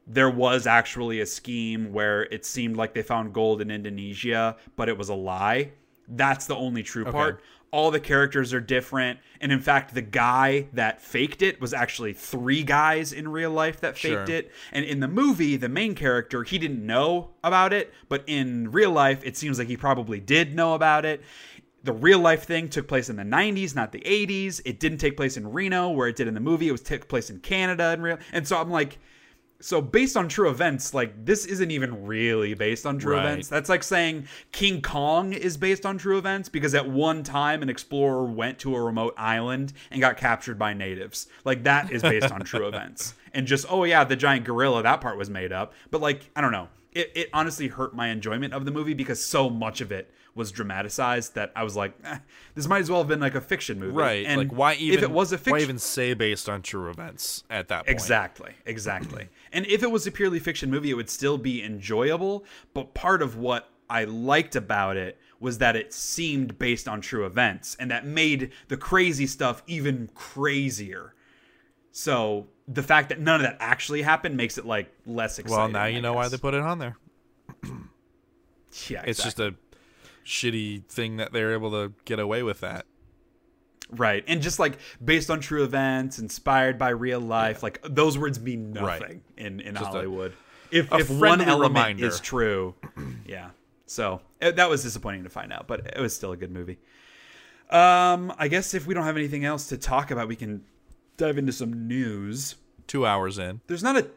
there was actually a scheme where it seemed like they found gold in Indonesia, but it was a lie. That's the only true part. All the characters are different. And in fact, the guy that faked it was actually three guys in real life that faked Sure. it. And in the movie, the main character, he didn't know about it, but in real life, it seems like he probably did know about it. the real life thing took place in the 90s, not the 80s. It didn't take place in Reno where it did in the movie. It was took place in Canada and real. And so I'm like, so based on true events, like this isn't even really based on true Right. events. That's like saying King Kong is based on true events because at one time an explorer went to a remote island and got captured by natives. Like that is based on true events. And just oh yeah, the giant gorilla that part was made up. But like I don't know. It, it honestly hurt my enjoyment of the movie because so much of it was dramatized that I was like, eh, this might as well have been like a fiction movie. Right. And like why even if it was a fiction, why even say based on true events at that point? Exactly, exactly. and if it was a purely fiction movie, it would still be enjoyable. But part of what I liked about it was that it seemed based on true events, and that made the crazy stuff even crazier. So the fact that none of that actually happened makes it like less exciting. Well, now you I know why they put it on there. Yeah, It's just a shitty thing that they're able to get away with that. right, and just like based on true events, inspired by real life. Like those words mean Right. nothing in in Just a- Hollywood. if a if one element reminder. is true, yeah. So eh, that was disappointing to find out, but it was still a good movie. Um, I guess if we don't have anything else to talk about, we can dive into some news. Two hours in. There's not a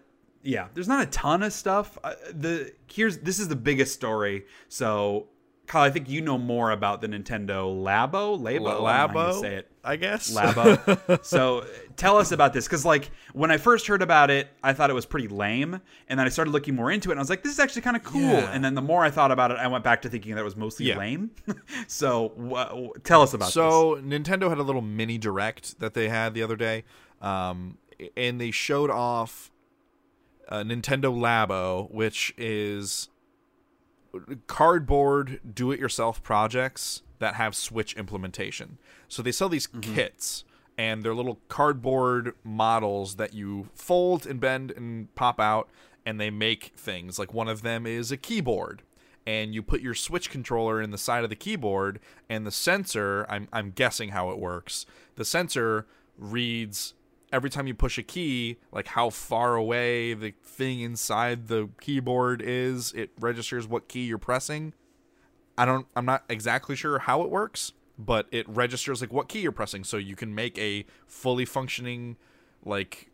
yeah, there's not a ton of stuff. Uh, the here's this is the biggest story. So, Kyle, I think you know more about the Nintendo Labo, Labo, I don't know how you Labo, say it. I guess. Labo. so tell us about this because like when I first heard about it, I thought it was pretty lame, and then I started looking more into it, and I was like, this is actually kind of cool. Yeah. And then the more I thought about it, I went back to thinking that it was mostly Yeah. lame. so wh- tell us about this. So Nintendo had a little mini direct that they had the other day, um, and they showed off uh, Nintendo Labo, which is cardboard do-it-yourself projects that have Switch implementation. So they sell these mm-hmm. kits, and they're little cardboard models that you fold and bend and pop out, and they make things. Like one of them is a keyboard and you put your switch controller in the side of the keyboard and the sensor I'm I'm guessing how it works. The sensor reads every time you push a key like how far away the thing inside the keyboard is. It registers what key you're pressing. I don't I'm not exactly sure how it works, but it registers like what key you're pressing so you can make a fully functioning like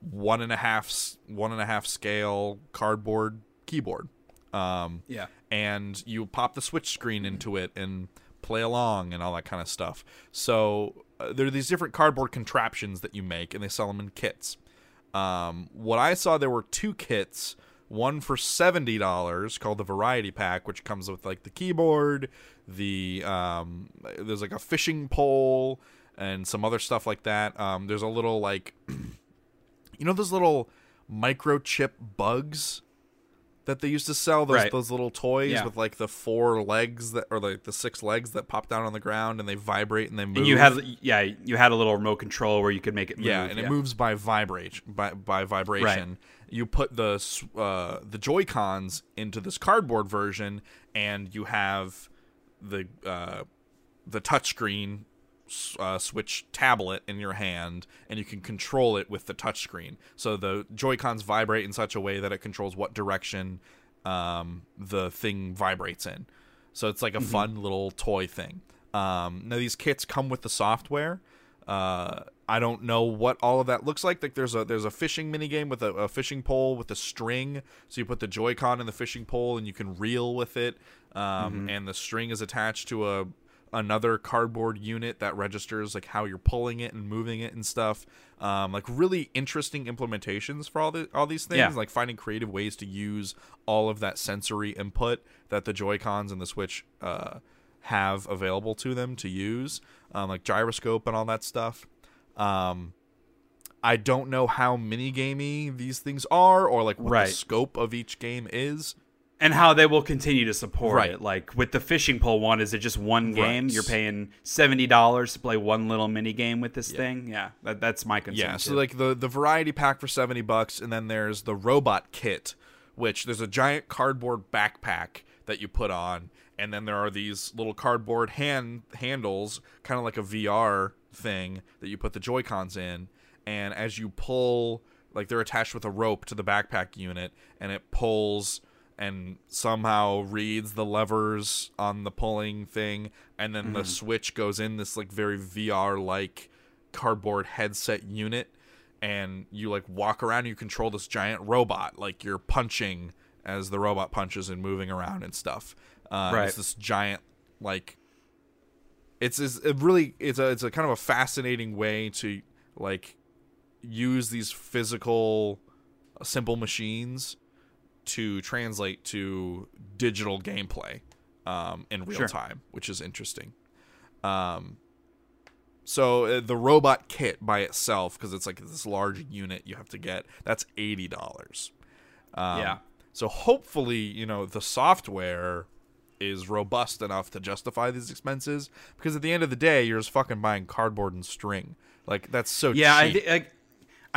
one and a half one and a half scale cardboard keyboard. Um yeah, and you pop the switch screen into it and play along and all that kind of stuff. So uh, there are these different cardboard contraptions that you make, and they sell them in kits. Um, what I saw, there were two kits. One for seventy dollars, called the Variety Pack, which comes with like the keyboard, the um, there's like a fishing pole, and some other stuff like that. Um, there's a little like, you know, those little microchip bugs that they used to sell those Right. those little toys Yeah. with like the four legs that or like the six legs that pop down on the ground and they vibrate and they move. and you had yeah, you had a little remote control where you could make it move. yeah, and it moves by vibrate by by vibration. You put the uh, the Joy Cons into this cardboard version, and you have the uh, the touchscreen uh, Switch tablet in your hand, and you can control it with the touchscreen. So the Joy Cons vibrate in such a way that it controls what direction um, the thing vibrates in. So it's like a fun little toy thing. Um, now these kits come with the software. Uh, I don't know what all of that looks like. Like there's a there's a fishing mini game with a, a fishing pole with a string. So you put the Joy-Con in the fishing pole and you can reel with it. Um, And the string is attached to a another cardboard unit that registers like how you're pulling it and moving it and stuff. Um, like really interesting implementations for all the all these things. Yeah. Like finding creative ways to use all of that sensory input that the Joy Cons and the Switch uh, have available to them to use, um, like gyroscope and all that stuff. Um, I don't know how mini-gamey these things are, or like what Right. the scope of each game is. And how they will continue to support Right. it. Like with the fishing pole one, is it just one game? Right. You're paying seventy dollars to play one little mini game with this thing. Yeah, that, that's my concern. Yeah, so too. like the the variety pack for 70 bucks and then there's the robot kit which there's a giant cardboard backpack that you put on and then there are these little cardboard hand handles kind of like a VR thing that you put the Joy-Cons in and as you pull like they're attached with a rope to the backpack unit and it pulls and somehow reads the levers on the pulling thing and then the switch goes in this like very VR like cardboard headset unit and you like walk around and you control this giant robot like you're punching as the robot punches and moving around and stuff uh, Right. it's this giant like it's, it's it really it's a it's a kind of a fascinating way to like use these physical uh, simple machines to translate to digital gameplay um, in real Sure. time, which is interesting. Um, so uh, the robot kit by itself, because it's like this large unit you have to get, that's eighty dollars. Um, Yeah. So hopefully, you know, the software is robust enough to justify these expenses, because at the end of the day, you're just fucking buying cardboard and string. Like that's so Yeah, I, cheap. th-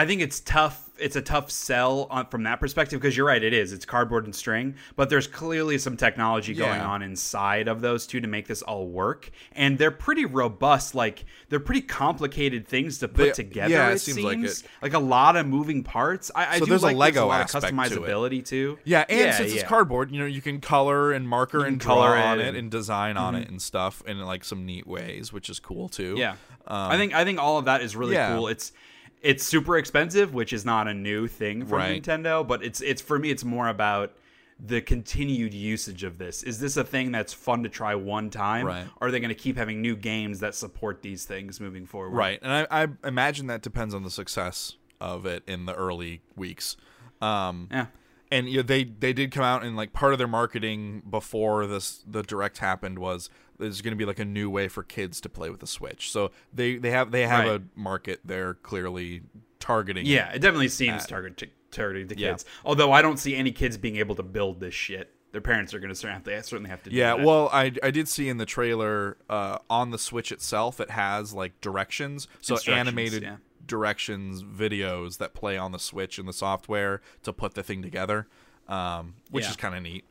I, think it's tough. It's a tough sell on, from that perspective because you're right. It is. It's cardboard and string, but there's clearly some technology going Yeah. on inside of those two to make this all work, and they're pretty robust. Like they're pretty complicated things to put They- together. yeah, it it, seems seems like it. like a lot of moving parts. I, I So do there's a like Lego a lot aspect of to it. customizability too. Yeah, and yeah, since yeah. it's cardboard, you know, you can color and marker and color on it and- design on it and stuff in like some neat ways, which is cool too. Yeah, I think I think all of that is really Um, cool. It's it's super expensive, which is not a new thing from Right. Nintendo, but it's it's for me it's more about the continued usage of this. Is this a thing that's fun to try one time? Right. Are they going to keep having new games that support these things moving forward? Right, and I, I imagine that depends on the success of it in the early weeks. Um, Yeah. and you know, they they did come out and like part of their marketing before this the direct happened was there's going to be like a new way for kids to play with the Switch. So they they have they have Right. a market they're clearly targeting. Yeah, it definitely seems targeted to, targeted to Yeah. kids. Although I don't see any kids being able to build this shit. Their parents are going to certainly have to, certainly have to do Yeah, well, I, I did see in the trailer uh, on the Switch itself, it has like directions, so animated yeah. directions videos that play on the Switch in the software to put the thing together, um, which Yeah. is kind of neat.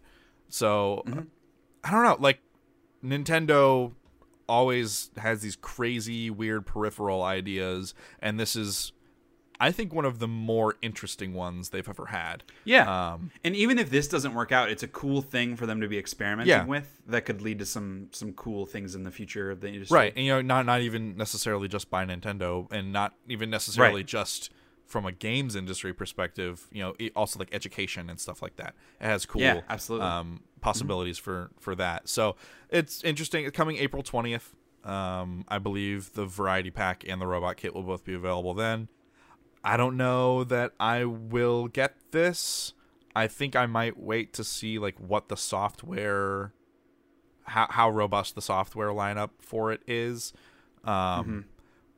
So Mm-hmm. I don't know, like Nintendo always has these crazy, weird peripheral ideas, and this is, I think, one of the more interesting ones they've ever had. Yeah. Um, and even if this doesn't work out, it's a cool thing for them to be experimenting Yeah. with that could lead to some some cool things in the future of the industry. right and you know not not even necessarily just by nintendo and not even necessarily Right. just from a games industry perspective you know also like education and stuff like that it has cool Yeah, absolutely. um possibilities for for that so it's interesting it's coming april 20th um i believe the variety pack and the robot kit will both be available then i don't know that i will get this i think i might wait to see like what the software how, how robust the software lineup for it is. Um,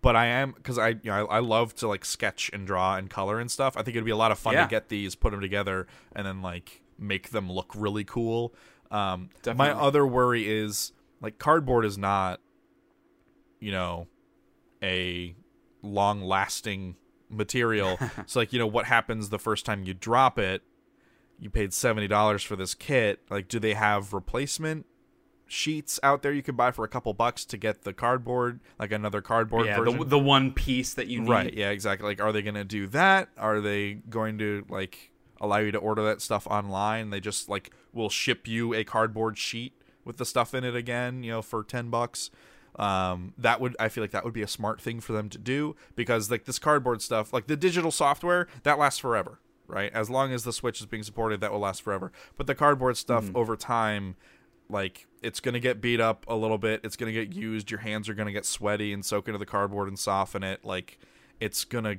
But I am because I you know I, I love to like sketch and draw and color and stuff. I think it'd be a lot of fun Yeah. to get these, put them together, and then like make them look really cool. Um, my other worry is like cardboard is not, you know, a long lasting material. so like you know what happens the first time you drop it. You paid seventy dollars for this kit. Like, do they have replacement sheets out there you could buy for a couple bucks to get the cardboard, like another cardboard Yeah, version? the, the one piece that you need. right. Yeah. Exactly. Like, are they going to do that? Are they going to like allow you to order that stuff online? They just like will ship you a cardboard sheet with the stuff in it again, you know, for ten bucks. Um, that would I feel like that would be a smart thing for them to do because like this cardboard stuff, like the digital software, that lasts forever, right? As long as the Switch is being supported, that will last forever. But the cardboard stuff over time, like it's gonna get beat up a little bit. It's gonna get used. Your hands are gonna get sweaty and soak into the cardboard and soften it. Like it's gonna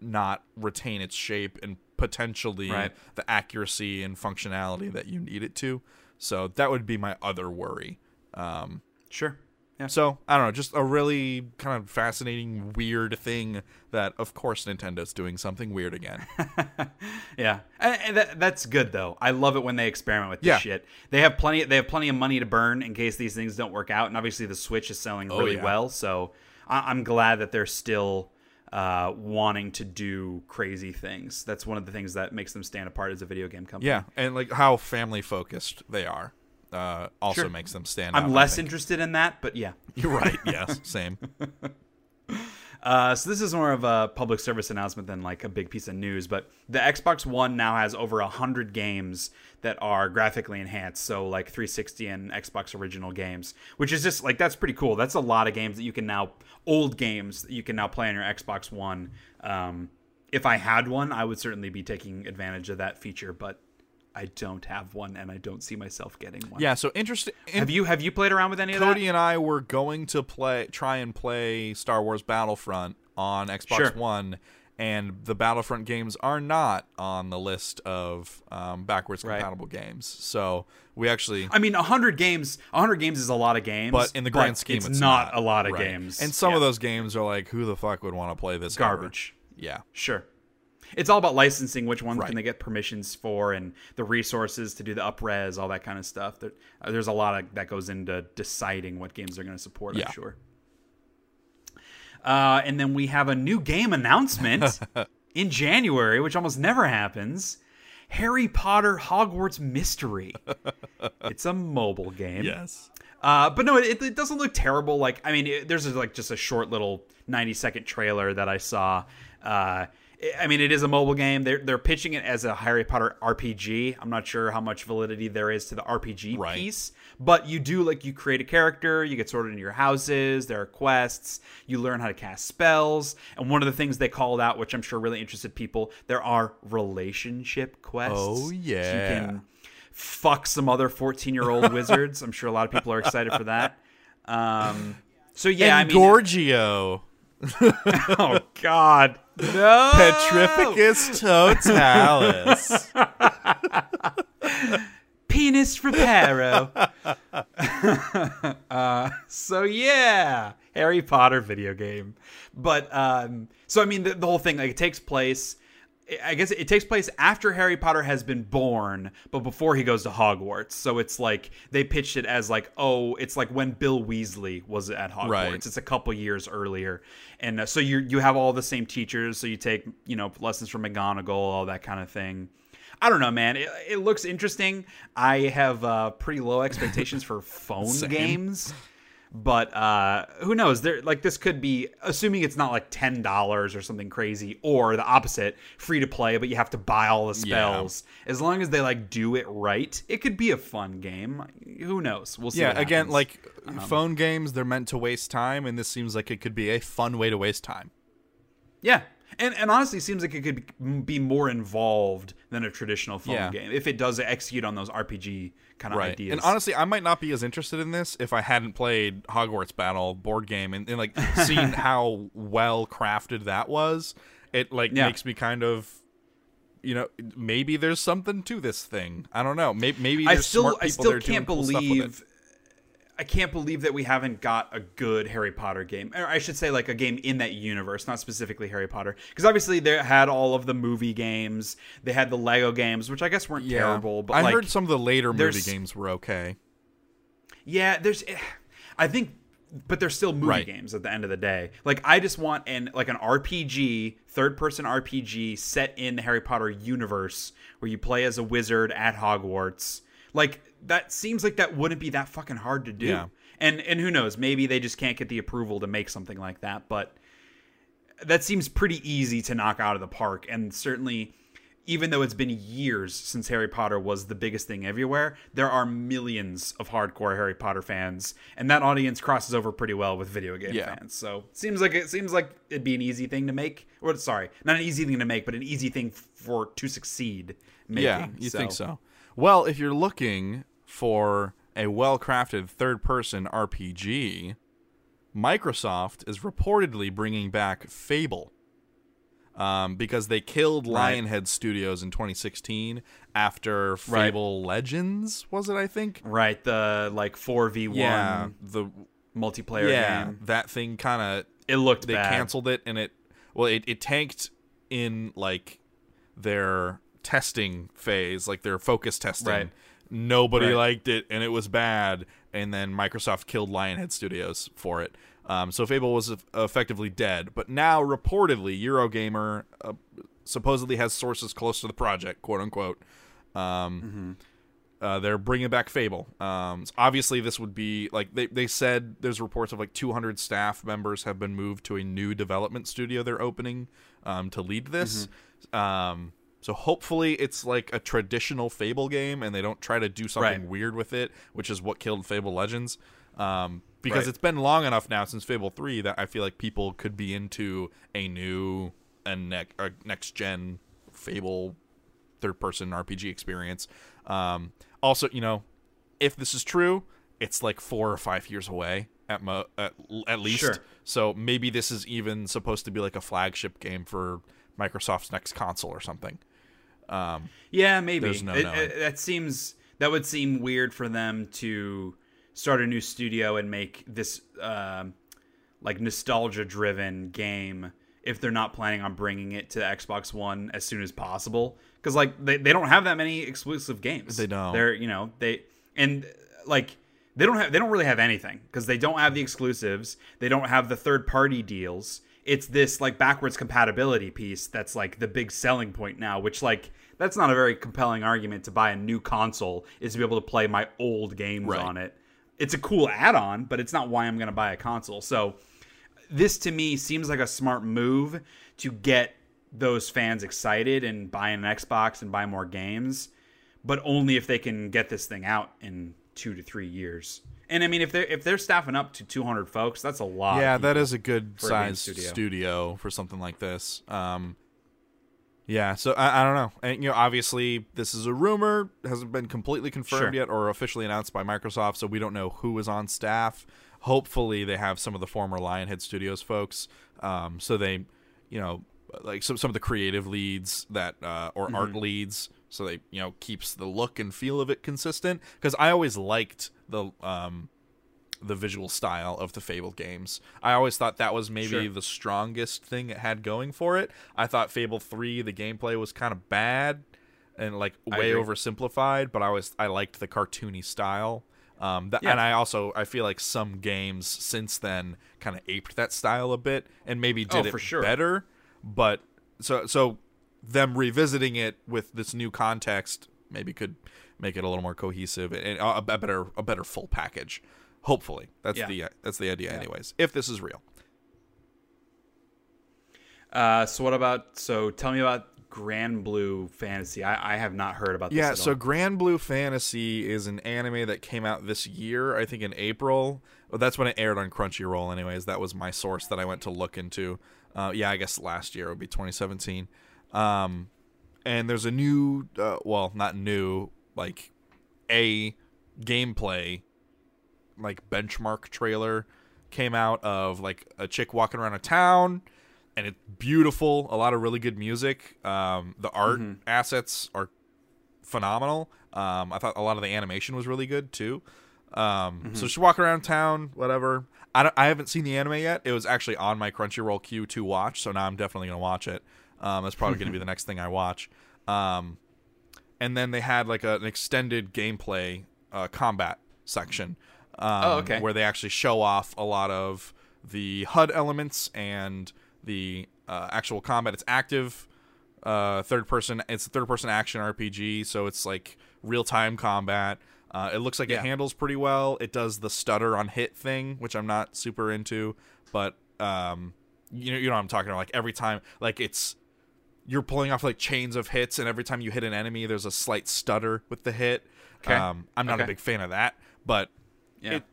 not retain its shape and potentially Right. the accuracy and functionality that you need it to. So that would be my other worry. Um, Sure. Yeah. so I don't know, just a really kind of fascinating, weird thing that, of course, Nintendo's doing something weird again. Yeah, and, and that, that's good though. I love it when they experiment with this Yeah. shit. They have plenty. They have plenty of money to burn in case these things don't work out. And obviously, the Switch is selling really Oh, yeah. well. So I, I'm glad that they're still uh, wanting to do crazy things. That's one of the things that makes them stand apart as a video game company. yeah, and like how family focused they are uh, also Sure. makes them stand. I'm I less interested in that, but yeah. You're right. Yes, same. Uh, so this is more of a public service announcement than like a big piece of news. But the Xbox One now has over a hundred games that are graphically enhanced, so like 360 and Xbox original games, which is just like that's pretty cool. That's a lot of games that you can now old games that you can now play on your Xbox One. Um, if I had one, I would certainly be taking advantage of that feature, but I don't have one, and I don't see myself getting one. Yeah, so interesting. Have you have you played around with any of that? Cody and I were going to play, try and play Star Wars Battlefront on Xbox Sure. One, and the Battlefront games are not on the list of um, backwards Right. compatible games. So we actually, I mean, hundred games. hundred games is a lot of games, but in the grand scheme, it's, it's, not, a lot of Right. games. And some Yeah. of those games are like, who the fuck would want to play this? ever? garbage. Yeah. Sure. It's all about licensing which ones Right. can they get permissions for and the resources to do the upres, all that kind of stuff. There, uh, there's a lot of, that goes into deciding what games they're going to support, Yeah. I'm sure. Uh, and then we have a new game announcement in January, which almost never happens. Harry Potter Hogwarts Mystery. it's a mobile game. Yes. Uh, but no, it, it doesn't look terrible. Like, I mean, it, there's like just a short little 90 second trailer that I saw. Uh, I mean, it is a mobile game. They're they're pitching it as a Harry Potter RPG. I'm not sure how much validity there is to the RPG Right. piece, but you do like you create a character, you get sorted into your houses. There are quests. You learn how to cast spells, and one of the things they called out, which I'm sure really interested people, there are relationship quests. Oh, yeah. you can fuck some other 14 year old wizards. I'm sure a lot of people are excited for that. Um, so yeah, and I mean, Gorgio, oh god, no, Petrificus Totalus. penis reparo. uh, so yeah, Harry Potter video game. But um, so I mean, the, the whole thing like it takes place. I guess it takes place after Harry Potter has been born, but before he goes to Hogwarts. So it's like they pitched it as like, oh, it's like when Bill Weasley was at Hogwarts. Right. It's a couple years earlier, and uh, so you you have all the same teachers. So you take you know lessons from McGonagall, all that kind of thing. I don't know, man. It, it looks interesting. I have uh, pretty low expectations for phone games, but uh, who knows? There, like this could be, assuming it's not like ten dollars or something crazy, or the opposite, free to play, but you have to buy all the Yeah. spells. As long as they like do it right, it could be a fun game. Who knows? We'll see. yeah, again, like phone games, they're meant to waste time, and this seems like it could be a fun way to waste time. Yeah. And, and honestly, it seems like it could be- more involved than a traditional phone Yeah. game if it does execute on those RPG kind of right. ideas. And honestly, I might not be as interested in this if I hadn't played Hogwarts Battle board game and, and like seen how well crafted that was. It like Yeah. makes me kind of you know, maybe there's something to this thing. I don't know. Maybe maybe I still, I still that are doing can't cool stuff with it. believe, I can't believe that we haven't got a good Harry Potter game, or I should say, like a game in that universe, not specifically Harry Potter, because obviously they had all of the movie games, they had the Lego games, which I guess weren't Yeah. terrible, but I like, heard some of the later movie games were okay. Yeah, there's eh, I think but they're still movie Right. games at the end of the day. Like I just want an like an RPG, third person RPG set in the Harry Potter universe where you play as a wizard at Hogwarts. Like that seems like that wouldn't be that fucking hard to do. Yeah. And and who knows, maybe they just can't get the approval to make something like that, but that seems pretty easy to knock out of the park and certainly even though it's been years since Harry Potter was the biggest thing everywhere, there are millions of hardcore Harry Potter fans, and that audience crosses over pretty well with video game Yeah. fans. So seems like it seems like it'd be an easy thing to make, or sorry, not an easy thing to make, but an easy thing for to succeed. Making. Yeah, you think so? Well, if you're looking for a well-crafted third-person RPG, Microsoft is reportedly bringing back Fable. Um, because they killed Right. Lionhead Studios in 2016 after Right. Fable Legends, was it? I think. Right, the like four v Yeah, one the multiplayer yeah game. that thing kind of It looked they bad. canceled it and it well it, it tanked in like their testing phase like their focus testing Right. Nobody Right. liked it and it was bad and then microsoft killed lionhead studios for it um, so fable was effectively dead but now reportedly eurogamer uh, supposedly has sources close to the project quote unquote um, uh, they're bringing back Fable. Um, so obviously, this would be like they, they said there's reports of like 200 staff members have been moved to a new development studio they're opening um, to lead this. Um, so hopefully, it's like a traditional Fable game and they don't try to do something Right. weird with it, which is what killed Fable Legends. Um, because Right. it's been long enough now since Fable 3 that I feel like people could be into a new and ne- next gen Fable third person RPG experience. Um, also, you know, if this is true, it's like four or five years away at mo- at, at least. Sure. So maybe this is even supposed to be like a flagship game for Microsoft's next console or something. Um, Yeah, maybe. No It- it- that seems that would seem weird for them to start a new studio and make this um, like nostalgia driven game if they're not planning on bringing it to Xbox One as soon as possible because like they, they don't have that many exclusive games. They don't. They're you know they and like they don't have they don't really have anything because they don't have the exclusives. They don't have the third party deals. It's this like backwards compatibility piece that's like the big selling point now, which like that's not a very compelling argument to buy a new console is to be able to play my old games Right. on it. It's a cool add-on, but it's not why I'm going to buy a console. So this to me seems like a smart move to get those fans excited and buy an Xbox and buy more games, but only if they can get this thing out in two to three years. And I mean, if they're if they're staffing up to 200 folks, that's a lot. yeah, that is a good size studio. studio. for something like this. Um, yeah, so I, I don't know. And you know, obviously, this is a rumor; hasn't been completely confirmed Sure. yet or officially announced by Microsoft, so we don't know who is on staff. Hopefully, they have some of the former Lionhead Studios folks, um, so they, you know, like some some of the creative leads that uh, or art Mm-hmm. leads, so they you know keeps the look and feel of it consistent. Because I always liked the um, the visual style of the Fable games. I always thought that was maybe Sure. the strongest thing it had going for it. I thought Fable 3 the gameplay was kind of bad and like way oversimplified, but I always I liked the cartoony style. Um that, Yeah. and I also I feel like some games since then kind of aped that style a bit and maybe did Oh, it for sure. better, but so so them revisiting it with this new context maybe could make it a little more cohesive and a, a better a better full package. Hopefully, that's Yeah. the that's the idea, anyways. If this is real, Uh, so what about? So tell me about Granblue Fantasy. I, I have not heard about this. yeah. So all. Granblue Fantasy is an anime that came out this year, I think in April. Well, that's when it aired on Crunchyroll. Anyways, that was my source that I went to look into. Uh, yeah, I guess last year it would be 2017. Um, and there's a new, uh, well, not new, like a gameplay like benchmark trailer came out of like a chick walking around a town and it's beautiful a lot of really good music. Um, the art assets are phenomenal. Um, i thought a lot of the animation was really good too. Um, so she's walking around town whatever. I, don't, I haven't seen the anime yet. It was actually on my crunchyroll queue to watch so now i'm definitely going to watch it. Um, that's probably going to be the next thing i watch. Um, and then they had like a, an extended gameplay uh, combat section um, Oh, okay. where they actually show off a lot of the HUD elements and the uh, actual combat. It's active uh, third person. It's a third person action RPG, so it's like real time combat. Uh, it looks like Yeah. it handles pretty well. It does the stutter on hit thing, which I'm not super into, but um, you know, you know what I'm talking about. Like every time, like it's you're pulling off like chains of hits, and every time you hit an enemy, there's a slight stutter with the hit. Okay. Um, I'm not a big fan of that, but yeah. it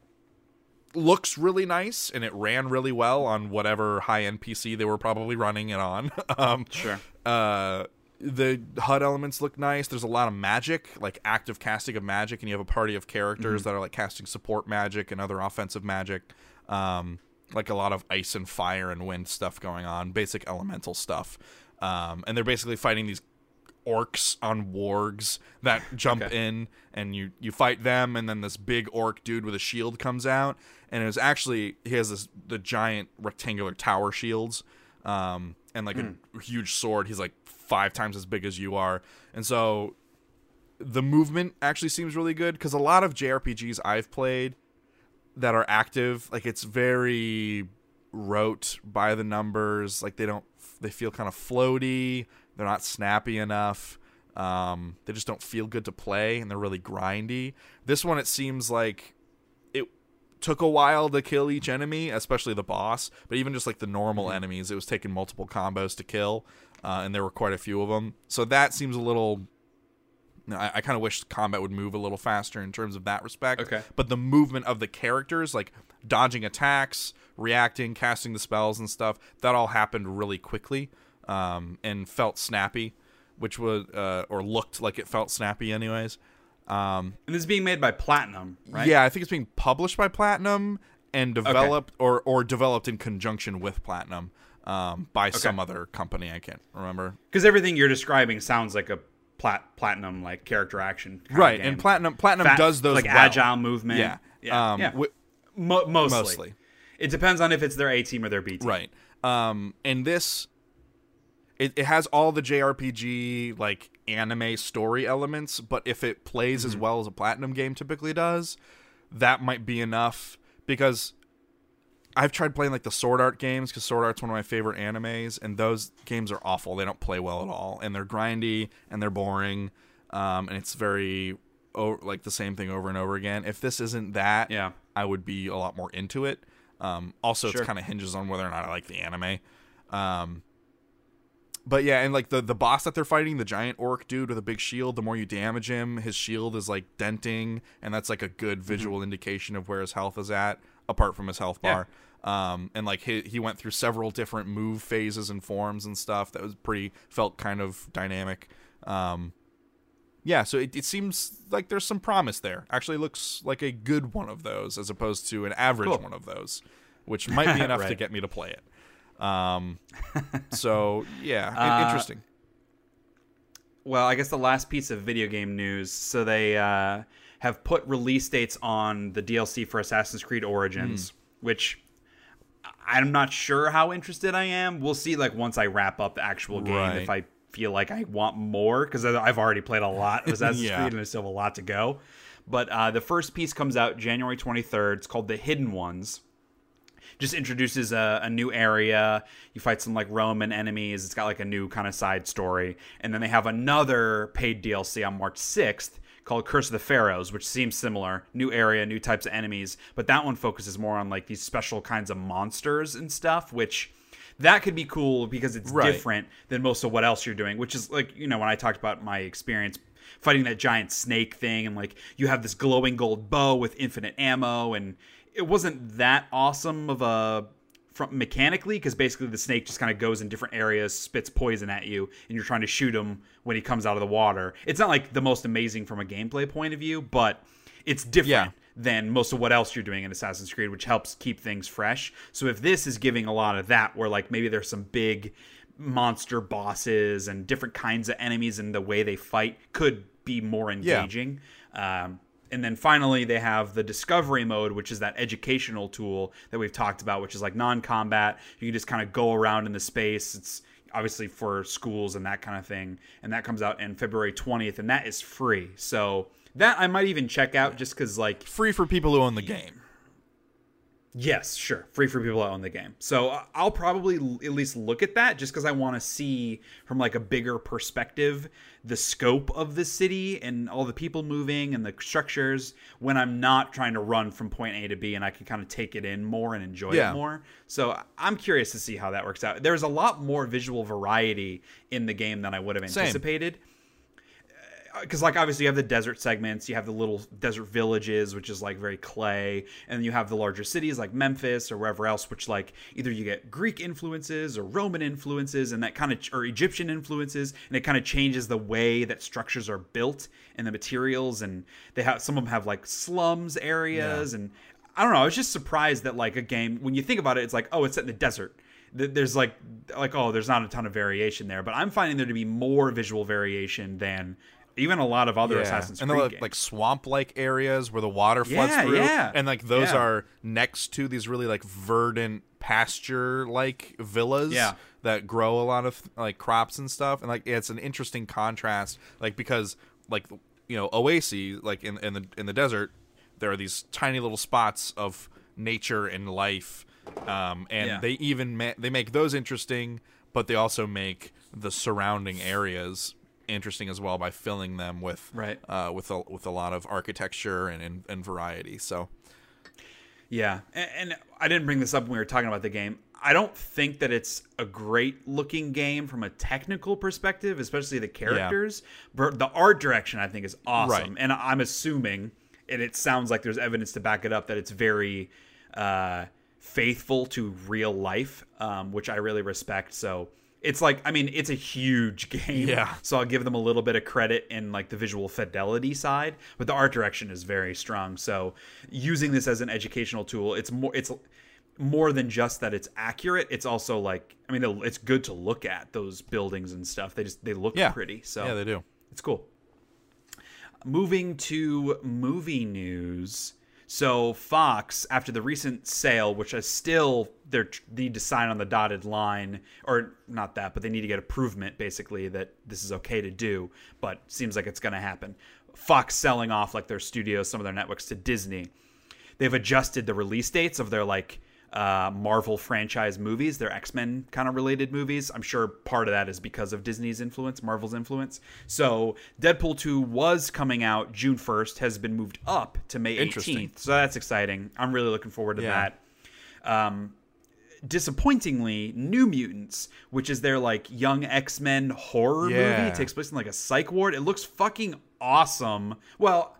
looks really nice and it ran really well on whatever high end PC they were probably running it on. um, Sure. uh, the HUD elements look nice. There's a lot of magic, like active casting of magic, and you have a party of characters Mm-hmm. that are like casting support magic and other offensive magic. Um, like a lot of ice and fire and wind stuff going on, basic elemental stuff. Um, and they're basically fighting these orcs on wargs that jump Okay. in and you you fight them and then this big orc dude with a shield comes out. And it's actually he has this the giant rectangular tower shields um and like a huge sword. He's like five times as big as you are. And so the movement actually seems really good because a lot of jrpgs i've played that are active like it's very rote by the numbers. Like they don't they feel kind of floaty they're not snappy enough Um, they just don't feel good to play, and they're really grindy. This one, it seems like it took a while to kill each enemy, especially the boss. But even just like the normal Mm-hmm. enemies, it was taking multiple combos to kill, uh, and there were quite a few of them. So that seems a little. I, I kind of wish combat would move a little faster in terms of that respect. Okay. But the movement of the characters, like dodging attacks, reacting, casting the spells and stuff, that all happened really quickly um, and felt snappy, which was uh, or looked like it felt snappy, anyways. Um, And this is being made by Platinum, right? Yeah, I think it's being published by Platinum and developed or or developed in conjunction with Platinum um, by some other company. I can't remember. Because everything you're describing sounds like a plat- Platinum like character action. kind of Right, and Platinum Platinum Fat- does those like well. agile movement. Yeah, yeah, um, yeah. Mo- mostly. mostly. It depends on if it's their A team or their B team. Right. Um, and this, it, it has all the JRPG like anime story elements, but if it plays Mm-hmm. as well as a platinum game typically does, that might be enough because I've tried playing like the Sword Art games because Sword Art's one of my favorite animes, and those games are awful. They don't play well at all, and they're grindy and they're boring, um, and it's very oh, like the same thing over and over again. If this isn't that, Yeah. I would be a lot more into it. Um, also, Sure. it kind of hinges on whether or not I like the anime. Um, but yeah, and like the the boss that they're fighting, the giant orc dude with a big shield. The more you damage him, his shield is like denting, and that's like a good visual indication of where his health is at, apart from his health Yeah. bar. Um, and like he he went through several different move phases and forms and stuff that was pretty felt kind of dynamic. Um, yeah, so it, it seems like there's some promise there. Actually, looks like a good one of those as opposed to an average Cool. one of those, which might be enough to get me to play it. Um, so yeah, Uh, interesting. Well, I guess the last piece of video game news. So they uh, have put release dates on the DLC for Assassin's Creed Origins, Hmm. which I'm not sure how interested I am. We'll see. Like once I wrap up the actual game, Right. if I feel like I want more, because I've already played a lot of Assassin's Yeah. Creed and I still have a lot to go. But uh, the first piece comes out January 23rd. It's called The Hidden Ones just introduces a, a new area. You fight some like Roman enemies. It's got like a new kind of side story. And then they have another paid DLC on March 6th called Curse of the Pharaohs, which seems similar. New area, new types of enemies. But that one focuses more on like these special kinds of monsters and stuff, which that could be cool because it's Right. different than most of what else you're doing, which is like, you know, when I talked about my experience fighting that giant snake thing and like you have this glowing gold bow with infinite ammo and it wasn't that awesome of a from mechanically because basically the snake just kind of goes in different areas spits poison at you and you're trying to shoot him when he comes out of the water it's not like the most amazing from a gameplay point of view but it's different Yeah. Than most of what else you're doing in Assassin's Creed, which helps keep things fresh. So if this is giving a lot of that, where like maybe there's some big monster bosses and different kinds of enemies and the way they fight could be more engaging. Um, and then finally, they have the discovery mode, which is that educational tool that we've talked about, which is like non-combat. You can just kind of go around in the space. It's obviously for schools and that kind of thing. And that comes out in February 20th, and that is free. So that I might even check out just because like Free for people who own the game. Yes, sure. Free for people that own the game. So uh, I'll probably l- at least look at that just because I want to see from like a bigger perspective the scope of the city and all the people moving and the structures when I'm not trying to run from point A to B and I can kind of take it in more and enjoy Yeah. it more. So I'm curious to see how that works out. There's a lot more visual variety in the game than I would have Same. Because like obviously you have the desert segments you have the little desert villages which is like very clay and then you have the larger cities like memphis or wherever else which like either you get greek influences or roman influences and that kind of or egyptian influences and it kind of changes the way that structures are built and the materials and they have some of them have like slums areas and i don't know i was just surprised that like a game when you think about it it's like oh it's set in the desert. There's like like oh there's not a ton of variation there but i'm finding there to be more visual variation than even a lot of other assassin's and creed they're like, games. like swamp-like areas where the water floods Yeah, through, yeah. and like those Yeah. are next to these really like verdant pasture-like villas Yeah. that grow a lot of like crops and stuff, and like it's an interesting contrast, like because like you know oases like in in the in the desert, there are these tiny little spots of nature and life, um, and Yeah. they even ma- they make those interesting, but they also make the surrounding areas interesting as well by filling them with Right. uh, with a with a lot of architecture and and, and variety. So Yeah, and, and I didn't bring this up when we were talking about the game. I don't think that it's a great looking game from a technical perspective, especially the characters. But the art direction, I think, is awesome. Right. And I'm assuming, and it sounds like there's evidence to back it up, that it's very uh, faithful to real life, um, which I really respect. So it's like, I mean, it's a huge game. Yeah. So I'll give them a little bit of credit in like the visual fidelity side, but the art direction is very strong. So using this as an educational tool, it's more it's more than just that it's accurate. It's also like I mean it's good to look at those buildings and stuff. They just they look yeah, pretty. So yeah, they do. it's cool. Moving to movie news. So Fox, after the recent sale, which is still they need to sign on the dotted line, or not that, but they need to get improvement basically that this is okay to do. But seems like it's going to happen. Fox selling off like their studios, some of their networks to Disney. They've adjusted the release dates of their like uh, Marvel franchise movies, They're X Men kind of related movies. I'm sure part of that is because of Disney's influence, Marvel's influence. So Deadpool 2 was coming out June 1st, has been moved up to May Interesting. 18th. So that's exciting. I'm really looking forward to Yeah. that. Um, disappointingly, New Mutants, which is their like young X Men horror Yeah. movie, it takes place in like a psych ward. It looks fucking awesome. Well,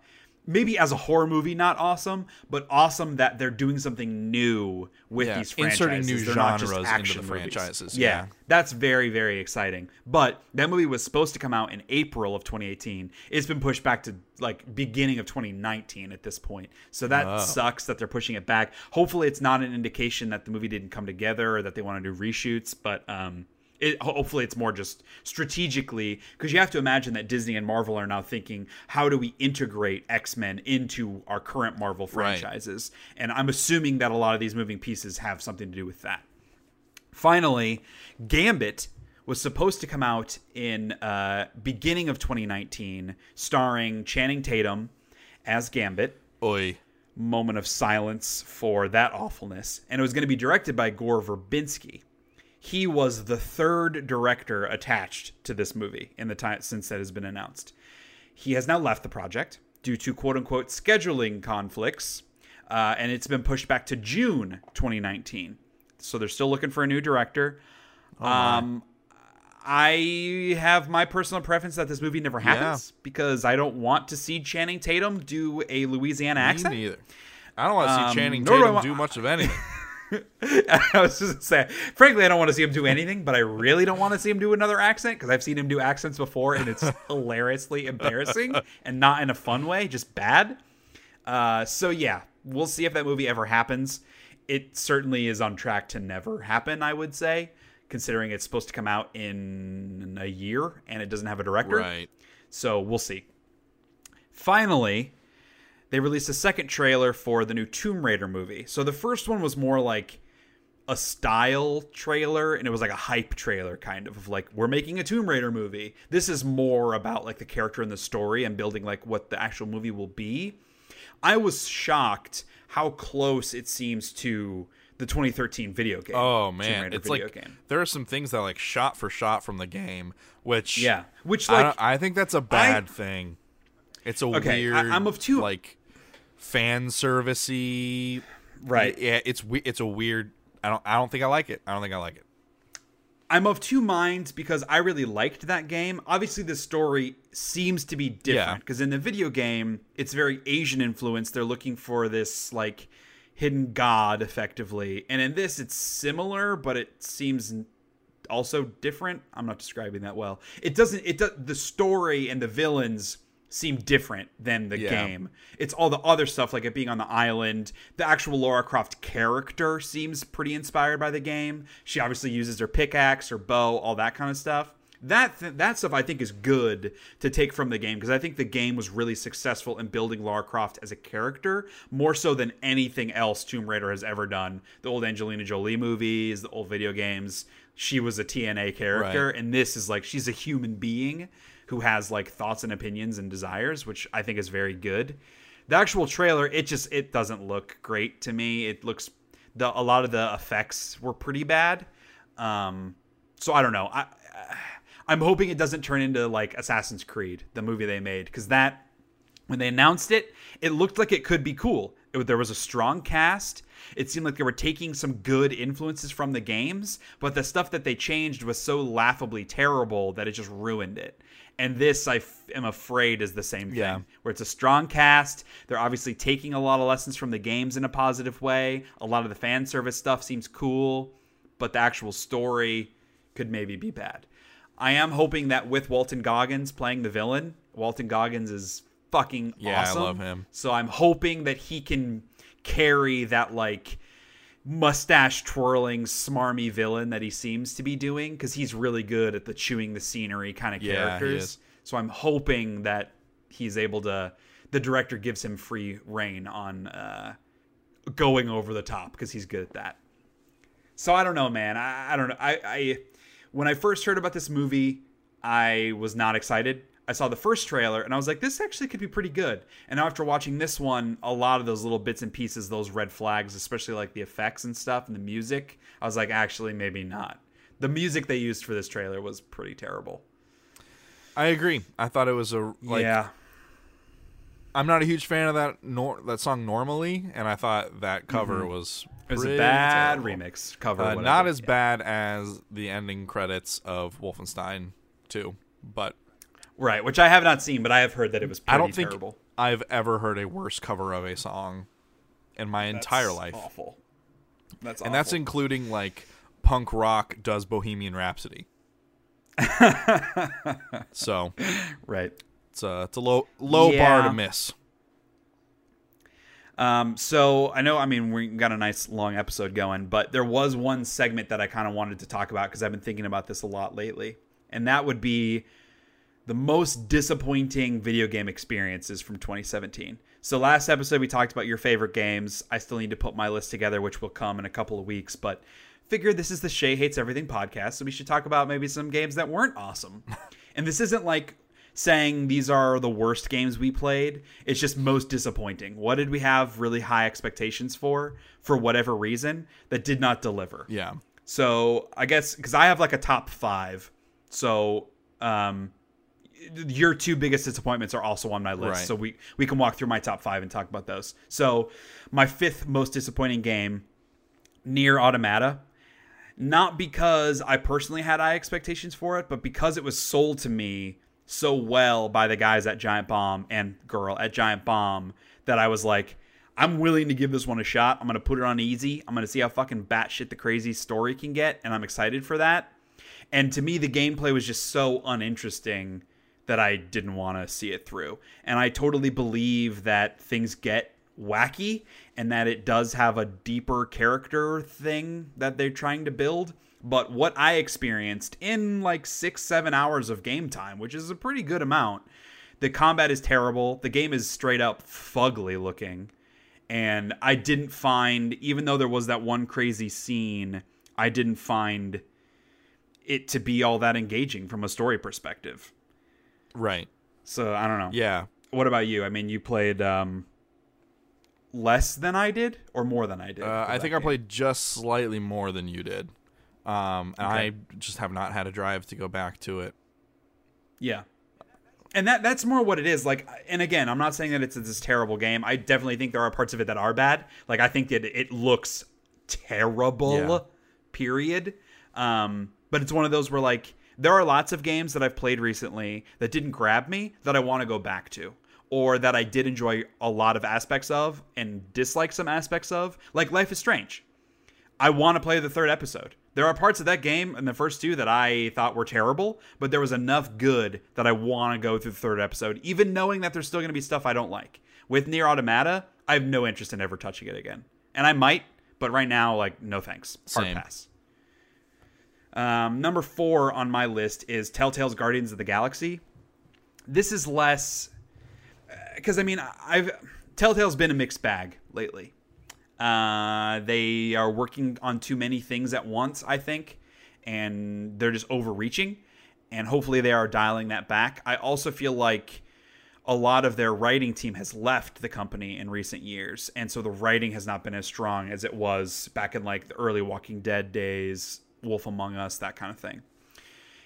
maybe as a horror movie, not awesome, but awesome that they're doing something new with Yeah, these franchises. inserting new They're not just genres into action the movies. franchises, Yeah, yeah. that's very very exciting. But that movie was supposed to come out in April of 2018. It's been pushed back to like beginning of 2019 at this point. So that Oh. sucks that they're pushing it back. Hopefully, it's not an indication that the movie didn't come together or that they want to do reshoots. But um, it, hopefully, it's more just strategically because you have to imagine that Disney and Marvel are now thinking, how do we integrate X Men into our current Marvel Right. franchises? And I'm assuming that a lot of these moving pieces have something to do with that. Finally, Gambit was supposed to come out in uh, beginning of 2019, starring Channing Tatum as Gambit. Oi. Moment of silence for that awfulness, and it was going to be directed by Gore Verbinski. He was the third director attached to this movie in the time since that has been announced. He has now left the project due to quote unquote scheduling conflicts, uh, and it's been pushed back to June 2019. So they're still looking for a new director. um, I have my personal preference that this movie never happens because I don't want to see Channing Tatum do a Louisiana Me accent. neither. I don't want to see Um, Channing nor do Tatum do much of anything. I was just saying, frankly, I don't want to see him do anything, but I really don't want to see him do another accent because I've seen him do accents before and it's hilariously embarrassing and not in a fun way, just bad. Uh, so yeah, we'll see if that movie ever happens. It certainly is on track to never happen, I would say, considering it's supposed to come out in a year and it doesn't have a director. right. So we'll see. Finally, they released a second trailer for the new Tomb Raider movie. So the first one was more like a style trailer and it was like a hype trailer kind of, of like we're making a Tomb Raider movie. This is more about like the character and the story and building like what the actual movie will be. I was shocked how close it seems to the 2013 video game. Oh man, it's like game. there are some things that like shot for shot from the game, which Yeah, which I, like don't- I think that's a bad thing. It's a Okay, I- weird. I'm of two- like fan servicey. Right. Yeah, it's it's a weird. I don't. I don't think I like it. I don't think I like it. I'm of two minds because I really liked that game. Obviously, the story seems to be different because in the video game, it's very Asian influenced. They're looking for this like hidden god, effectively, and in this, it's similar, but it seems also different. I'm not describing that well. It doesn't. It does. The story and the villains seem different than the Yeah. game. It's all the other stuff, like it being on the island. The actual Lara Croft character seems pretty inspired by the game. She obviously uses her pickaxe, her bow, all that kind of stuff. That th- that stuff I think is good to take from the game because I think the game was really successful in building Lara Croft as a character more so than anything else Tomb Raider has ever done. The old Angelina Jolie movies, the old video games, she was a TNA character, Right. and this is like she's a human being who has like thoughts and opinions and desires, which I think is very good. The actual trailer, it just it doesn't look great to me. It looks the a lot of the effects were pretty bad. Um, so I don't know. I I'm hoping it doesn't turn into like Assassin's Creed, the movie they made, because that when they announced it, it looked like it could be cool. It, there was a strong cast. It seemed like they were taking some good influences from the games, but the stuff that they changed was so laughably terrible that it just ruined it. And this, I f- am afraid, is the same thing. Yeah. Where it's a strong cast. They're obviously taking a lot of lessons from the games in a positive way. A lot of the fan service stuff seems cool, but the actual story could maybe be bad. I am hoping that with Walton Goggins playing the villain, Walton Goggins is fucking Yeah, I love him. So I'm hoping that he can carry that like mustache twirling smarmy villain that he seems to be doing because he's really good at the chewing the scenery kind of Yeah, characters. So I'm hoping that he's able to. The director gives him free reign on uh, going over the top because he's good at that. So I don't know, man. I, I don't know. I, I when I first heard about this movie, I was not excited. I saw the first trailer and I was like, this actually could be pretty good. And now after watching this one, a lot of those little bits and pieces, those red flags, especially like the effects and stuff and the music, I was like, actually, maybe not. The music they used for this trailer was pretty terrible. I agree. I thought it was a like. yeah. I'm not a huge fan of that nor- that song normally, and I thought that cover was Mm-hmm. It was a bad terrible. remix cover. Uh, not as bad as the ending credits of Wolfenstein 2, but right, which I have not seen, but I have heard that it was pretty I don't think terrible. I've ever heard a worse cover of a song in my entire life. Awful. That's and that's including like punk rock does Bohemian Rhapsody. so right. it's a it's a low low bar to miss. Um, so I know, I mean, we got a nice long episode going, but there was one segment that I kind of wanted to talk about because I've been thinking about this a lot lately, and that would be the most disappointing video game experiences from 2017. So last episode we talked about your favorite games. I still need to put my list together, which will come in a couple of weeks, but figure this is the Shea Hates Everything podcast, so we should talk about maybe some games that weren't awesome. and this isn't like saying these are the worst games we played. It's just most disappointing. What did we have really high expectations for for whatever reason that did not deliver? Yeah. So I guess because I have like a top five. So um, your two biggest disappointments are also on my list. Right. So we we can walk through my top five and talk about those. So my fifth most disappointing game, Nier Automata. Not because I personally had high expectations for it, but because it was sold to me so well by the guys at Giant Bomb and girl at Giant Bomb that I was like, I'm willing to give this one a shot. I'm gonna put it on easy. I'm gonna see how fucking batshit the crazy story can get, and I'm excited for that. And to me, the gameplay was just so uninteresting that I didn't want to see it through. And I totally believe that things get wacky and that it does have a deeper character thing that they're trying to build. But what I experienced in like six, seven hours of game time, which is a pretty good amount, the combat is terrible. The game is straight up fugly looking. And I didn't find, even though there was that one crazy scene, I didn't find it to be all that engaging from a story perspective. Right. So I don't know. Yeah. What about you? I mean, you played um, less than I did, or more than I did. Uh, I think I played just slightly more than you did. Um, and Okay. I just have not had a drive to go back to it. Yeah. And that that's more what it is. Like and again, I'm not saying that it's this terrible game. I definitely think there are parts of it that are bad. Like I think that it looks terrible. Yeah. Period. Um but it's one of those where like there are lots of games that I've played recently that didn't grab me that I want to go back to or that I did enjoy a lot of aspects of and dislike some aspects of, like Life is Strange. I want to play the third episode. There are parts of that game and the first two that I thought were terrible, but there was enough good that I want to go through the third episode, even knowing that there's still going to be stuff I don't like. With Nier Automata, I have no interest in ever touching it again. And I might, but right now, like, no thanks. Hard Same. pass. Um, number four on my list is Telltale's Guardians of the Galaxy. This is less because I mean I've Telltale's been a mixed bag lately. Uh, they are working on too many things at once, I think, and they're just overreaching. And hopefully, they are dialing that back. I also feel like a lot of their writing team has left the company in recent years, and so the writing has not been as strong as it was back in like the early Walking Dead days, Wolf Among Us, that kind of thing.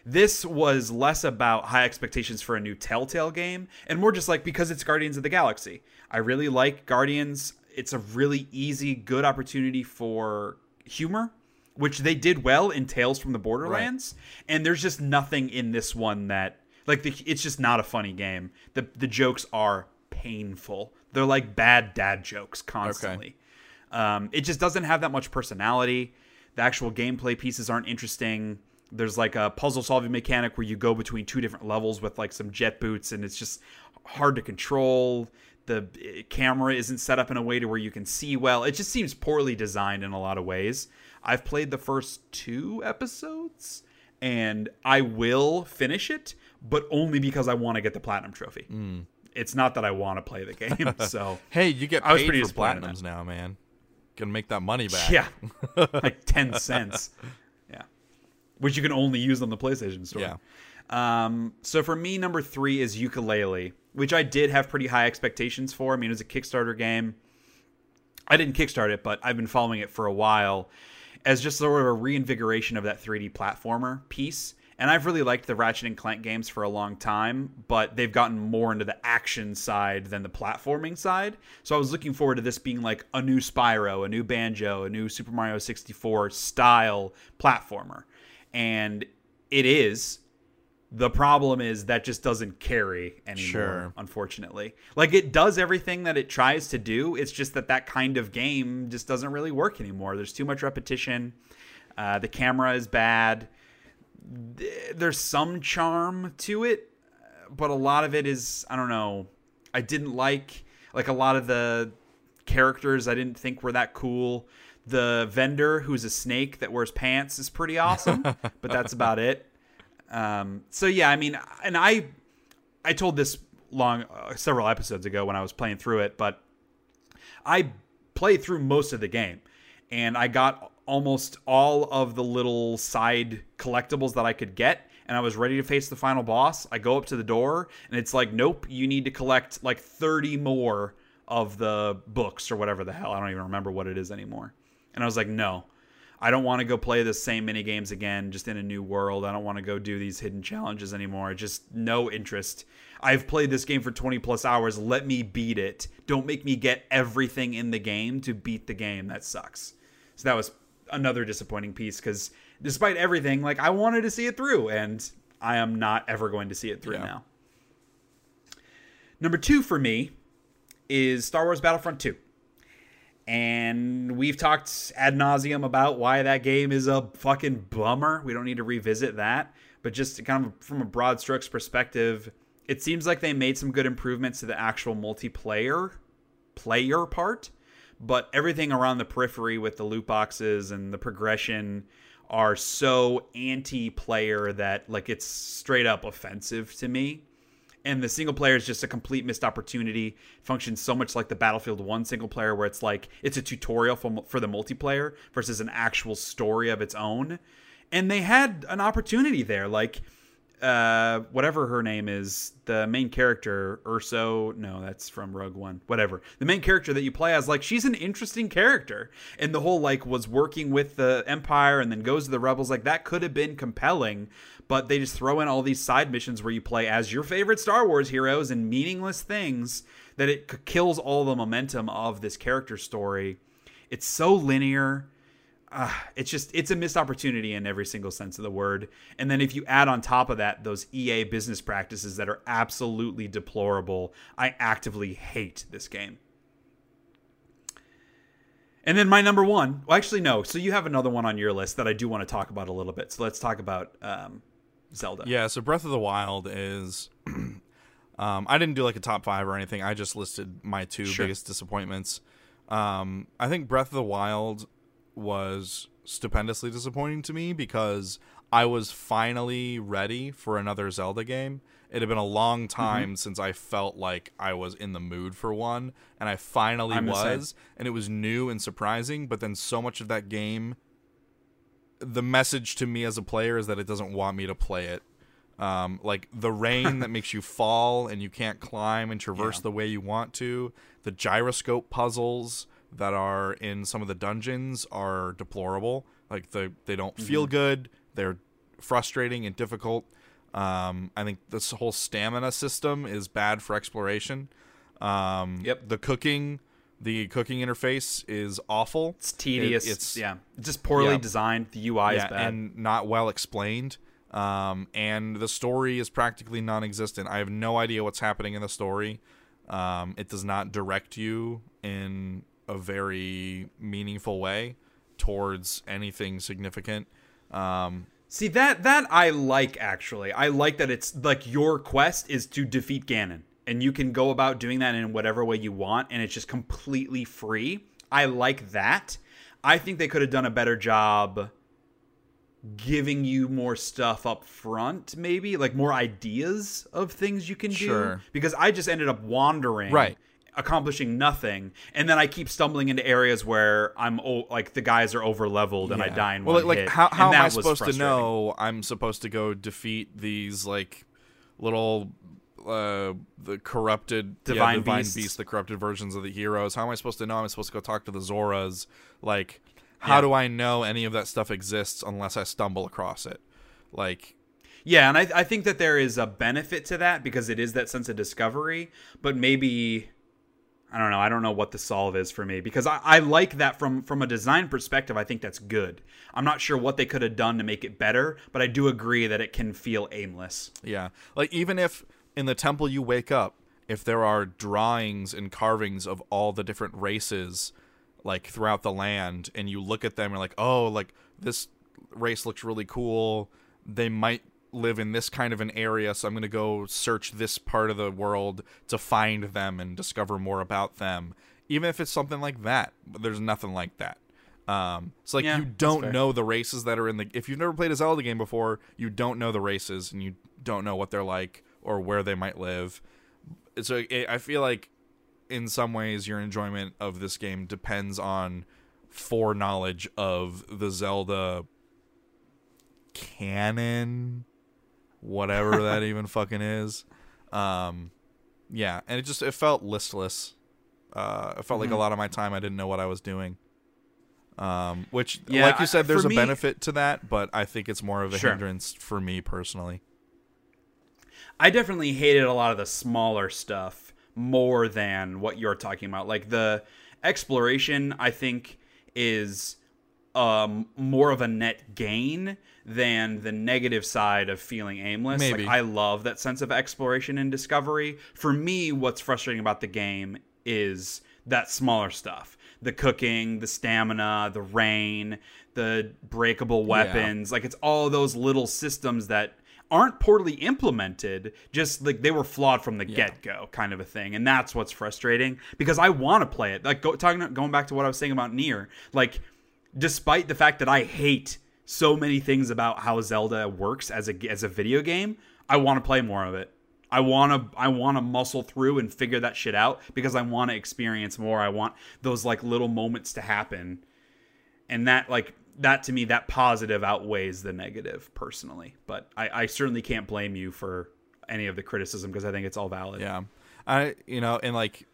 This was less about high expectations for a new Telltale game and more just like because it's Guardians of the Galaxy. I really like Guardians. It's a really easy, good opportunity for humor, which they did well in Tales from the Borderlands. And there's just nothing in this one that like the, it's just not a funny game. The the jokes are painful. They're like bad dad jokes constantly. Um, it just doesn't have that much personality. The actual gameplay pieces aren't interesting. There's like a puzzle solving mechanic where you go between two different levels with like some jet boots, and it's just hard to control. The eh, camera isn't set up in a way to where you can see well. It just seems poorly designed in a lot of ways. I've played the first two episodes, and I will finish it, but only because I want to get the platinum trophy. It's not that I want to play the game. So Hey, you get I was paid pretty for platinums now, man. Gonna make that money back. Yeah, like ten cents. Yeah, which you can only use on the PlayStation Store. Yeah. Um, so for me, number three is Yooka-Laylee, which I did have pretty high expectations for. I mean, it was a Kickstarter game. I didn't kickstart it, but I've been following it for a while as just sort of a reinvigoration of that 3D platformer piece. And I've really liked the Ratchet and Clank games for a long time, but they've gotten more into the action side than the platforming side. So I was looking forward to this being like a new Spyro, a new Banjo, a new Super Mario 64 style platformer. And it is. The problem is that just doesn't carry anymore, Sure. unfortunately. Like it does everything that it tries to do. It's just that that kind of game just doesn't really work anymore. There's too much repetition. Uh, the camera is bad. Th- There's some charm to it, but a lot of it is I don't know. I didn't like like a lot of the characters. I didn't think were that cool. The vendor who's a snake that wears pants is pretty awesome, but that's about it. Um, so yeah, I mean, and I I told this long uh, several episodes ago when I was playing through it, but I played through most of the game and I got almost all of the little side collectibles that I could get and I was ready to face the final boss. I go up to the door and it's like, nope, you need to collect like 30 more of the books or whatever the hell. I don't even remember what it is anymore. And I was like, no. I don't want to go play the same mini games again, just in a new world. I don't want to go do these hidden challenges anymore. Just no interest. I've played this game for 20 plus hours. Let me beat it. Don't make me get everything in the game to beat the game. That sucks. So that was another disappointing piece because despite everything, like I wanted to see it through, and I am not ever going to see it through Yeah. now. Number two for me is Star Wars Battlefront 2 and we've talked ad nauseum about why that game is a fucking bummer. We don't need to revisit that, but just kind of from a broad strokes perspective, it seems like they made some good improvements to the actual multiplayer player part, but everything around the periphery with the loot boxes and the progression are so anti-player that like it's straight up offensive to me and the single player is just a complete missed opportunity. Functions so much like the Battlefield 1 single player, where it's like it's a tutorial for, for the multiplayer versus an actual story of its own. And they had an opportunity there. Like, uh, whatever her name is, the main character, Erso, no, that's from Rogue One, whatever. The main character that you play as, like, she's an interesting character. And the whole, like, was working with the Empire and then goes to the Rebels, like, that could have been compelling but they just throw in all these side missions where you play as your favorite Star Wars heroes and meaningless things that it kills all the momentum of this character story. It's so linear. Uh, it's just it's a missed opportunity in every single sense of the word. And then if you add on top of that those EA business practices that are absolutely deplorable, I actively hate this game. And then my number one, well, actually no. So you have another one on your list that I do want to talk about a little bit. So let's talk about um, Zelda. Yeah, so Breath of the Wild is. um, I didn't do like a top five or anything. I just listed my two Sure. biggest disappointments. Um, I think Breath of the Wild was stupendously disappointing to me because I was finally ready for another Zelda game. It had been a long Mm-hmm. time since I felt like I was in the mood for one, and I finally I'm was, and it was new and surprising. But then so much of that game the message to me as a player is that it doesn't want me to play it. Um, like the rain that makes you fall and you can't climb and traverse Yeah. the way you want to. The gyroscope puzzles that are in some of the dungeons are deplorable. Like the they don't feel Mm-hmm. good. They're frustrating and difficult. Um, I think this whole stamina system is bad for exploration. Um, Yep. The cooking, the cooking interface is awful. It's tedious. It- it's yeah, just poorly yeah. designed. The UI is bad. and not well explained. Um, and the story is practically non-existent. I have no idea what's happening in the story. Um, it does not direct you in a very meaningful way towards anything significant. Um, See that that I like actually. I like that it's like your quest is to defeat Ganon, and you can go about doing that in whatever way you want, and it's just completely free. I like that. I think they could have done a better job giving you more stuff up front, maybe like more ideas of things you can Sure. do. Because I just ended up wandering, Right. Accomplishing nothing, and then I keep stumbling into areas where I'm o- like the guys are over leveled and I die in well, one like hit, how how am I supposed to know I'm supposed to go defeat these like little uh the corrupted yeah, Divine divine beasts. beasts, the corrupted versions of the heroes? How am I supposed to know I'm supposed to go talk to the Zoras? Like how Yeah. do I know any of that stuff exists unless I stumble across it? Like Yeah, and I, I think that there is a benefit to that because it is that sense of discovery, but maybe I don't know. I don't know what the solve is for me because I, I like that from from a design perspective. I think that's good. I'm not sure what they could have done to make it better, but I do agree that it can feel aimless. Yeah. Like even if in the temple you wake up, if there are drawings and carvings of all the different races like throughout the land and you look at them and you're like, "Oh, like this race looks really cool. They might live in this kind of an area, so I'm going to go search this part of the world to find them and discover more about them." Even if it's something like that, but there's nothing like that. Um, it's like Yeah, you don't know the races that are in the. If you've never played a Zelda game before, you don't know the races and you don't know what they're like or where they might live. So it, I feel like, in some ways, your enjoyment of this game depends on foreknowledge of the Zelda canon, whatever that even fucking is. Um, yeah, and it just it felt listless. Uh, it felt like a Mm-hmm. lot of my time I didn't know what I was doing. Um, which, Yeah, like you said, there's a me- benefit to that, but I think it's more of a Sure. hindrance for me personally. I definitely hated a lot of the smaller stuff more than what you're talking about. Like the exploration, I think, is um, more of a net gain than the negative side of feeling aimless. Maybe. Like I love that sense of exploration and discovery. For me, what's frustrating about the game is that smaller stuff. The cooking, the stamina, the rain, the breakable weapons. Like it's all those little systems that aren't poorly implemented, just like they were flawed from the get-go kind of a thing. And that's what's frustrating because I want to play it. Like go, talking going back to what I was saying about Nier, like despite the fact that I hate so many things about how Zelda works as a as a video game, I want to play more of it. I want to I want to muscle through and figure that shit out because I want to experience more. I want those like little moments to happen. And that like that to me that positive outweighs the negative personally. But I, I certainly can't blame you for any of the criticism because I think it's all valid. Yeah, I you know, and like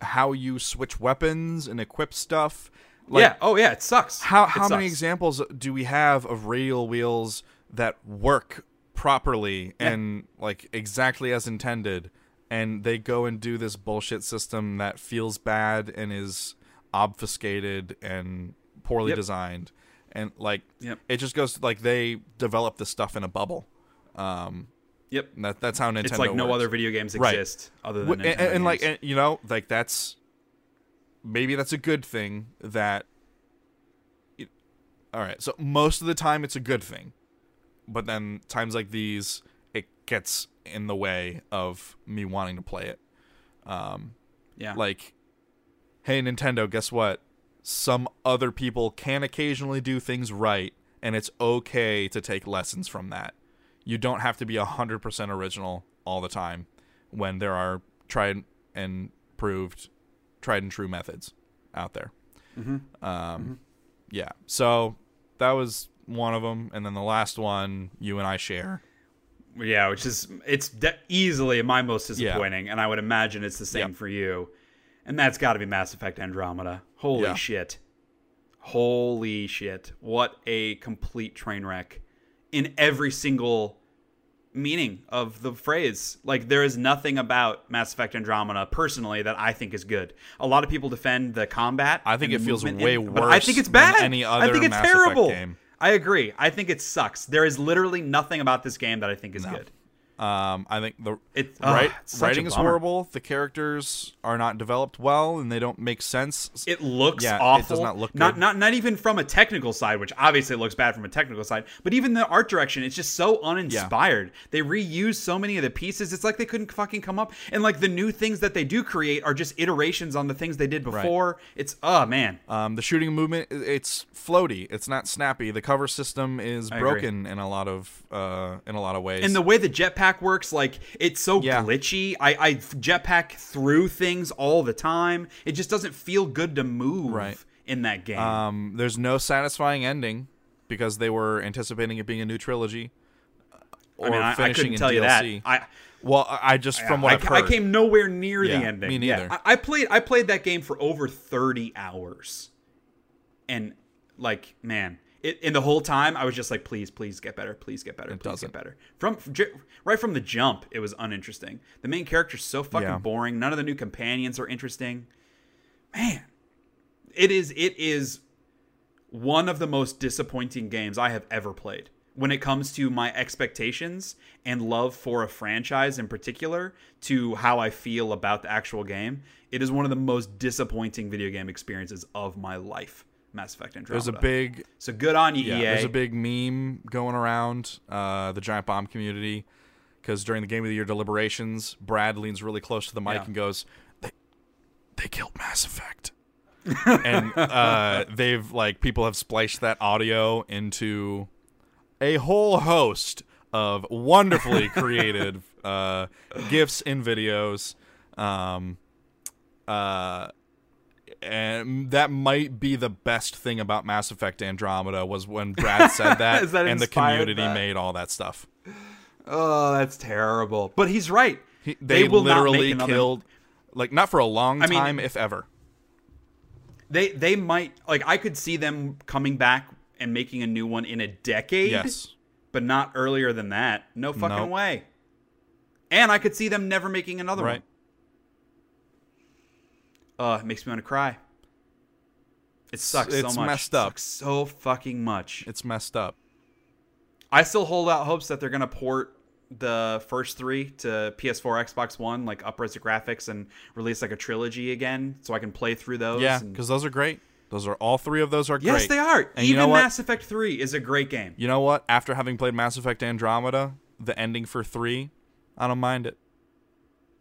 how you switch weapons and equip stuff. Like, yeah. Oh yeah, it sucks. How how many examples do we have of radial wheels that work properly and like exactly as intended, and they go and do this bullshit system that feels bad and is obfuscated and poorly Yep. designed, and like Yep. it just goes like they develop this stuff in a bubble. Um, Yep. that that's how Nintendo. It's like no other video games Right. exist other than and, Nintendo and, like and, you know like that's maybe that's a good thing that it- all right so most of the time it's a good thing but then times like these it gets in the way of me wanting to play it. Um yeah. like hey nintendo guess what? Some other people can occasionally do things right and it's okay to take lessons from that. You don't have to be 100% original all the time when there are tried and proved tried and true methods out there Mm-hmm. um yeah so that was one of them and then the last one you and i share Yeah, which is it's de- easily my most disappointing, and I would imagine it's the same Yep. for you. And that's got to be Mass Effect Andromeda. Holy Yeah. shit! Holy shit! What a complete train wreck in every single meaning of the phrase. Like there is nothing about Mass Effect Andromeda personally that I think is good. A lot of people defend the combat. I think it feels way in- but I think it's than bad. any I think it's Mass terrible. game. I agree. I think it sucks. There is literally nothing about this game that I think is good. Um, I think the It- right such a writing is horrible. The characters are not developed well, and they don't make sense. It looks Yeah, it does not look not good. not not even from a technical side, which obviously looks bad from a technical side. But even the art direction, it's just so uninspired. They reuse so many of the pieces. It's like they couldn't fucking come up. And like the new things that they do create are just iterations on the things they did before. It's oh man. Um, the shooting movement it's floaty. It's not snappy. The cover system is I agree. broken in a lot of uh, in a lot of ways. And the way the jetpack works, like it's so Yeah. glitchy. I, I jetpack through things all the time. It just doesn't feel good to move Right. in that game. um, there's no satisfying ending because they were anticipating it being a new trilogy. Or I mean, I, I finishing in tell you that. DLC. I well, I I just from what I, I've I came nowhere near Yeah, the ending. me Yeah, neither. I, I played I played that game for over thirty hours, and like man, it, and the whole time I was just like, please, please get better, please get better, please doesn't. get better. From j- right from the jump, it was uninteresting. The main character's so fucking Yeah. boring. None of the new companions are interesting. Man, it is it is one of the most disappointing games I have ever played. When it comes to my expectations and love for a franchise in particular, to how I feel about the actual game, it is one of the most disappointing video game experiences of my life. Mass Effect Andromeda. there's a big so good on you, yeah, EA. there's a big meme going around uh, the giant bomb community because during the game of the year deliberations, Brad leans really close to the mic Yeah. and goes, "They they killed Mass Effect." and uh, they've like people have spliced that audio into a whole host of wonderfully created uh, gifs and videos. Um, uh, and that might be the best thing about Mass Effect Andromeda was when Brad said that, that and the community that? made all that stuff. oh, that's terrible. But he's right. He, they, will not literally another- killed, like not for a long I mean- time, if ever. They they might like I could see them coming back and making a new one in a decade. Yes, but not earlier than that. No fucking Nope. way. And I could see them never making another right. one. Uh, it makes me want to cry. It sucks it's so much. messed up. so fucking much. It's messed up. I still hold out hopes that they're gonna port the first three to PS4, Xbox One, like upres the graphics and release like a trilogy again, so I can play through those. Yeah, and- because those are great. Those are all three of those are yes, great. Yes, they are. And you Even know? Mass Effect Three is a great game. You know what? After having played Mass Effect Andromeda, the ending for three, I don't mind it.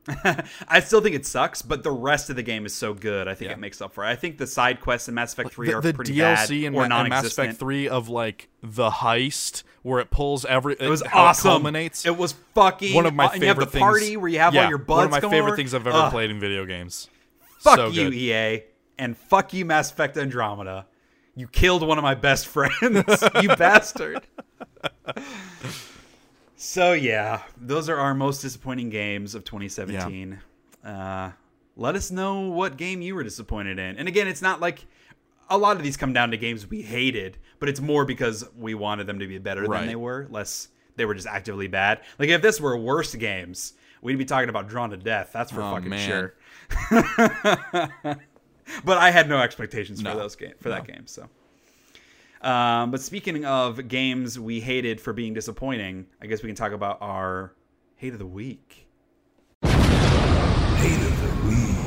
I still think it sucks, but the rest of the game is so good. I think Yeah. it makes up for it. I think the side quests in Mass Effect Three the, are the pretty DLC bad or Ma- in Mass. Effect Three of like the heist where it pulls every It was awesome. It culminates. It was fucking one of my and favorite you have the things. party where you have yeah, all your buds One of my going favorite things I've ever Ugh, played in video games. Fuck So you, good. EA, and fuck you, Mass Effect Andromeda. You killed one of my best friends, you bastard. So yeah, those are our most disappointing games of 2017. Uh, let us know what game you were disappointed in. And again, it's not like a lot of these come down to games we hated, but it's more because we wanted them to be better Right. than they were, less they were just actively bad. Like if this were worst games, we'd be talking about Drawn to Death. That's for Oh, fucking man. sure. but I had no expectations for those game for that game. So, um, but speaking of games we hated for being disappointing, I guess we can talk about our hate of the week. Hate of the week.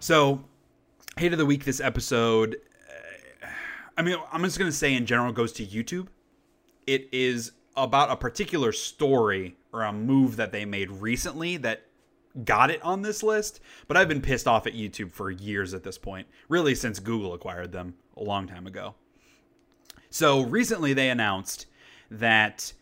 So, hate of the week this episode. uh, I mean, I'm just gonna say in general goes to YouTube. It is about a particular story or a move that they made recently that got it on this list. But I've been pissed off at YouTube for years at this point, really since Google acquired them a long time ago. So recently they announced that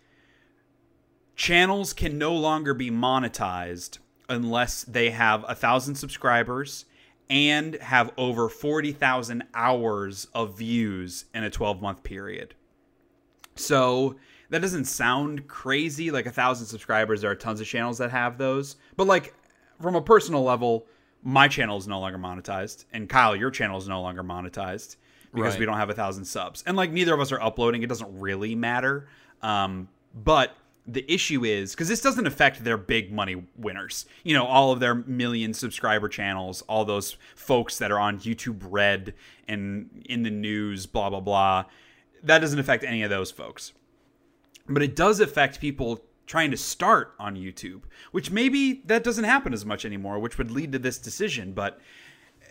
channels can no longer be monetized unless they have a thousand subscribers and have over 40,000 hours of views in a 12 month period. So that doesn't sound crazy. Like a thousand subscribers, there are tons of channels that have those. But like from a personal level, my channel is no longer monetized, and Kyle, your channel is no longer monetized because Right. we don't have a thousand subs. And like neither of us are uploading, it doesn't really matter. Um, but the issue is because this doesn't affect their big money winners. You know, all of their million subscriber channels, all those folks that are on YouTube Red and in the news, blah blah blah. That doesn't affect any of those folks but it does affect people trying to start on YouTube, which maybe that doesn't happen as much anymore, which would lead to this decision. But uh,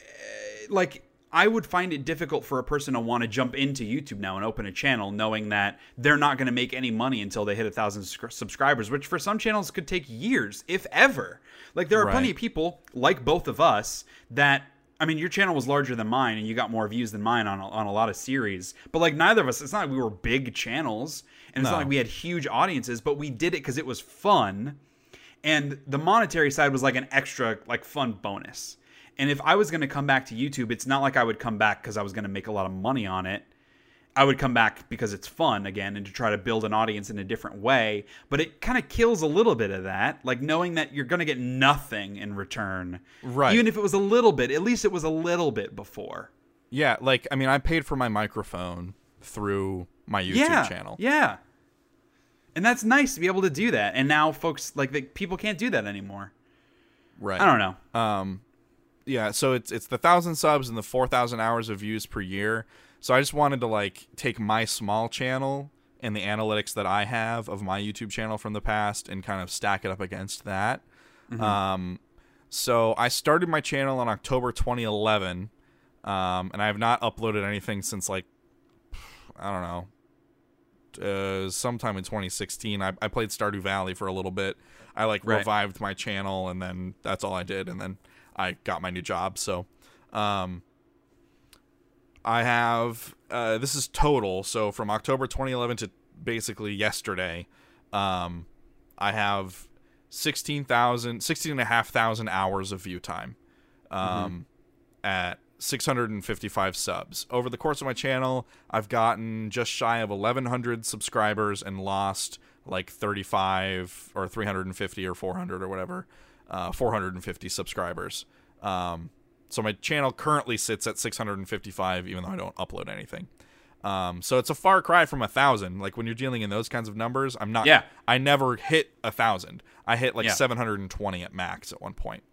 like, I would find it difficult for a person to want to jump into YouTube now and open a channel, knowing that they're not going to make any money until they hit a thousand sc- subscribers, which for some channels could take years, if ever. Like, there are plenty of people like both of us that I mean, your channel was larger than mine, and you got more views than mine on a, on a lot of series. But like, neither of us. It's not like we were big channels, and it's No. not like we had huge audiences. But we did it because it was fun, and the monetary side was like an extra, like fun bonus. And if I was going to come back to YouTube, it's not like I would come back because I was going to make a lot of money on it. I would come back because it's fun again and to try to build an audience in a different way. But it kind of kills a little bit of that, like knowing that you're going to get nothing in return. Right. Even if it was a little bit, at least it was a little bit before. Yeah, like I mean, I paid for my microphone through my YouTube yeah. channel. Yeah. And that's nice to be able to do that. And now folks like the, people can't do that anymore. Right. I don't know. Um, yeah, so it's it's the thousand subs and the four thousand hours of views per year. So I just wanted to like take my small channel and the analytics that I have of my YouTube channel from the past and kind of stack it up against that. Um, so I started my channel in October 2011, um, and I have not uploaded anything since like I don't know. Uh, sometime in 2016, I, I played Stardew Valley for a little bit. I like Right. revived my channel, and then that's all I did. And then I got my new job. So, um, I have uh, this is total. So from October 2011 to basically yesterday, um, I have 16,000, 16,500 hours of view time um, at 655 subs. Over the course of my channel, I've gotten just shy of 1,100 subscribers and lost like 35 or 350 or 400 or whatever, uh, 450 subscribers. Um, so my channel currently sits at 655, even though I don't upload anything. Um, so it's a far cry from a thousand. Like when you're dealing in those kinds of numbers, I'm not. Yeah. I never hit a thousand. I hit like Yeah. 720 at max at one point.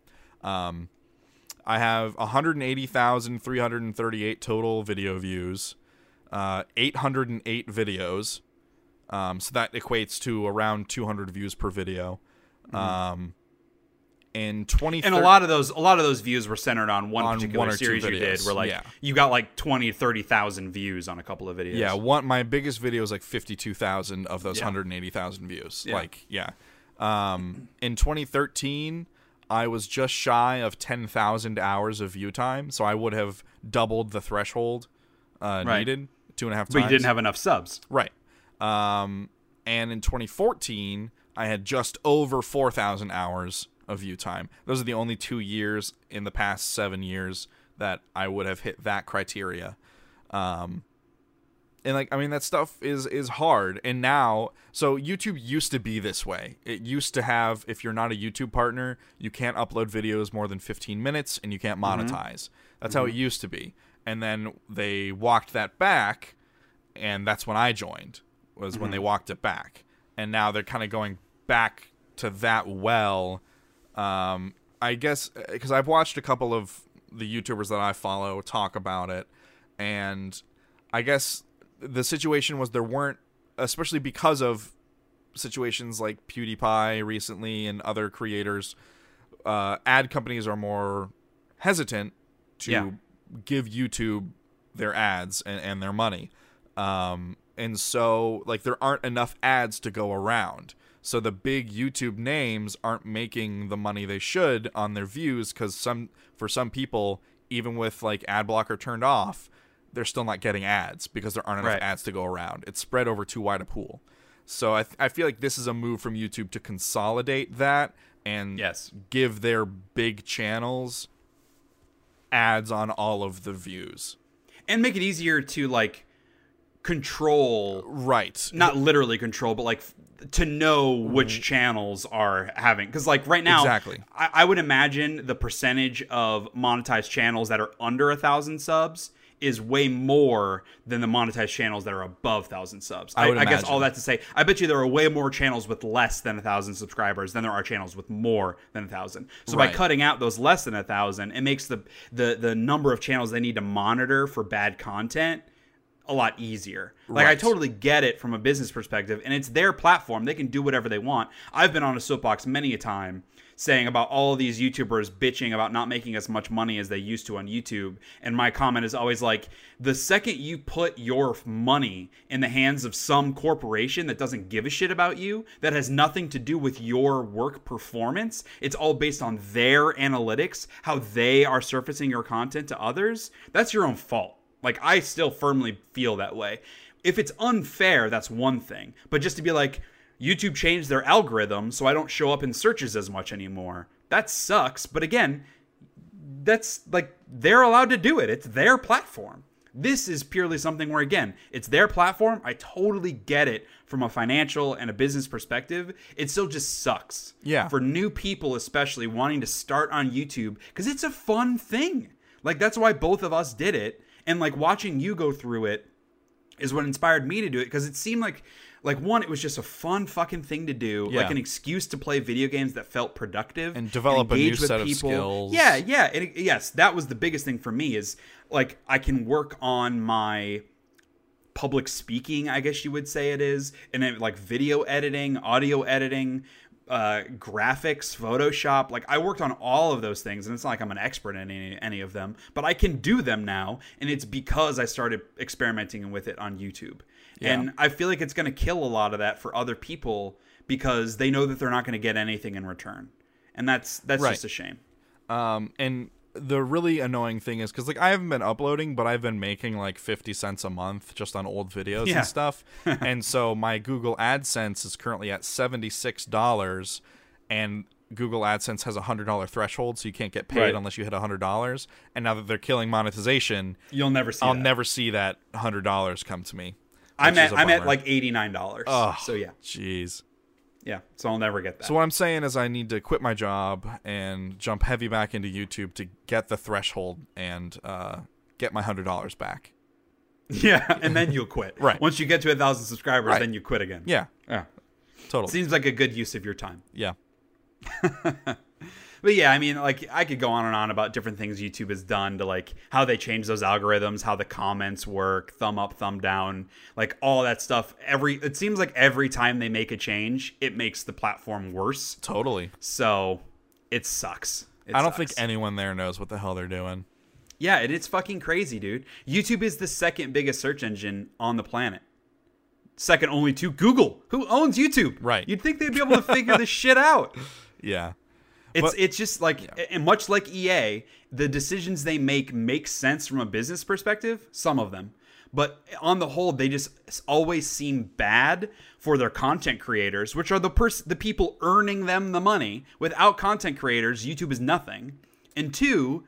Um, I have 180,338 total video views, uh, 808 videos. Um, so that equates to around 200 views per video. Um, in 20 and a lot of those a lot of those views were centered on one On particular one series you did where like yeah. you got like 20 30,000 views on a couple of videos. Yeah, one my biggest video is like fifty two thousand of those Yeah. hundred and eighty thousand views. Yeah. Like, yeah. Um, in twenty thirteen, I was just shy of ten thousand hours of view time, so I would have doubled the threshold uh, Right. needed two and a half times. But you didn't have enough subs. right. Um, and in twenty fourteen, I had just over four thousand hours of view time. Those are the only two years in the past seven years that I would have hit that criteria. Um, and like I mean that stuff is is hard and now so YouTube used to be this way. It used to have if you're not a YouTube partner, you can't upload videos more than 15 minutes and you can't mm-hmm. monetize. That's how it mm-hmm. used to be. And then they walked that back and that's when I joined was when they mm-hmm. walked it back. And now they're kind of going back to that well um, I guess uh, because I've watched a couple of the YouTubers that I follow talk about it, and I guess the situation was there weren't, especially because of situations like PewDiePie recently and other creators, uh, ad companies are more hesitant to Yeah. give YouTube their ads and, and their money. Um, and so, like, there aren't enough ads to go around. So the big YouTube names aren't making the money they should on their views because some for some people, even with like ad blocker turned off, they're still not getting ads because there aren't enough Right. ads to go around. It's spread over too wide a pool. So I, th- I feel like this is a move from YouTube to consolidate that and Yes. give their big channels ads on all of the views. And make it easier to like control Right. not literally control, but like to know mm-hmm. which channels are having. Because like right now, Exactly. I, I would imagine the percentage of monetized channels that are under a thousand subs is way more than the monetized channels that are above thousand subs. I I, would I guess all that to say, I bet you there are way more channels with less than a thousand subscribers than there are channels with more than a thousand. So by cutting out those less than a thousand, it makes the the the number of channels they need to monitor for bad content a lot easier. Like I totally get it from a business perspective, and it's their platform. They can do whatever they want. I've been on a soapbox many a time saying about all these YouTubers bitching about not making as much money as they used to on YouTube. And my comment is always like, the second you put your money in the hands of some corporation that doesn't give a shit about you, that has nothing to do with your work performance, it's all based on their analytics, how they are surfacing your content to others, that's your own fault. Like I still firmly feel that way. If it's unfair, that's one thing. But just to be like YouTube changed their algorithm so I don't show up in searches as much anymore. That sucks, but again, that's like they're allowed to do it. It's their platform. This is purely something where again, it's their platform. I totally get it from a financial and a business perspective. It still just sucks. Yeah. For new people especially wanting to start on YouTube cuz it's a fun thing. Like that's why both of us did it and like watching you go through it is what inspired me to do it because it seemed like like one it was just a fun fucking thing to do like an excuse to play video games that felt productive And develop a new set of skills. yeah yeah it- yes that was the biggest thing for me is like i can work on my public speaking i guess you would say it is and then like video editing audio editing uh, graphics photoshop like i worked on all of those things and it's not like i'm an expert in any, any of them but i can do them now and it's because i started experimenting with it on youtube and i feel like it's going to kill a lot of that for other people because they know that they're not going to get anything in return and that's that's Right. just a shame Um, and the really annoying thing is because like I haven't been uploading, but I've been making like fifty cents a month just on old videos Yeah. and stuff. and so my Google AdSense is currently at seventy six dollars, and Google AdSense has a hundred dollar threshold, so you can't get paid Right. unless you hit a hundred dollars. And now that they're killing monetization, you'll never see I'll that. never see that hundred dollars come to me. I'm at i'm at like $89 Ugh. so yeah Jeez. yeah so i'll never get that So what I'm saying is I need to quit my job and jump heavy back into YouTube to get the threshold and uh, get my hundred dollars back. Yeah, and then you'll quit. Right. Once you get to a thousand subscribers, Right. then you quit again. Yeah, Yeah. totally. Seems like a good use of your time. yeah, But yeah, I mean, like I could go on and on about different things YouTube has done to like how they change those algorithms, how the comments work, thumb up, thumb down, like all that stuff. Every it seems like every time they make a change, it makes the platform worse. totally. So it sucks. It I don't sucks. think anyone there knows what the hell they're doing. Yeah, it is fucking crazy, dude. YouTube is the second biggest search engine on the planet. Second only to Google, who owns YouTube. Right. You'd think they'd be able to figure this shit out. Yeah, It's But- it's just like and much like EA, the decisions they make make sense from a business perspective, some of them. But on the whole, they just always seem bad for their content creators, which are the pers- the people earning them the money. Without content creators, YouTube is nothing. And two,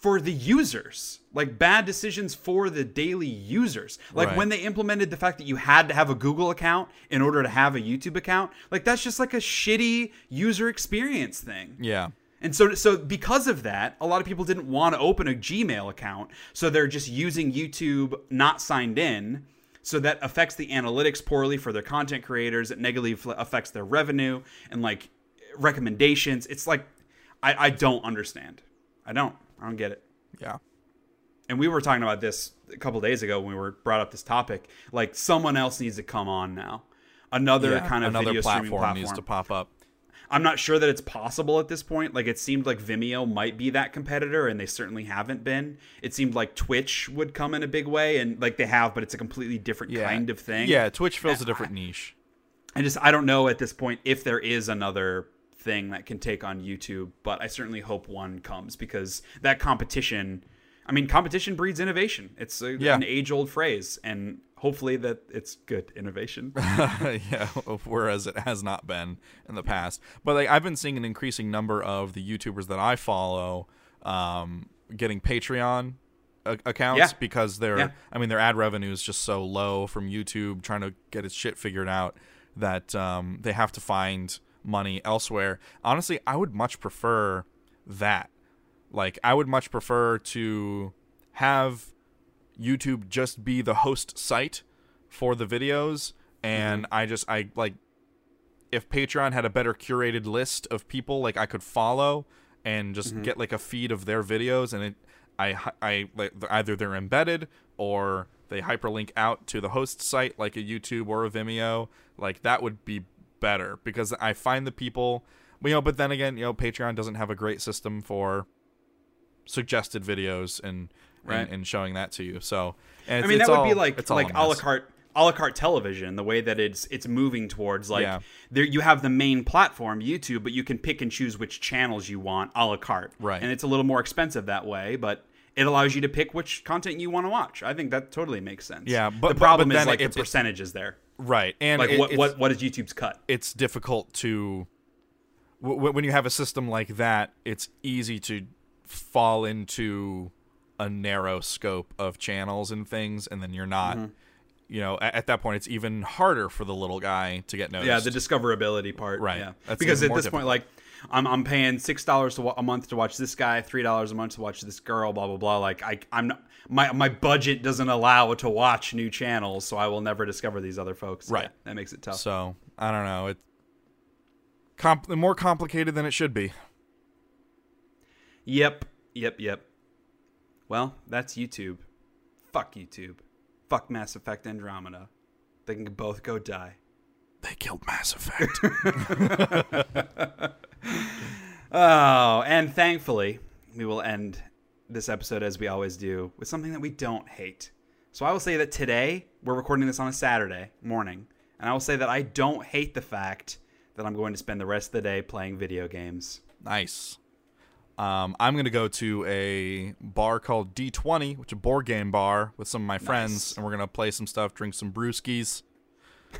for the users, like bad decisions for the daily users. Like Right. when they implemented the fact that you had to have a Google account in order to have a YouTube account, like that's just like a shitty user experience thing. yeah, And so, so because of that, a lot of people didn't want to open a Gmail account, so they're just using YouTube not signed in. So that affects the analytics poorly for their content creators. It negatively affects their revenue and like recommendations. It's like I, I don't understand. I don't. I don't get it. yeah, And we were talking about this a couple days ago when we were brought up this topic. Like someone else needs to come on now. Another yeah. kind of another video platform, streaming platform needs to pop up. I'm not sure that it's possible at this point. Like it seemed like Vimeo might be that competitor, and they certainly haven't been. It seemed like Twitch would come in a big way, and like they have, but it's a completely different Yeah, kind of thing. Yeah, Twitch fills a different niche. I just I don't know at this point if there is another thing that can take on YouTube, but I certainly hope one comes because that competition. I mean, competition breeds innovation. It's a, Yeah. an age-old phrase, and hopefully that it's good innovation. yeah, whereas it has not been in the past. But like I've been seeing an increasing number of the YouTubers that I follow um, getting Patreon accounts Yeah. because their Yeah. I mean their ad revenue is just so low from YouTube trying to get its shit figured out that um, they have to find money elsewhere. Honestly, I would much prefer that. Like I would much prefer to have YouTube just be the host site for the videos, and mm-hmm. I just I like if Patreon had a better curated list of people like I could follow and just mm-hmm. get like a feed of their videos, and it I I like either they're embedded or they hyperlink out to the host site like a YouTube or a Vimeo, like that would be better because I find the people, you know. But then again, you know, Patreon doesn't have a great system for suggested videos and Right. and, and showing that to you. So, and I mean, it's that would all- be like it's like a la carte a la carte television. The way that it's it's moving towards like Yeah. there you have the main platform YouTube, but you can pick and choose which channels you want a la carte. Right. and it's a little more expensive that way, but. It allows you to pick which content you want to watch. I think that totally makes sense. Yeah, but- the problem but is like it's- the percentages there. Right? And Like it- what what what is YouTube's cut? it's difficult to w- when you have a system like that it's easy to fall into a narrow scope of channels and things and then you're not Mm-hmm. you know at, at that point it's even harder for the little guy to get noticed Yeah, the discoverability part. Right. Yeah, That's because at this point, like, I'm I'm paying six dollars a month to watch this guy, three dollars a month to watch this girl, blah blah blah. Like, I I'm not my my budget doesn't allow to watch new channels, so I will never discover these other folks. Right. Yeah, that makes it tough. so i don't know it's comp- more complicated than it should be Yep, yep, yep. Well, that's YouTube. Fuck YouTube. Fuck Mass Effect Andromeda. They can both go die. they killed mass effect Oh, and thankfully, we will end this episode as we always do with something that we don't hate. So I will say that today we're recording this on a Saturday morning, and I will say that I don't hate the fact that I'm going to spend the rest of the day playing video games. Nice. Um, I'm gonna go to a bar called D20, which is a board game bar with some of my friends, and we're gonna play some stuff, drink some brewskis.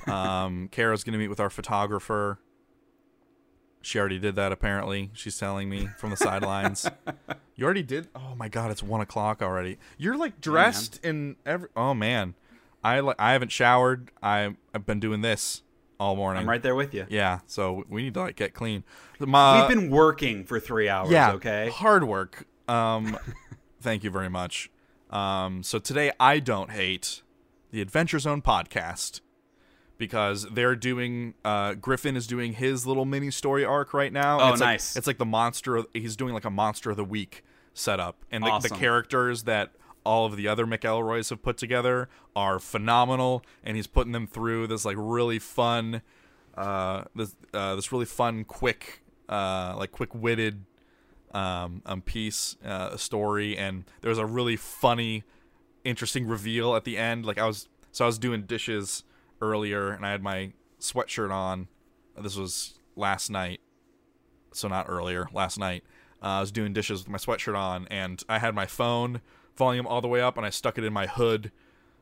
Um, Kara's gonna meet with our photographer. She already did that. Apparently, she's telling me from the sidelines. you already did? Oh my god, it's one o'clock already. You're like dressed in every. Oh man, I like. I haven't showered. I I've been doing this all morning. I'm right there with you. Yeah, so we need to like get clean. My, We've been working for three hours. yeah, Okay. hard work. Um, thank you very much. Um, so today I don't hate the Adventure Zone podcast because they're doing. Uh, Griffin is doing his little mini story arc right now. Oh, it's like- nice. it's like the monster. Of, he's doing like a monster of the week setup, and the, the characters that all of the other McElroys have put together are phenomenal, and he's putting them through this like really fun, uh, this uh, this really fun, quick, uh, like quick witted um, um piece uh, story and there was a really funny interesting reveal at the end like i was so i was doing dishes earlier and i had my sweatshirt on this was last night so not earlier last night uh, i was doing dishes with my sweatshirt on and i had my phone volume all the way up and i stuck it in my hood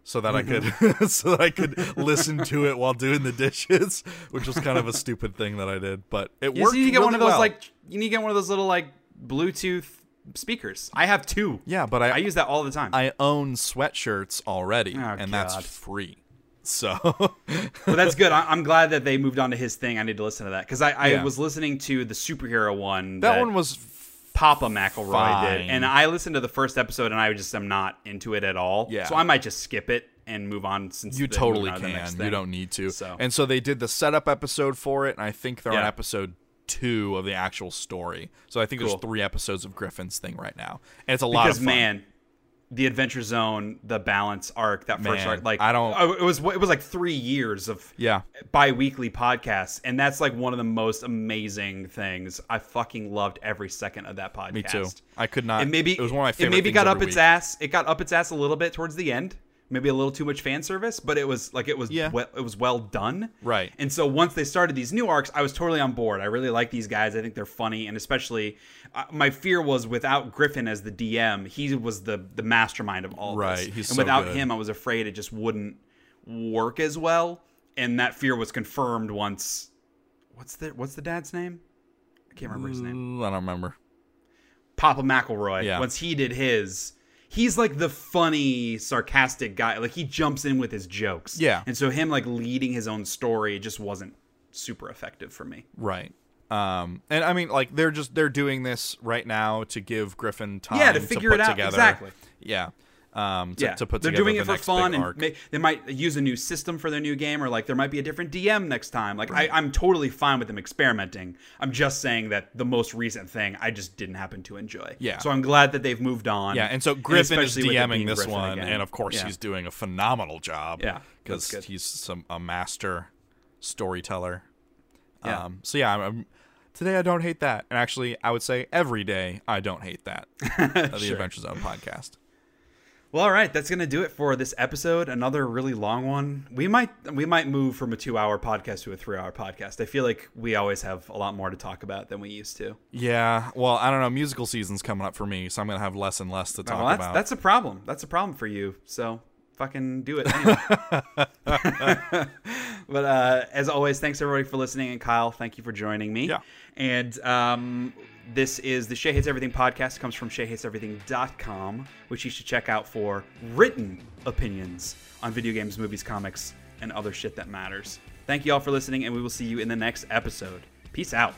so that I could so that I could listen to it while doing the dishes, which was kind of a stupid thing that I did, but it You worked. need to get one of those well. like you need to get one of those little like Bluetooth speakers. I have two. yeah, but I I use that all the time. I own sweatshirts already, Oh, and that's free. So but that's good. I, I'm glad that they moved on to his thing. I need to listen to that because I, I Yeah. was listening to the superhero one. that one was Papa McElroy fine. did, and I listened to the first episode, and I just am not into it at all. Yeah. So I might just skip it and move on. Since you totally moving on to the next can. thing. You don't need to. So. And so they did the setup episode for it, and I think they're on episode two of the actual story. So I think there's three episodes of Griffin's thing right now, and it's a lot because of fun. man, the Adventure Zone, the balance arc, that first Man, arc, like I don't- oh, It was it was like three years of Yeah. biweekly podcasts, and that's like one of the most amazing things. I fucking loved every second of that podcast. Me too. I could not. It maybe it was one of my favorite. It maybe got up its week. ass. It got up its ass a little bit towards the end. Maybe a little too much fan service, but it was like it was Yeah. well, it was well done. Right. And so once they started these new arcs, I was totally on board. I really like these guys. I think they're funny, and especially uh, my fear was without Griffin as the DM, he was the the mastermind of all Right, this. he's and so without good. him, I was afraid it just wouldn't work as well. And that fear was confirmed once. What's the What's the dad's name? I can't remember his name. I don't remember. Papa McElroy. Yeah. Once he did his, he's like the funny, sarcastic guy. Like he jumps in with his jokes. Yeah. And so him like leading his own story just wasn't super effective for me. Right. Um, and I mean, like they're just they're doing this right now to give Griffin time Yeah, to figure put it out. together. Exactly. Yeah. Um, to, yeah, to put they're together doing the it for fun, and may, they might use a new system for their new game, or like there might be a different DM next time. Like I, I'm totally fine with them experimenting. I'm just saying that the most recent thing I just didn't happen to enjoy. Yeah. So I'm glad that they've moved on. Yeah, and so Griffin is especially DMing this Griffin one, again. and of course Yeah. he's doing a phenomenal job. Yeah, because he's some a master storyteller. Yeah. Um, so yeah, I'm, I'm- today I don't hate that, and actually I would say every day I don't hate that. of the Sure. Adventure Zone podcast. Well, all right, that's gonna do it for this episode. Another really long one. We might we might move from a two hour podcast to a three hour podcast. I feel like we always have a lot more to talk about than we used to. Yeah, well, I don't know. Musical season's coming up for me, so I'm gonna have less and less to talk well, that's about. that's a problem. That's a problem for you. So fucking do it anyway. but uh, as always, thanks everybody for listening. And Kyle, thank you for joining me. Yeah. And um, this is the Shea Hates Everything podcast. It comes from SheaHatesEverything.com, which you should check out for written opinions on video games, movies, comics, and other shit that matters. Thank you all for listening, and we will see you in the next episode. Peace out.